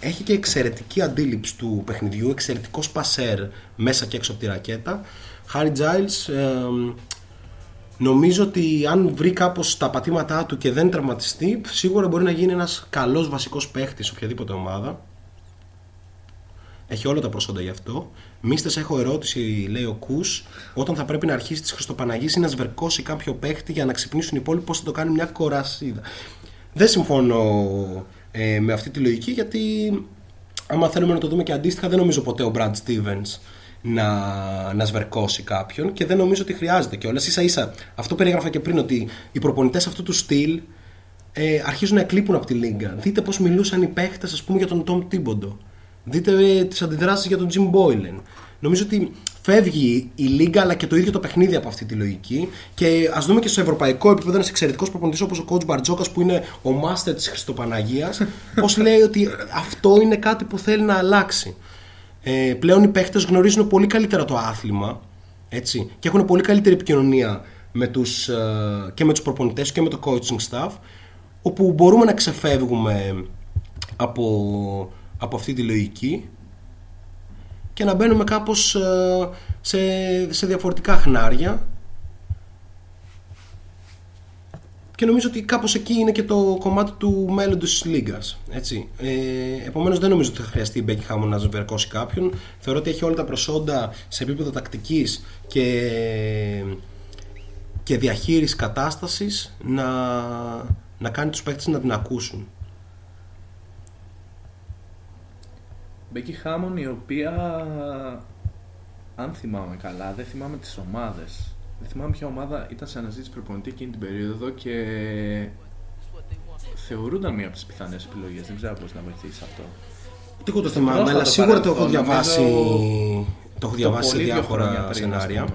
[SPEAKER 4] έχει και εξαιρετική αντίληψη του παιχνιδιού, εξαιρετικός σπασέρ μέσα και έξω από τη ρακέτα. Χάρι Giles ε, νομίζω ότι αν βρει κάπως τα πατήματά του και δεν τραυματιστεί σίγουρα μπορεί να γίνει ένας καλός βασικός παίχτης σε οποιαδήποτε ομάδα. Έχει όλα τα προσόντα γι' αυτό. Μίστες, έχω ερώτηση, λέει ο Κου. Όταν θα πρέπει να αρχίσει τι Χριστοπαναγίε ή να σβερκώσει κάποιο παίχτη για να ξυπνήσουν οι υπόλοιποι, πώς θα το κάνει μια κορασίδα. Δεν συμφωνώ ε, με αυτή τη λογική γιατί άμα θέλουμε να το δούμε και αντίστοιχα, δεν νομίζω ποτέ ο Brad Stevens να, να σβερκώσει κάποιον και δεν νομίζω ότι χρειάζεται κιόλας. σα ίσα, αυτό περιέγραφα και πριν ότι οι προπονητές αυτού του στυλ ε, αρχίζουν να εκλείπουν από τη λίγα. Δείτε πώς μιλούσαν οι παίχτες, ας πούμε, για τον Τόμ Τίμποντο. Δείτε ε, τις αντιδράσεις για τον Τζιμ Μπόιλεν. Νομίζω ότι φεύγει η λίγα αλλά και το ίδιο το παιχνίδι από αυτή τη λογική. Και ας δούμε και στο ευρωπαϊκό επίπεδο ένας εξαιρετικός προπονητής όπως ο coach Μπαρτζόκας που είναι ο μάστερ της Χριστοπαναγίας, πώς λέει ότι αυτό είναι κάτι που θέλει να αλλάξει. Ε, πλέον οι παίχτες γνωρίζουν πολύ καλύτερα το άθλημα έτσι, και έχουν πολύ καλύτερη επικοινωνία με τους, ε, και με τους προπονητές και με το coaching staff όπου μπορούμε να ξεφεύγουμε από, από αυτή τη λογική και να μπαίνουμε κάπως ε, σε, σε διαφορετικά χνάρια. Και νομίζω ότι κάπως εκεί είναι και το κομμάτι του μέλλοντος της Λίγκας έτσι. Ε, επομένως δεν νομίζω ότι θα χρειαστεί η Μπέκη Χάμον να ζευγαρκώσει κάποιον. Θεωρώ ότι έχει όλα τα προσόντα σε επίπεδο τακτικής και, και διαχείρισης κατάστασης να, να κάνει τους παίκτες να την ακούσουν
[SPEAKER 5] Μπέκη Χάμον η οποία αν θυμάμαι καλά δεν θυμάμαι τις ομάδες δεν θυμάμαι ποια ομάδα ήταν σε αναζήτηση προπονητή εκείνη την περίοδο και θεωρούνταν μία από τις πιθανές επιλογές. Δεν ξέρω πώς να βοηθήσει αυτό.
[SPEAKER 4] Τι εγώ το θυμάμαι, αλλά σίγουρα το έχω διαβάσει. Το έχω διαβάσει σε διάφορα σενάρια.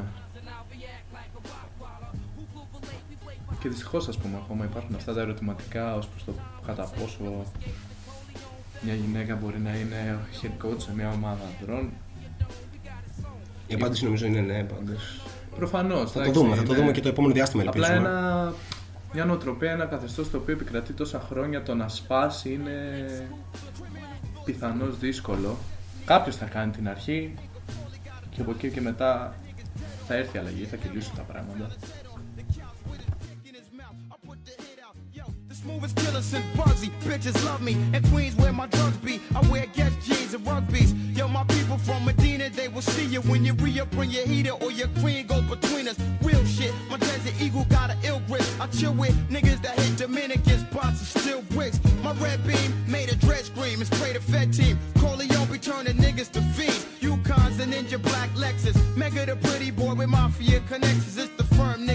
[SPEAKER 5] Και δυστυχώς, ας πούμε, ακόμα υπάρχουν αυτά τα ερωτηματικά ως προς το κατά πόσο μια γυναίκα μπορεί να είναι head coach σε μια ομάδα ανδρών.
[SPEAKER 4] Η απάντηση νομίζω είναι ναι, πάντως.
[SPEAKER 5] Προφανώς.
[SPEAKER 4] Θα το δούμε, θα το δούμε και το επόμενο διάστημα ελπίζουμε.
[SPEAKER 5] Απλά ένα, μια νοοτροπία, ένα καθεστώς το οποίο επικρατεί τόσα χρόνια το να σπάσει είναι πιθανώς δύσκολο. Κάποιος θα κάνει την αρχή και από εκεί και μετά θα έρθει η αλλαγή, θα κυλήσουν τα πράγματα.
[SPEAKER 3] Smoothest killer since Bugsy. Bitches love me. And Queens where my drugs be. I wear Guess jeans and rugbies. Yo, my people from Medina, they will see you when you re-up, bring your heater or your queen go between us. Real shit. My Desert Eagle got an ill grip. I chill with niggas that hate Dominicans, and still bricks. My red beam made a dread scream and sprayed a Fed team. Corleone be turning niggas to fiends. Yukons and Ninja Black Lexus. Mega the pretty boy with mafia connections. It's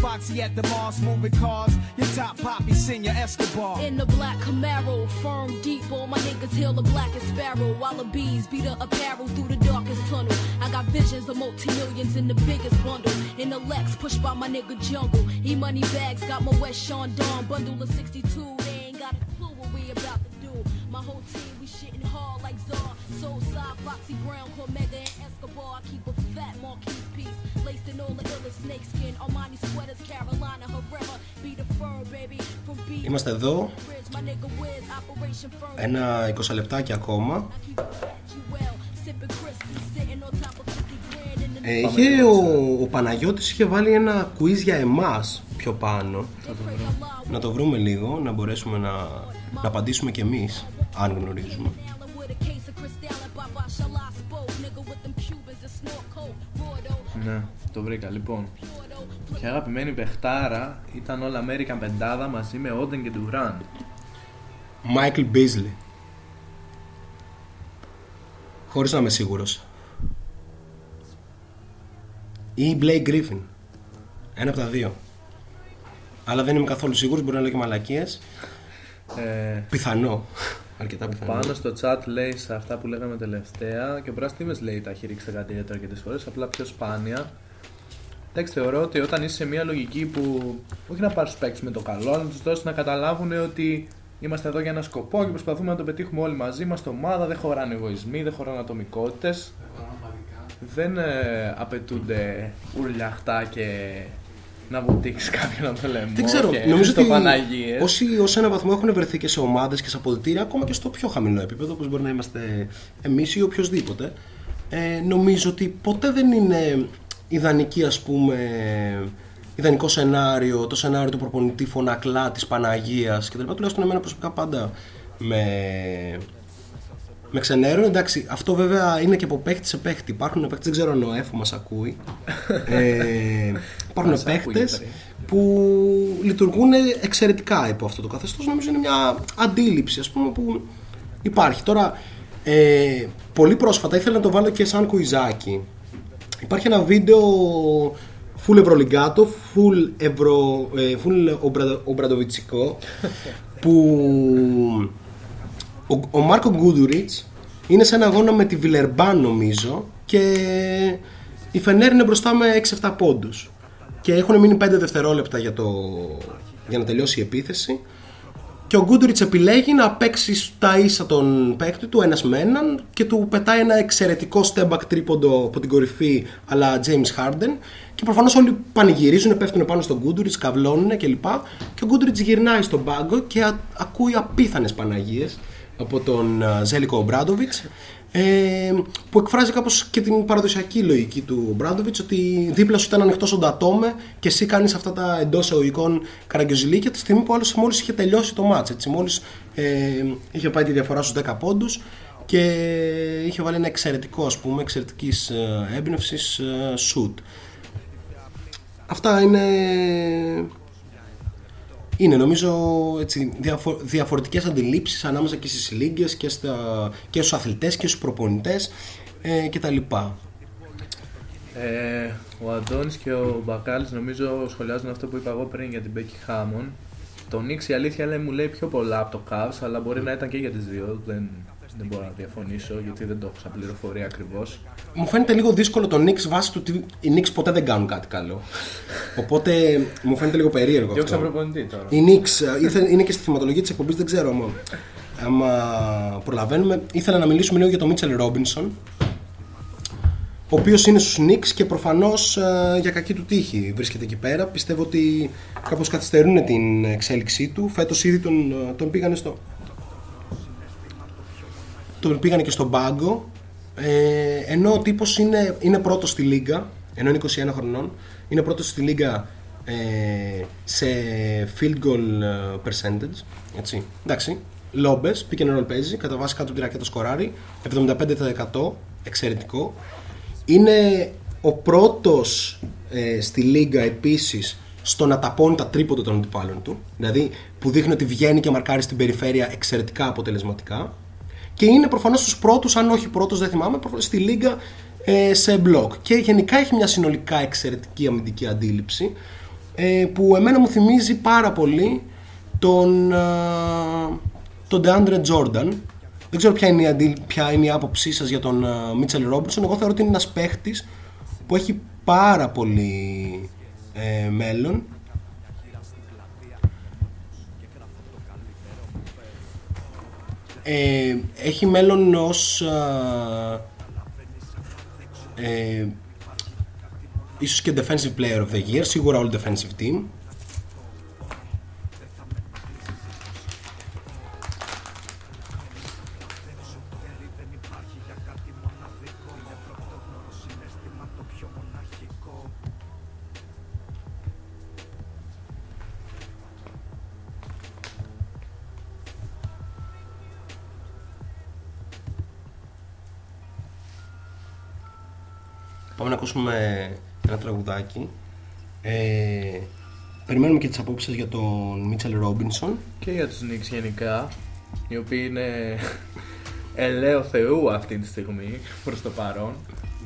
[SPEAKER 14] Foxy at the Mars, moving cars. Your top poppy, senior Escobar.
[SPEAKER 15] In the black Camaro, firm deep, all my niggas hail the blackest sparrow. While the bees beat the apparel through the darkest tunnel. I got visions of multi-millions in the biggest bundle. In the Lex, pushed by my nigga Jungle. E-money bags, got my West Sean Dawn bundle of 62. They ain't got a clue what we about to do. My whole team,
[SPEAKER 4] Είμαστε εδώ. Ένα 20 λεπτάκια ακόμα. Ε, ο Παναγιώτης είχε βάλει ένα quiz για εμάς. Πιο πάνω. Να το βρούμε λίγο να μπορέσουμε να απαντήσουμε κι εμείς, αν γνωρίζουμε.
[SPEAKER 5] Ναι, το βρήκα λοιπόν. Και αγαπημένη παιχτάρα ήταν όλα American πεντάδα μαζί με Όντεν και Ντουράν.
[SPEAKER 4] Michael Beasley. Χωρίς να είμαι σίγουρος. Ή Blake Griffin. Ένα από τα δύο. Αλλά δεν είμαι καθόλου σίγουρος, μπορεί να λέω και μαλακίες.
[SPEAKER 5] Ε,
[SPEAKER 4] Πιθανό. Αρκετά πιθανό.
[SPEAKER 5] Πάνω στο chat λέει σε αυτά που λέγαμε τελευταία και ο Μπρας Στίβες λέει τα έχει ρίξει τα κατήρια αρκετές φορές, απλά πιο σπάνια. Εντάξει, θεωρώ ότι όταν είσαι σε μια λογική που όχι να πάρεις παίξει με το καλό, αλλά να τους δώσεις να καταλάβουν ότι είμαστε εδώ για ένα σκοπό και προσπαθούμε να το πετύχουμε όλοι μαζί. Είμαστε ομάδα, δεν χωράνε εγωισμοί, δεν χωράνε ατομικότητες. Δεν ε, απαιτούνται ουρλιαχτά και να βουτήξεις κάποιον από το λαιμό.
[SPEAKER 4] Δεν ξέρω,
[SPEAKER 5] και
[SPEAKER 4] νομίζω
[SPEAKER 5] στο
[SPEAKER 4] ότι
[SPEAKER 5] Παναγίες.
[SPEAKER 4] όσοι ω ένα βαθμό έχουν βρεθεί και σε ομάδες και σε αποδητήρια, ακόμα και στο πιο χαμηλό επίπεδο, όπως μπορεί να είμαστε εμείς ή οποιοδήποτε, ε, νομίζω ότι ποτέ δεν είναι ιδανική ας πούμε ιδανικό σενάριο, το σενάριο του προπονητή φωνακλά της Παναγίας και τα λοιπά, τουλάχιστον εμένα προσωπικά πάντα με, με ξενέρουν. Εντάξει, αυτό βέβαια είναι και από παίχτη σε παίχτη. Υπάρχουν παίχτες, δεν ξέρω αν ο Εφο μας ακούει. ε, υπάρχουν
[SPEAKER 5] Μας
[SPEAKER 4] παίχτες
[SPEAKER 5] ακούγεται, ρε.
[SPEAKER 4] που λειτουργούν εξαιρετικά υπό αυτό το καθεστώς. Νομίζω είναι μια αντίληψη ας πούμε, που υπάρχει. Τώρα, ε, πολύ πρόσφατα ήθελα να το βάλω και σαν κουιζάκι. Υπάρχει ένα βίντεο full ευρωλιγκάτο, full, ευρω, ε, full ομπρα, ομπραντοβιτσικό που ο, ο Μάρκο Γκούντουριτς είναι σε ένα αγώνα με τη Βιλερμπάν νομίζω και η Φενέρ είναι μπροστά με 6-7 πόντους. Και έχουν μείνει 5 δευτερόλεπτα για, το, για να τελειώσει η επίθεση. Και ο Γκούντουριτς επιλέγει να παίξει στα ίσα τον παίκτη του ένας με έναν και του πετάει ένα εξαιρετικό step back τρίποντο από την κορυφή αλλά James Harden. Και προφανώς όλοι πανηγυρίζουν, πέφτουν πάνω στον Γκούντουριτς, καυλώνουν κλπ. Και ο Γκούντουριτς γυρνάει στον πάγκο και α- ακούει απίθανες Παναγίες από τον α, Ζέλικο Ομπράντοβιτς ε, που εκφράζει κάπως και την παραδοσιακή λογική του Ομπράντοβιτς ότι δίπλα σου ήταν ανοιχτός ο Ντατόμε και εσύ κάνεις αυτά τα εντός εωικών καραγκιοζηλίκια τη στιγμή που άλλος μόλις είχε τελειώσει το μάτς έτσι, μόλις ε, είχε πάει τη διαφορά στους 10 πόντους και είχε βάλει ένα εξαιρετικό ας πούμε εξαιρετικής ε, έμπνευσης ε, shoot αυτά είναι είναι νομίζω έτσι, διαφο- διαφορετικές αντιλήψεις ανάμεσα και στις λίγκες και, στα, και στους αθλητές και στους προπονητές ε, και τα λοιπά.
[SPEAKER 5] Ε, ο Αντώνης και ο Μπακάλης νομίζω σχολιάζουν αυτό που είπα εγώ πριν για την Μπέκη Χάμον. Το Νίξ η αλήθεια λέει, μου λέει πιο πολλά από το Cavs, αλλά μπορεί να ήταν και για τις δύο. Δεν, δεν μπορώ να διαφωνήσω γιατί δεν το έχω σαν πληροφορία ακριβώς.
[SPEAKER 4] Μου φαίνεται λίγο δύσκολο το Knicks βάσει του ότι οι Knicks ποτέ δεν κάνουν κάτι καλό. Οπότε μου φαίνεται λίγο περίεργο
[SPEAKER 5] Διώξα
[SPEAKER 4] αυτό.
[SPEAKER 5] προπονητή τώρα.
[SPEAKER 4] Οι Knicks ε, ήθελε- είναι και στη θεματολογία της εκπομπής, δεν ξέρω άμα, άμα προλαβαίνουμε. Ήθελα να μιλήσουμε λίγο για τον Μίτσελ Ρόμπινσον, ο οποίος είναι στους Knicks και προφανώς για κακή του τύχη βρίσκεται εκεί πέρα. Πιστεύω ότι κάπως καθυστερούν την εξέλιξή του. Φέτος ήδη τον, ε, τον πήγανε στο. Τον πήγανε και στον πάγκο. Ε, ενώ ο τύπος είναι, είναι πρώτος στη λίγα, ενώ είναι 21 χρονών, είναι πρώτος στη λίγα ε, σε field goal ε, percentage. Έτσι. Εντάξει. Λόμπες, pick and roll παίζει, κατά βάση κάτω από τη ρακέτα σκοράρει, 75% εξαιρετικό. Είναι ο πρώτος ε, στη λίγα επίσης στο να ταπώνει τα τρίποντα των αντιπάλων του. Δηλαδή που δείχνει ότι βγαίνει και μαρκάρει στην περιφέρεια εξαιρετικά αποτελεσματικά. Και είναι προφανώς στους πρώτους, αν όχι πρώτος δεν θυμάμαι, προφανώς στη λίγα ε, σε μπλοκ. Και γενικά έχει μια συνολικά εξαιρετική αμυντική αντίληψη ε, που εμένα μου θυμίζει πάρα πολύ τον, ε, τον DeAndre Jordan. Δεν ξέρω ποια είναι η, αντί, ποια είναι η άποψή σας για τον Μίτσελ Ρόμπινσον. Εγώ θεωρώ ότι είναι ένας παίχτης που έχει πάρα πολύ ε, μέλλον. Ε, έχει μέλλον ως α, ε, ίσως και defensive player of the year σίγουρα all defensive team Πάμε να ακούσουμε ένα τραγουδάκι. Ε, περιμένουμε και τις απόψεις σας για τον Μίτσελ Ρόμπινσον.
[SPEAKER 5] Και για τους Knicks γενικά, οι οποίοι είναι ελαίο Θεού αυτή τη στιγμή προς το παρόν.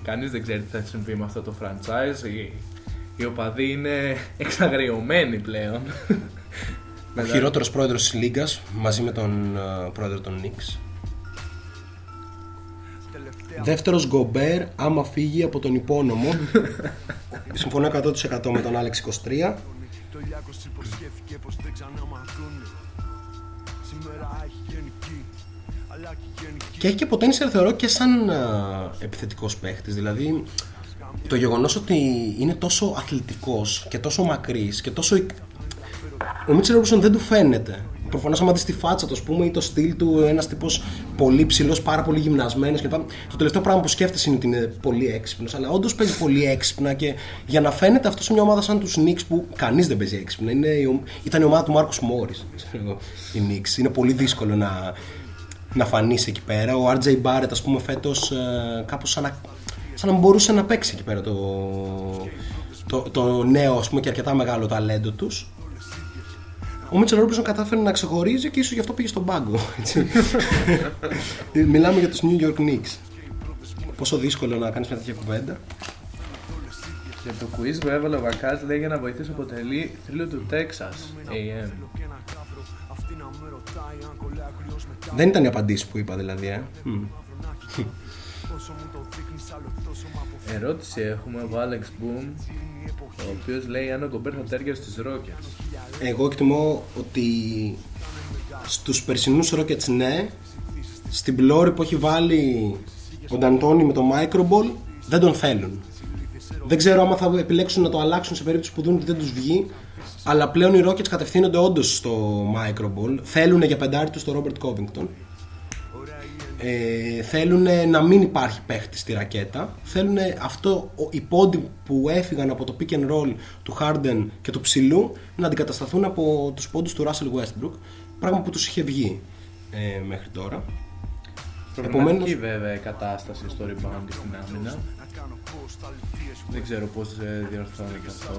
[SPEAKER 5] Κανείς δεν ξέρει τι θα συμβεί με αυτό το franchise. Οι, οι οπαδοί είναι εξαγριωμένοι πλέον.
[SPEAKER 4] Ο χειρότερος πρόεδρος της Λίγκας μαζί με τον ε, πρόεδρο των Knicks. Δεύτερος Γκομπέρ άμα φύγει από τον υπόνομο. Συμφωνώ 100% με τον Άλεξ 23.
[SPEAKER 16] Το Λιάκος υποσχέθηκε πως δεν ξαναμαθούνε Σήμερα έχει γενική, αλλά και γενική
[SPEAKER 4] Και έχει και potential θεωρώ και σαν α, επιθετικός παίχτης. Δηλαδή το γεγονός ότι είναι τόσο αθλητικός και τόσο μακρύς και τόσο... Ο Μίτσελ Ρόμπινσον δεν του φαίνεται Προφανώς, άμα δεις τη φάτσα του, ας πούμε, ή το στυλ του, ένας τύπος πολύ ψηλός, πάρα πολύ γυμνασμένος κλπ. Το τελευταίο πράγμα που σκέφτεσαι είναι ότι είναι πολύ έξυπνος, αλλά όντως παίζει πολύ έξυπνα και για να φαίνεται αυτό σε μια ομάδα σαν τους Knicks που κανείς δεν παίζει έξυπνα. Είναι, η ο- ήταν η ομάδα του Μάρκο Μόρι. Η Knicks. Είναι πολύ δύσκολο να, να φανείς εκεί πέρα. Ο RJ Barrett, ας πούμε, φέτος ε, κάπως σαν να, σαν να μπορούσε να παίξει εκεί πέρα το, το, το νέο ας πούμε, και αρκετά μεγάλο ταλέντο τους. Ο Μίτσελ Ρόμπινσον κατάφερε να ξεχωρίζει και ίσως γι' αυτό πήγε στον πάγκο. έτσι. Μιλάμε για τους New York Knicks. Πόσο δύσκολο να κάνεις μια τέτοια κουβέντα.
[SPEAKER 5] Και το quiz που έβαλε ο Βακάς λέει για να βοηθήσει αποτελεί θρύλο του Texas AM.
[SPEAKER 4] Δεν ήταν η απαντήση που είπα δηλαδή. Ε. Μμ.
[SPEAKER 5] Ερώτηση έχουμε από Alex Boom, ο οποίος λέει αν ο Γκομπέρ θα τέριαζε στους Rockets.
[SPEAKER 4] Εγώ εκτιμώ ότι στους περσινούς Rockets ναι, στην πλώρη που έχει βάλει ο Νταντώνη με το Microball δεν τον θέλουν. Δεν ξέρω άμα θα επιλέξουν να το αλλάξουν σε περίπτωση που δουν ότι δεν τους βγει, αλλά πλέον οι Rockets κατευθύνονται όντως στο Microball. Θέλουν για πεντάρι τους το Robert Covington. Ε, θέλουν να μην υπάρχει παίχτης στη ρακέτα. Θέλουν αυτό, ο- οι πόντοι που έφυγαν από το pick and roll του Harden και του ψηλού να αντικατασταθούν από τους πόντους του Russell Westbrook. Πράγμα που τους είχε βγει ε, μέχρι τώρα.
[SPEAKER 5] Προβληματική βέβαια η κατάσταση στο rebound και στην άμυνα. Δεν ξέρω πώς ε, διορθώνεται αυτό.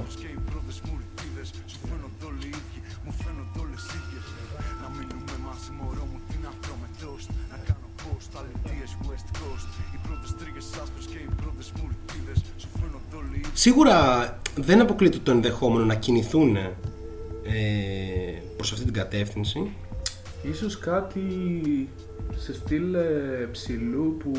[SPEAKER 4] Σίγουρα δεν αποκλείται το ενδεχόμενο να κινηθούν ε, προς αυτή την κατεύθυνση.
[SPEAKER 5] Ίσως κάτι σε στυλ ε, ψηλού που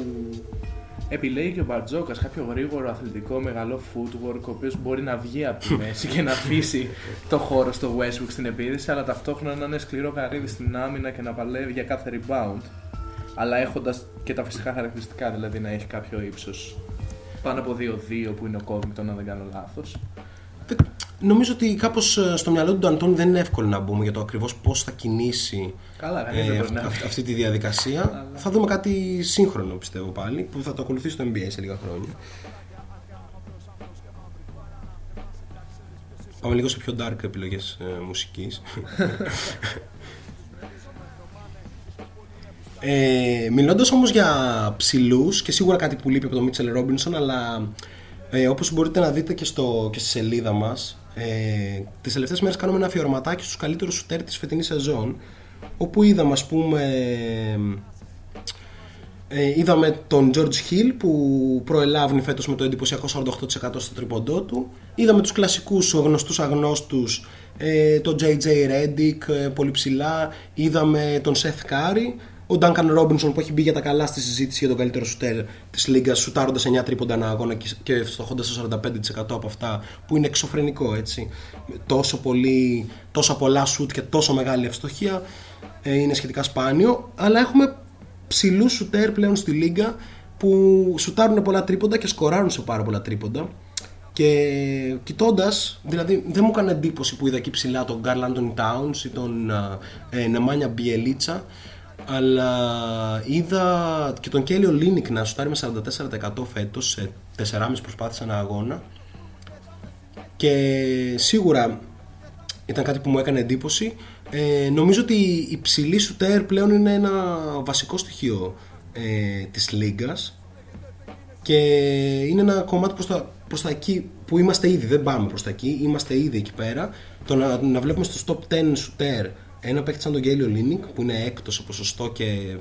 [SPEAKER 5] επιλέγει και ο Μπαρτζόκας κάποιο γρήγορο αθλητικό μεγάλο footwork ο οποίος μπορεί να βγει από τη μέση και να αφήσει το χώρο στο Westbrook στην επίδεση αλλά ταυτόχρονα να είναι σκληρό καρύδι στην άμυνα και να παλεύει για κάθε rebound αλλά έχοντας και τα φυσικά χαρακτηριστικά δηλαδή να έχει κάποιο ύψος πάνω από 2-2 που είναι ο Covington αν δεν κάνω λάθος
[SPEAKER 4] Νομίζω ότι κάπως στο μυαλό του Αντώνη δεν είναι εύκολο να μπούμε για το ακριβώς πώς θα κινήσει
[SPEAKER 5] Καλά, κανείς δεν
[SPEAKER 4] ε,
[SPEAKER 5] μπορεί να-
[SPEAKER 4] αυ- αυτή τη διαδικασία. Θα δούμε κάτι σύγχρονο πιστεύω πάλι που θα το ακολουθήσει στο NBA σε λίγα χρόνια. Πάμε λίγο σε πιο dark επιλογές ε, μουσικής. Ε, Μιλώντας όμως για ψηλούς και σίγουρα κάτι που λείπει από τον Μίτσελ Ρόμπινσον, αλλά ε, όπως μπορείτε να δείτε και, στο, και στη σελίδα μας, ε, τις τελευταίες μέρες κάνουμε ένα αφιερωματάκι στους καλύτερους σουτέρ της φετινής σεζόν. Όπου είδαμε, ας πούμε, ε, είδαμε τον George Hill που προελάβει φέτος με το εντυπωσιακό 48% στο τρίποντό του. Είδαμε τους κλασικούς γνωστούς αγνώστους, ε, τον JJ Redick ε, πολύ ψηλά. Είδαμε τον Seth Curry. Ο Duncan Robinson που έχει μπει για τα καλά στη συζήτηση για τον καλύτερο σουτέρ της λίγας σουτάροντας 9 τρίποντα ένα αγώνα και- και στοχώντας το 45% από αυτά που είναι εξωφρενικό έτσι. Τόσο, πολύ, τόσα πολλά σουτ και τόσο μεγάλη ευστοχία ε, είναι σχετικά σπάνιο αλλά έχουμε ψηλούς σουτέρ πλέον στη λίγα που σουτάρουν πολλά τρίποντα και σκοράρουν σε πάρα πολλά τρίποντα. Και κοιτώντας, δηλαδή δεν μου έκανε εντύπωση που είδα εκεί ψηλά τον Γκάρλ Άντωνι Towns ή τον ε, Νεμάνια Μπιελίτσα, αλλά είδα και τον Κέλιο Λίνικ να σουτάρει με 44% φέτος σε 4,5 προσπάθειες ένα αγώνα. Και σίγουρα ήταν κάτι που μου έκανε εντύπωση. Ε, νομίζω ότι η ψηλή σουτέρ πλέον είναι ένα βασικό στοιχείο ε, της λίγκας και είναι ένα κομμάτι προς τα, προς τα εκεί που είμαστε ήδη, δεν πάμε προς τα εκεί, είμαστε ήδη εκεί πέρα. Το να, να βλέπουμε στο top 10 σουτέρ ένα παίκτη σαν τον Γκέλιο Λίνικ που είναι έκτος σε ποσοστό και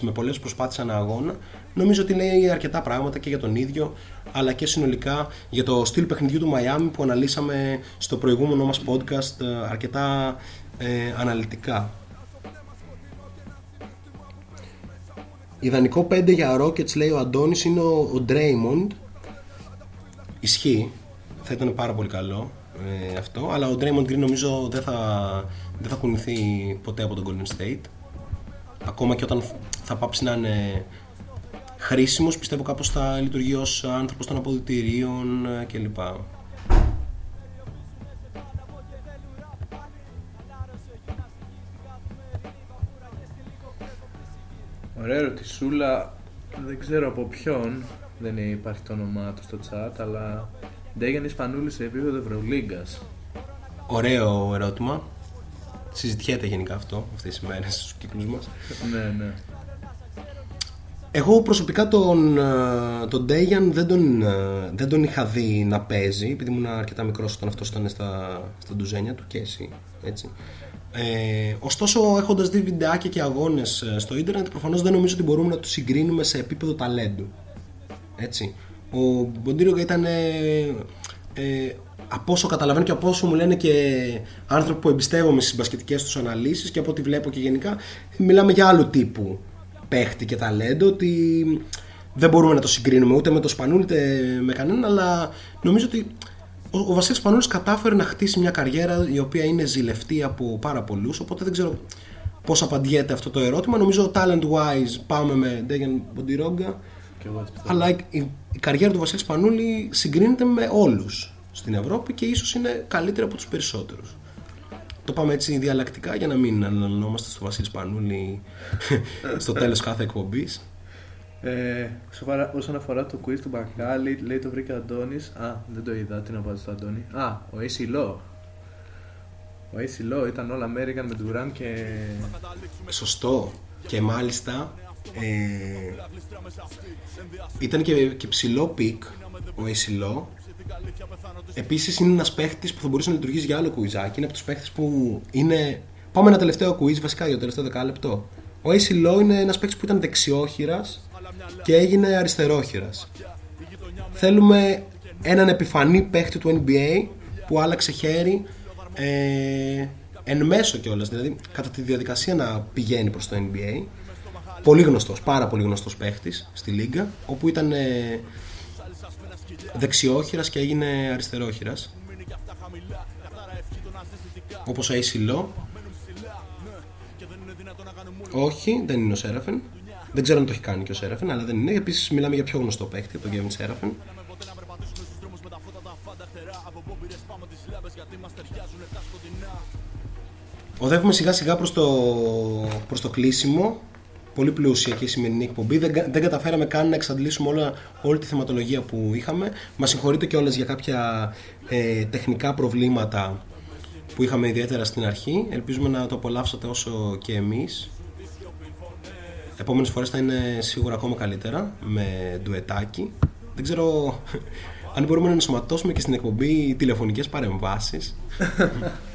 [SPEAKER 4] με πολλές προσπάθειες ανά αγώνα νομίζω ότι λέει αρκετά πράγματα και για τον ίδιο αλλά και συνολικά για το στυλ παιχνιδιού του Μαϊάμι που αναλύσαμε στο προηγούμενο μας podcast ε, αρκετά ε, αναλυτικά. Ιδανικό 5 για Rockets λέει ο Αντώνης είναι ο, ο Draymond Ισχύει Θα ήταν πάρα πολύ καλό ε, αυτό Αλλά ο Draymond Green νομίζω δεν θα, δεν θα κουνηθεί ποτέ από τον Golden State Ακόμα και όταν θα πάψει να είναι χρήσιμος Πιστεύω κάπως θα λειτουργεί ως άνθρωπος των αποδητηρίων ε, κλπ
[SPEAKER 5] Ωραία ερωτησούλα. Δεν ξέρω από ποιον. Δεν υπάρχει το όνομά του στο chat, αλλά Ντέγεν Ισπανούλη σε επίπεδο Ευρωλίγκας.
[SPEAKER 4] Ωραίο ερώτημα. Συζητιέται γενικά αυτό αυτές τις μέρες στους κύκλους μας.
[SPEAKER 5] ναι, ναι.
[SPEAKER 4] Εγώ προσωπικά τον, ε, τον Ντέγιαν δεν τον, ε, δεν τον είχα δει να παίζει επειδή ήμουν αρκετά μικρός όταν αυτός ήταν στα, στα ντουζένια του και εσύ έτσι. Ε, ωστόσο έχοντας δει βιντεάκια και αγώνες ε, στο ίντερνετ προφανώς δεν νομίζω ότι μπορούμε να του συγκρίνουμε σε επίπεδο ταλέντου έτσι. Ο Μποντίρογκα ήταν ε, ε, από όσο καταλαβαίνω και από όσο μου λένε και άνθρωποι που εμπιστεύομαι στις μπασκετικές τους αναλύσεις και από ό,τι βλέπω και γενικά μιλάμε για άλλου τύπου παίχτη και ταλέντο ότι δεν μπορούμε να το συγκρίνουμε ούτε με το Σπανούλ ούτε με κανέναν αλλά νομίζω ότι ο, ο Βασίλης Σπανούλης κατάφερε να χτίσει μια καριέρα η οποία είναι ζηλευτή από πάρα πολλούς. οπότε δεν ξέρω πώς απαντιέται αυτό το ερώτημα νομίζω talent wise πάμε με Ντέγεν Μποντιρόγκα αλλά η, η, η καριέρα του Βασίλης Σπανούλη συγκρίνεται με όλους στην Ευρώπη και ίσως είναι καλύτερη από τους περισσότερους το πάμε έτσι διαλλακτικά για να μην αναλυνόμαστε στο Βασίλης Σπανούλη στο τέλος κάθε εκπομπής
[SPEAKER 5] Ε, όσον αφορά- όσον αφορά το quiz του Μπακάλι, λέει το βρήκε ο Αντώνης. Α, δεν το είδα. Τι να πάω στο Αντώνη. Α, ο AC Law. Ο AC Law ήταν όλα American με Durant και.
[SPEAKER 4] Σωστό. Και μάλιστα ε, ήταν και, και ψηλό pick ο Acie Law. Επίσης είναι ένας παίχτης που θα μπορούσε να λειτουργήσει για άλλο κουιζάκι. Είναι από τους παίχτες που είναι... Πάμε ένα τελευταίο κουίζ βασικά για το τελευταίο δεκάλεπτο. Ο Acie Law είναι ένας παίχτης που ήταν δεξιόχειρας και έγινε αριστερόχειρας. Θέλουμε έναν επιφανή παίχτη του NBA που άλλαξε χέρι ε, εν μέσω κιόλας, δηλαδή κατά τη διαδικασία να πηγαίνει προς το NBA. Πολύ γνωστός, πάρα πολύ γνωστός παίχτης στη Λίγκα, όπου ήταν ε, δεξιόχειρας και έγινε αριστερόχειρας. Όπως ο AC Law. Όχι, δεν είναι ο Σέραφεν. Δεν ξέρω αν το έχει κάνει και ο Σέραφεν, αλλά δεν είναι. Επίσης, μιλάμε για πιο γνωστό παίχτη από τον Κέβιν Σέραφεν. Οδεύουμε σιγά σιγά προς το, προς το κλείσιμο Πολύ πλούσια και η σημερινή εκπομπή. Δεν, κα- δεν καταφέραμε καν να εξαντλήσουμε όλα, όλη τη θεματολογία που είχαμε. Μας συγχωρείτε κιόλας για κάποια ε, τεχνικά προβλήματα που είχαμε ιδιαίτερα στην αρχή. Ελπίζουμε να το απολαύσατε όσο και εμείς. Επόμενες φορές θα είναι σίγουρα ακόμα καλύτερα με ντουετάκι. Δεν ξέρω αν μπορούμε να ενσωματώσουμε και στην εκπομπή τηλεφωνικές παρεμβάσεις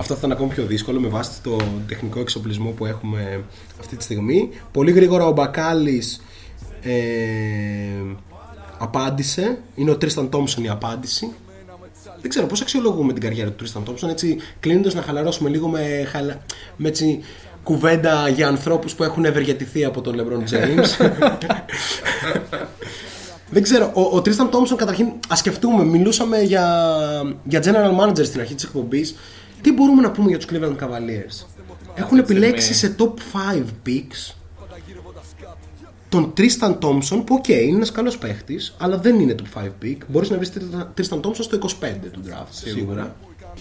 [SPEAKER 4] αυτό θα είναι ακόμη πιο δύσκολο με βάση το τεχνικό εξοπλισμό που έχουμε αυτή τη στιγμή. Πολύ γρήγορα ο Μπακάλης ε, απάντησε. Είναι ο Τρίσταν Τόμσον η απάντηση. Δεν ξέρω πώς αξιολογούμε την καριέρα του Τρίσταν Τόμσον. Έτσι, κλείνοντας να χαλαρώσουμε λίγο με, χαλα... με έτσι, κουβέντα για ανθρώπους που έχουν ευεργετηθεί από τον LeBron James. Δεν ξέρω, ο, ο Τρίσταν Τόμσον καταρχήν, ας σκεφτούμε, μιλούσαμε για, για general manager στην αρχή της εκπομπής. Τι μπορούμε να πούμε για τους Cleveland Cavaliers; Έχουν επιλέξει σε top 5 picks τον Tristan Thompson που, οκ, είναι ένας καλός παίχτης, αλλά δεν είναι top 5 pick. Μπορείς να βρεις Tristan Thompson στο 25 του draft, σίγουρα.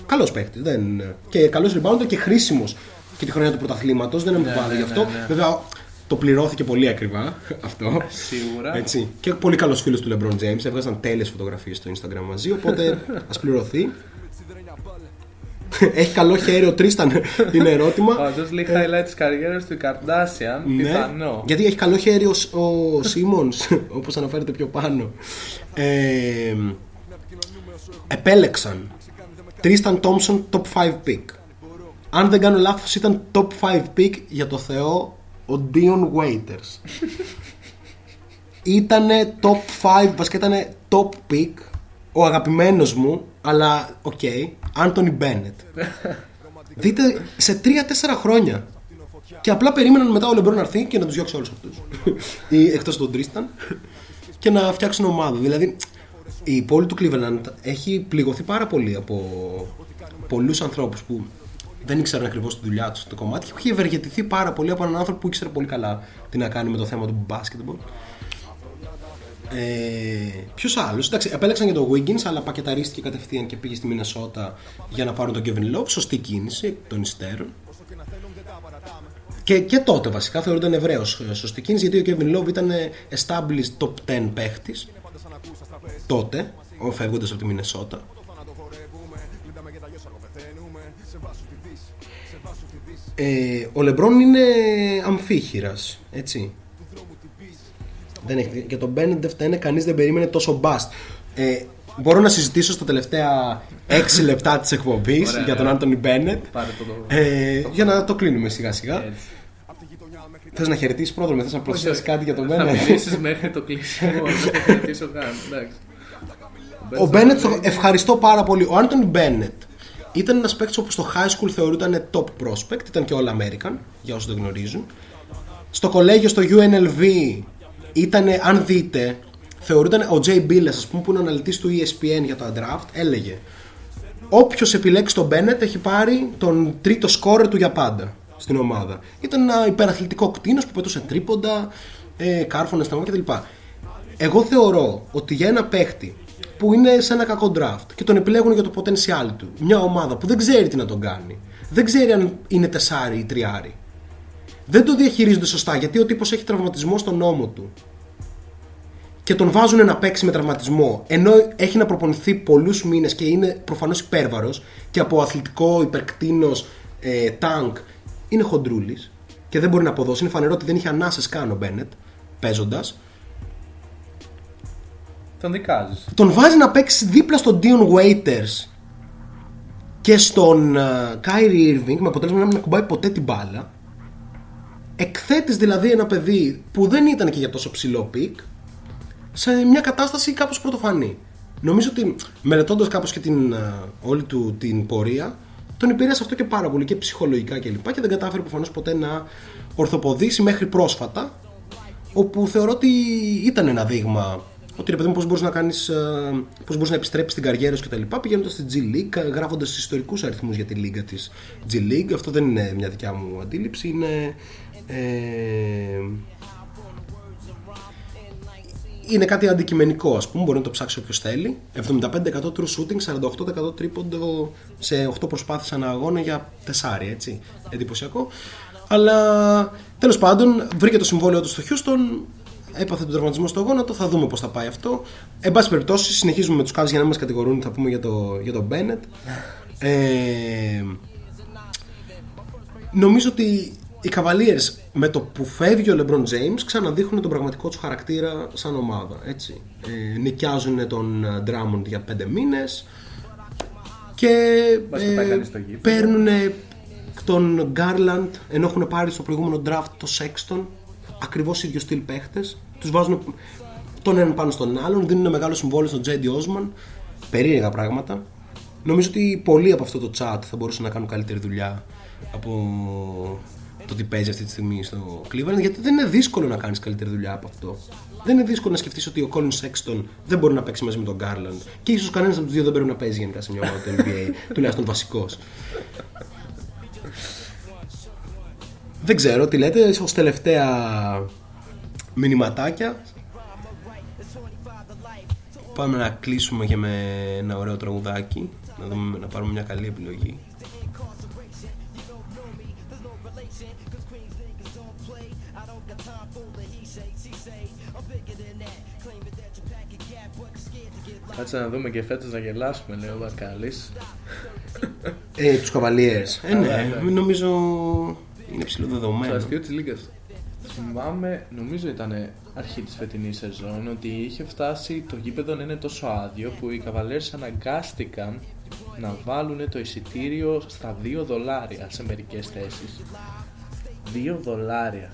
[SPEAKER 4] Καλός παίχτης, δεν είναι. Και καλός rebounder και χρήσιμος και τη χρονιά του πρωταθλήματος, δεν είναι αμφιβάλλω
[SPEAKER 5] ναι,
[SPEAKER 4] γι' αυτό.
[SPEAKER 5] ναι, ναι.
[SPEAKER 4] Βέβαια, το πληρώθηκε πολύ ακριβά αυτό.
[SPEAKER 5] Σίγουρα.
[SPEAKER 4] Έτσι. Και πολύ καλός φίλος του LeBron James. Έβγαζαν τέλειες φωτογραφίες στο Instagram μαζί. Οπότε ας πληρωθεί. Έχει καλό χέρι ο Τρίσταν, είναι ερώτημα.
[SPEAKER 5] Πάντω λέει highlight τη καριέρα του η Kardashian.
[SPEAKER 4] Ναι,
[SPEAKER 5] Πιθανό.
[SPEAKER 4] γιατί έχει καλό χέρι ο, ο Σίμονς, όπως αναφέρεται πιο πάνω. Ε, επέλεξαν Τρίσταν Τόμσον top 5 pick. Αν δεν κάνω λάθος ήταν top 5 pick για το Θεό ο Dion Waiters. Ήτανε top 5, βασικά ήτανε top pick ο αγαπημένος μου, αλλά ok, Anthony Bennett. Δείτε σε 3-4 χρόνια. Και απλά περίμεναν μετά ο Λεμπρό να έρθει και να τους διώξει όλους αυτούς. ή εκτός τον Tristan. και να φτιάξουν ομάδα. Δηλαδή, η πόλη του Cleveland έχει πληγωθεί πάρα πολύ από πολλούς ανθρώπους που δεν ήξεραν ακριβώς τη δουλειά τους το κομμάτι και έχει ευεργετηθεί πάρα πολύ από έναν άνθρωπο που ήξερε πολύ καλά τι να κάνει με το θέμα του basketball. Ε, Ποιος άλλος, εντάξει, επέλεξαν για τον Wiggins, αλλά πακεταρίστηκε κατευθείαν και πήγε στη Μινεσότα για να πάρουν τον Kevin Love. Σωστή κίνηση εκ των υστέρων. Και, και τότε βασικά θεωρούνταν Εβραίο σωστή κίνηση γιατί ο Kevin Love ήταν established top 10 παίχτης. Τότε, φεύγοντας από τη Μινεσότα. Ε, ο Λεμπρόν είναι αμφίχειρας, έτσι. Δεν έχει, και τον Μπέννετ δεν φταίνε, κανείς δεν περίμενε τόσο μπαστ. Ε, μπορώ να συζητήσω στα τελευταία 6 λεπτά της εκπομπής
[SPEAKER 5] Ωραία,
[SPEAKER 4] για τον
[SPEAKER 5] ωραία.
[SPEAKER 4] Άντωνι Μπέννετ.
[SPEAKER 5] Πάρε το λόγο.
[SPEAKER 4] Ε, για να το κλείνουμε σιγά σιγά. Θες να χαιρετήσεις πρόδρομο, θες να προσθέσεις κάτι για τον
[SPEAKER 5] Θα
[SPEAKER 4] Μπέννετ.
[SPEAKER 5] μιλήσεις μέχρι το κλείσιμο, δεν θα χαιρετήσω καν. Εντάξει.
[SPEAKER 4] Ο Μπένετ, το ευχαριστώ πάρα πολύ. Ο Άντωνι Μπένετ ήταν ένας παίκτης όπου στο high school θεωρούταν top prospect, ήταν και All American, για όσους δεν γνωρίζουν. Στο κολέγιο, στο UNLV, ήταν, αν δείτε, θεωρούταν ο Jay Billes, ας πούμε, που είναι ο αναλυτής του E ESPN για το draft, έλεγε Όποιος επιλέξει τον Μπένετ έχει πάρει τον τρίτο σκόρερ του για πάντα στην ομάδα. Ήταν ένα υπεραθλητικό κτίνος που πετούσε τρίποντα, ε, κάρφωνες στα μάτια κτλ. Εγώ θεωρώ ότι για ένα παίχτη που είναι σε ένα κακό draft και τον επιλέγουν για το potential του, μια ομάδα που δεν ξέρει τι να τον κάνει, δεν ξέρει αν είναι τεσάρι ή τριάρι, δεν το διαχειρίζονται σωστά γιατί ο τύπος έχει τραυματισμό στον νόμο του και τον βάζουν να παίξει με τραυματισμό ενώ έχει να προπονηθεί πολλούς μήνες και είναι προφανώς υπέρβαρος και από αθλητικό υπερκτίνος ε, τάγκ είναι χοντρούλης και δεν μπορεί να αποδώσει. Είναι φανερό ότι δεν είχε ανάσες καν ο Μπένετ παίζοντας
[SPEAKER 5] Τον δικάζεις.
[SPEAKER 4] τον βάζει να παίξει δίπλα στον Dion Waiters και στον uh, Kyrie Irving με αποτέλεσμα να μην ακουμπάει ποτέ την μπάλα εκθέτεις δηλαδή ένα παιδί που δεν ήταν και για τόσο ψηλό pick σε μια κατάσταση κάπως πρωτοφανή. Νομίζω ότι μελετώντας κάπως και την, ε, όλη του την πορεία τον επηρέασε αυτό και πάρα πολύ και ψυχολογικά και λοιπά και δεν κατάφερε προφανώς ποτέ να ορθοποδήσει μέχρι πρόσφατα όπου θεωρώ ότι ήταν ένα δείγμα ότι ρε παιδί μου πώς μπορείς να κάνεις, ε, πώς μπορείς να επιστρέψεις στην καριέρα σου και τα λοιπά πηγαίνοντας στη G League, γράφοντας ιστορικούς αριθμούς για τη λίγα της G League. Αυτό δεν είναι μια δικιά μου αντίληψη είναι ε, είναι κάτι αντικειμενικό ας πούμε μπορεί να το ψάξει όποιος θέλει. 75% true shooting, 48% τρίποντο σε 8 προσπάθειες ανά αγώνα για τεσάρι έτσι. Εντυπωσιακό. Αλλά τέλος πάντων βρήκε το συμβόλαιο του στο Houston έπαθε τον τραυματισμό στο γόνατο, θα δούμε πώς θα πάει αυτό. Εν πάση περιπτώσει συνεχίζουμε με τους Cavs για να μην μας κατηγορούν θα πούμε για το, για το Bennett. Ε, νομίζω ότι οι Cavaliers με το που φεύγει ο LeBron James ξαναδείχνουν τον πραγματικό τους χαρακτήρα σαν ομάδα. Έτσι. Ε, νοικιάζουν τον ε, Drummond για πέντε μήνες και
[SPEAKER 5] Μπας να πάει κανείς στο γήπεδο.
[SPEAKER 4] παίρνουν τον Garland ενώ έχουν πάρει στο προηγούμενο draft το Sexton ακριβώς ίδιο στυλ παίχτες τους βάζουν τον έναν πάνω στον άλλον δίνουν μεγάλο συμβόλαιο στον Τζέντι Osman περίεργα πράγματα νομίζω ότι πολλοί από αυτό το chat θα μπορούσαν να κάνουν καλύτερη δουλειά από το τι παίζει αυτή τη στιγμή στο Cleveland γιατί δεν είναι δύσκολο να κάνεις καλύτερη δουλειά από αυτό. Δεν είναι δύσκολο να σκεφτείς ότι ο Colin Sexton δεν μπορεί να παίξει μαζί με τον Garland και ίσως κανένας από τους δύο δεν πρέπει να παίζει γενικά σε μια ομάδα του NBA τουλάχιστον βασικός. Δεν ξέρω τι λέτε ως τελευταία μηνυματάκια. Πάμε να κλείσουμε και με ένα ωραίο τραγουδάκι να, δούμε, να πάρουμε μια καλή επιλογή
[SPEAKER 5] Κάτσε να δούμε και φέτος να γελάσουμε, λέει ο Βαρκάλης.
[SPEAKER 4] ε, Τους Cavaliers ε, ναι,
[SPEAKER 5] Καλά, ναι.
[SPEAKER 4] νομίζω είναι ψηλό
[SPEAKER 5] Το
[SPEAKER 4] δεδομένο
[SPEAKER 5] αστείο της Λίγκας. Θυμάμαι, νομίζω ήταν αρχή της φετινής σεζόν, ότι είχε φτάσει το γήπεδο να είναι τόσο άδειο που οι Cavaliers αναγκάστηκαν να βάλουν το εισιτήριο στα 2 δολάρια σε μερικές θέσεις. 2 δολάρια.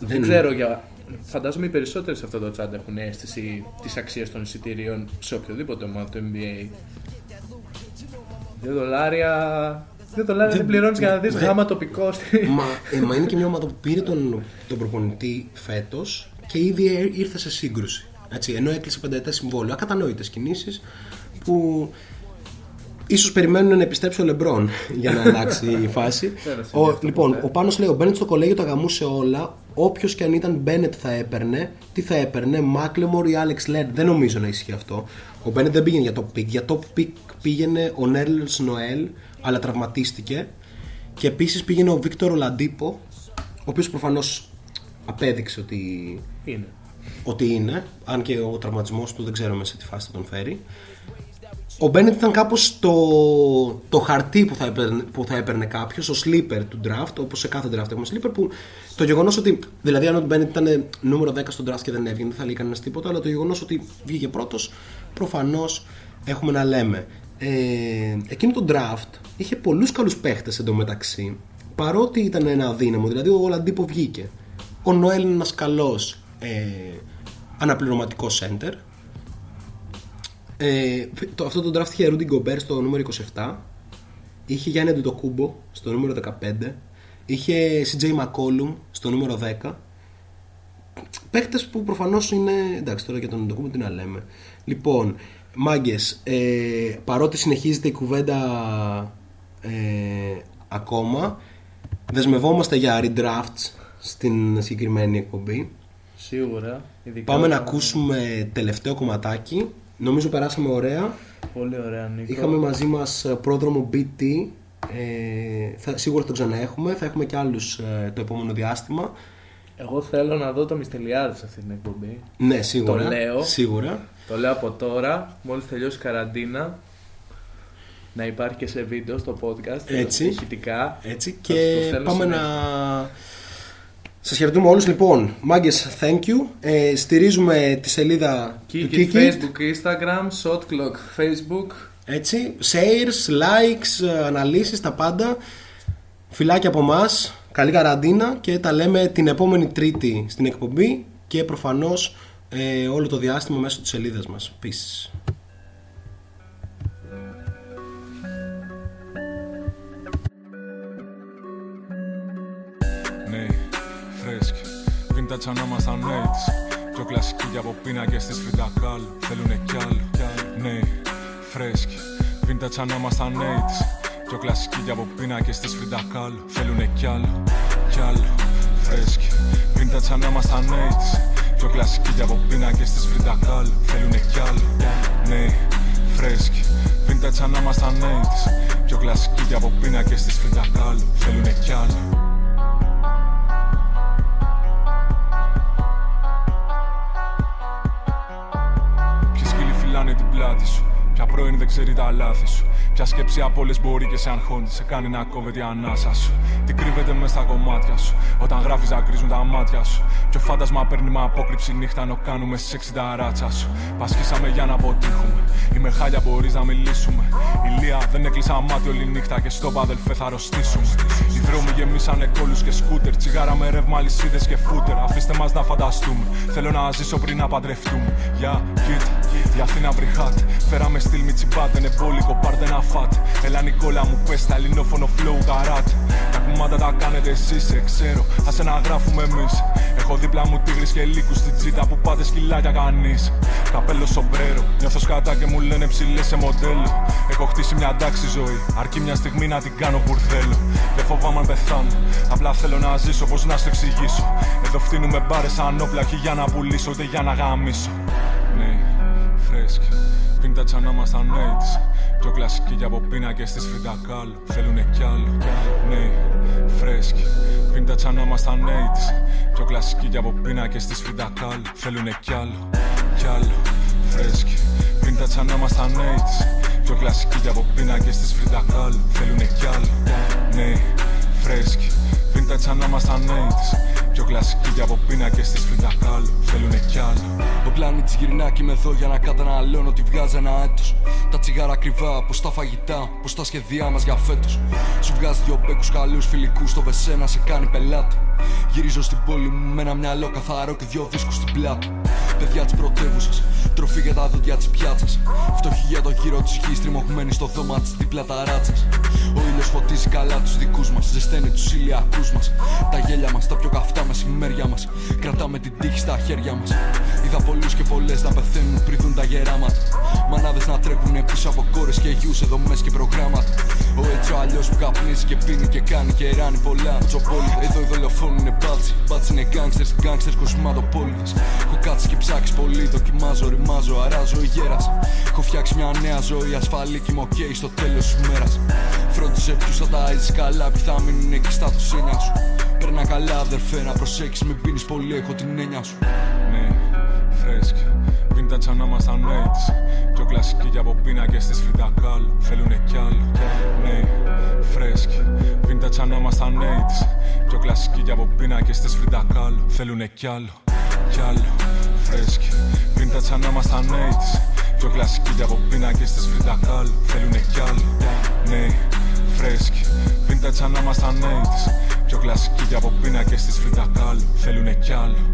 [SPEAKER 5] Δεν,
[SPEAKER 4] Δεν-
[SPEAKER 5] ξέρω για... Φαντάζομαι οι περισσότεροι σε αυτό το chat έχουν αίσθηση της αξίας των εισιτήριων σε οποιοδήποτε ομάδα του NBA. 2 δολάρια... 2 δολάρια δεν,
[SPEAKER 4] Δεν-
[SPEAKER 5] πληρώνεις για να δεις
[SPEAKER 4] δεν-
[SPEAKER 5] γάμα τοπικό. Στη...
[SPEAKER 4] μα, ε, μα είναι και μια ομάδα που πήρε τον, τον προπονητή φέτος και ήδη ε- ήρθε σε σύγκρουση. Έτσι, ενώ έκλεισε πενταετές συμβόλαιο. Ακατανόητες κινήσεις που ίσως περιμένουν να επιστρέψει ο Λεμπρόν για να αλλάξει η φάση. Ο, λοιπόν, ο Πάνος λέει ο Μπένετς στο κολέγιο τα γαμούσε όλα Όποιος και αν ήταν Μπένετ θα έπαιρνε τι θα έπαιρνε, Μάκλεμορ ή Άλεξ Λέντ δεν νομίζω να ισχύει αυτό ο Μπένετ δεν πήγαινε για top pick για top pick πήγαινε ο Νέρλς Νοέλ αλλά τραυματίστηκε και επίσης πήγαινε ο Βίκτορ Ολαντίπο, ο οποίος προφανώς απέδειξε ότι
[SPEAKER 5] Είναι.
[SPEAKER 4] ότι είναι, αν και ο τραυματισμός του δεν ξέρουμε σε τι φάση θα τον φέρει. Ο Μπένετ ήταν κάπως το, το χαρτί που θα έπαιρνε, που θα έπαιρνε κάποιος, ο sleeper του draft, όπως σε κάθε draft έχουμε sleeper. Που το γεγονός ότι, δηλαδή, αν ο Μπένετ ήταν νούμερο 10 στο draft και δεν έβγαινε, δεν θα λέει κανένα τίποτα, αλλά το γεγονός ότι βγήκε πρώτος, προφανώς έχουμε να λέμε. Ε, εκείνο το draft είχε πολλούς καλούς παίχτες εντωμεταξύ, παρότι ήταν ένα αδύναμο. Δηλαδή, ο Ολαντίπο βγήκε. Ο Νοέλ είναι ένας καλός ε, αναπληρωματικός center. Ε, το, αυτό το draft είχε Rudy Gobert στο νούμερο 27. Είχε Γιάννη Αντιτοκούμπο στο νούμερο 15. Είχε CJ McCollum στο νούμερο 10. Παίχτες που προφανώς είναι. Εντάξει, τώρα για τον Αντιτοκούμπο τι να λέμε. Λοιπόν, μάγκες, ε, παρότι συνεχίζεται η κουβέντα ε, ακόμα, δεσμευόμαστε για redrafts στην συγκεκριμένη εκπομπή.
[SPEAKER 5] Σίγουρα. Ειδικά
[SPEAKER 4] Πάμε να
[SPEAKER 5] όταν-
[SPEAKER 4] ακούσουμε τελευταίο κομματάκι. Νομίζω περάσαμε ωραία.
[SPEAKER 5] Πολύ ωραία, Νίκο.
[SPEAKER 4] Είχαμε μαζί μας ε, πρόδρομο BT. Ε, θα, σίγουρα θα το ξαναέχουμε. Θα έχουμε και άλλους ε, το επόμενο διάστημα.
[SPEAKER 5] Εγώ θέλω να δω το Μιστελιάδη σε αυτή την εκπομπή.
[SPEAKER 4] Ναι, σίγουρα.
[SPEAKER 5] Το λέω.
[SPEAKER 4] Σίγουρα.
[SPEAKER 5] Το λέω από τώρα, μόλις τελειώσει η καραντίνα. Να υπάρχει και σε βίντεο στο podcast.
[SPEAKER 4] Έτσι.
[SPEAKER 5] Ηχητικά.
[SPEAKER 4] Έτσι.
[SPEAKER 5] Θα
[SPEAKER 4] Και
[SPEAKER 5] το στέλνω
[SPEAKER 4] πάμε να...
[SPEAKER 5] συνέχεια.
[SPEAKER 4] Σας χαιρετούμε όλους. Λοιπόν, μάγκες, thank you. Ε, στηρίζουμε τη σελίδα του
[SPEAKER 5] Kikit,
[SPEAKER 4] Kikit.
[SPEAKER 5] Facebook, Instagram, Shot Clock, Facebook.
[SPEAKER 4] Έτσι, shares, likes, ε, αναλύσεις, τα πάντα. Φιλάκια από εμάς, καλή καραντίνα και τα λέμε την επόμενη Τρίτη στην εκπομπή και προφανώς ε, όλο το διάστημα μέσω της σελίδας μας. Peace.
[SPEAKER 17] Ναι, φρέσκι. Vintage ανάμαστα νέιτς. Πιο κλασική για από πίνακες της Φιντακάλ. Θέλουνε κι άλλο. Ναι, φρέσκι. Vintage ανάμαστα νέιτς. Πιο κλασική για από πίνακες της Φιντακάλ. Θέλουνε κι άλλο. Κι άλλο. Φρέσκι. Vintage ανάμαστα νέιτς. Πιο κλασική για από πίνακες της Φιντακάλ. Θέλουνε κι άλλο. Ναι, φρέσκι. Vintage ανάμαστα νέιτς. Πιο κλασική για από πίνακες της Φιντακάλ. Θέλουνε κι άλλο. Ποιοι σκύλοι φυλάνε την πλάτη σου; Ποια πρώην δεν ξέρει τα λάθη σου. Ποια σκέψη από όλες μπορεί και σε αγχώνει. Σε κάνει να κόβεται η ανάσα σου. Τι κρύβεται μέσα στα κομμάτια σου. Όταν γράφεις να κρίζουν τα μάτια σου. Ποιο φάντασμα παίρνει με απόκρυψη νύχτα να κάνουμε στι 60 ράτσα σου. Πασχίσαμε για να αποτύχουμε. Είμαι χάλια, μπορείς να μιλήσουμε. Ηλία δεν έκλεισα μάτι όλη νύχτα και στο αδελφέ θα αρρωστήσουμε. Οι δρόμοι γεμίσανε κόλου και σκούτερ. Τσιγάρα με ρεύμα, αλυσίδες και φούτερ. Αφήστε μας να φανταστούμε. Θέλω να ζήσω πριν να παντρευτούμε. Για κοίτα, για Αθήνα βρυχάτ. Φέραμε στυλ μη τσιμπάτε, είναι πόλικο, πάρτε ένα φατ. Έλα Νικόλα μου πες τα ελληνόφωνο flow καράτ. Τα κουμάντα τα κάνετε εσείς, σε ξέρω. Άσε να γράφουμε εμείς. Έχω δίπλα μου τίγρης και λύκους στην τσίτα που πάτε σκυλάκια κανείς. Καπέλο σομπρέρο, νιώθω σκατά και μου λένε ψηλές σε μοντέλο. Έχω χτίσει μια εντάξει ζωή, αρκεί μια στιγμή να την κάνω μπουρδέλο. Δεν φοβάμαι αν πεθάνω, απλά θέλω να ζήσω, πώς να σου εξηγήσω. Εδώ φτύνουμε μπάρες σαν όπλα, όχι για να πουλήσω, ούτε για να γαμίσω. Ναι, φρέσκι. Vintage ανάμαστα νέιτς. Πιο κλασική για από πίνακες της Φιντακάλ. Θέλουνε κι άλλο Ναι, φρέσκι Vintage ανάμαστα νέιτς. Πιο κλασική για από πίνακες της Φιντακάλ. Θέλουνε κι άλλο Κι άλλο, φρέσκι Vintage ανάμαστα νέιτς. Πιο κλασική για από πίνακες της Φιντακάλ. Θέλουνε κι άλλο Ναι, φρέσκι Vintage ανάμαστα νέιτς Πιο κλασική για από πίνακες της Φιντακάλ Θέλουνε κι άλλο
[SPEAKER 18] Ο πλανήτη γυρνά και είμαι εδώ για να καταναλώνω ότι βγάζει ένα έτος. Τα τσιγάρα κρυβά, πως τα φαγητά, πως τα σχεδιά μας για φέτος. Σου βγάζει δυο μπέκους καλούς φιλικούς στο βεσέ να σε κάνει πελάτη. Γυρίζω στην πόλη μου με ένα μυαλό καθαρό και δυο δίσκους στην πλάτη. Παιδιά της πρωτεύουσας, τροφή για τα δόντια της πιάτσας. Φτωχή για το γύρο της γης, τριμωγμένη στο δώμα της δίπλα τα ράτσας. Ο ήλιος φωτίζει καλά τους δικούς μας, ζεσταίνει τους ηλιακούς μας. Τα γέλια μας, τα πιο καυτά μεσημέρια μας. Κρατάμε την τύχη στα χέρια μας. Είδα πολλούς και πολλές να πεθαίνουν πριν δουν τα γεράματα. Μανάδες να τρέχουν πίσω από κόρες και γιους σε δομές και προγράμματα. Ο έτσι ο αλλιώς που καπνίζει και πίνει και κάνει και ράνει πολλά. Τσοπόλοι, εδώ οι δολοφόνοι είναι μπάτσι. Μπάτσι είναι γκάγκστερς, γκάγκστερς κοσμάτοπόλυτε. Έχω κάτσει και ψάξει πολύ, δοκιμάζω, ρημάζω, αράζω γέρας. Έχω φτιάξει μια νέα ζωή ασφαλή και είμαι οκ στο τέλος της μέρα. Φρόντισε ποιους θα τα έτσι καλά, ποιοι θα μείνουν εκεί στα τουσένια σου. Περνά καλά αδερφέ να προσέχεις με πίνεις πολύ έχω την έννοια σου
[SPEAKER 17] Ναι, φρέσκι. Vintage σαν να ήμασταν 80s. Πιο κλασική και από πίνακες της Φιντακάλ. Θέλουνε κι άλλο. Ναι, φρέσκι. Vintage σαν να ήμασταν 80s. Πιο κλασική και από πίνακες της Φιντακάλ. Θέλουνε κι άλλο. Κι άλλο. Φρέσκι. Vintage σαν να ήμασταν 80s. Πιο κλασική και από πίνακες της Φιντακάλ. Θέλουνε κι άλλο. Ναι, φρέσκι. Vintage σαν να ήμασταν 80s. Πιο κλασική και από πίνακες της Φιντακάλ. Θέλουνε κι άλλο.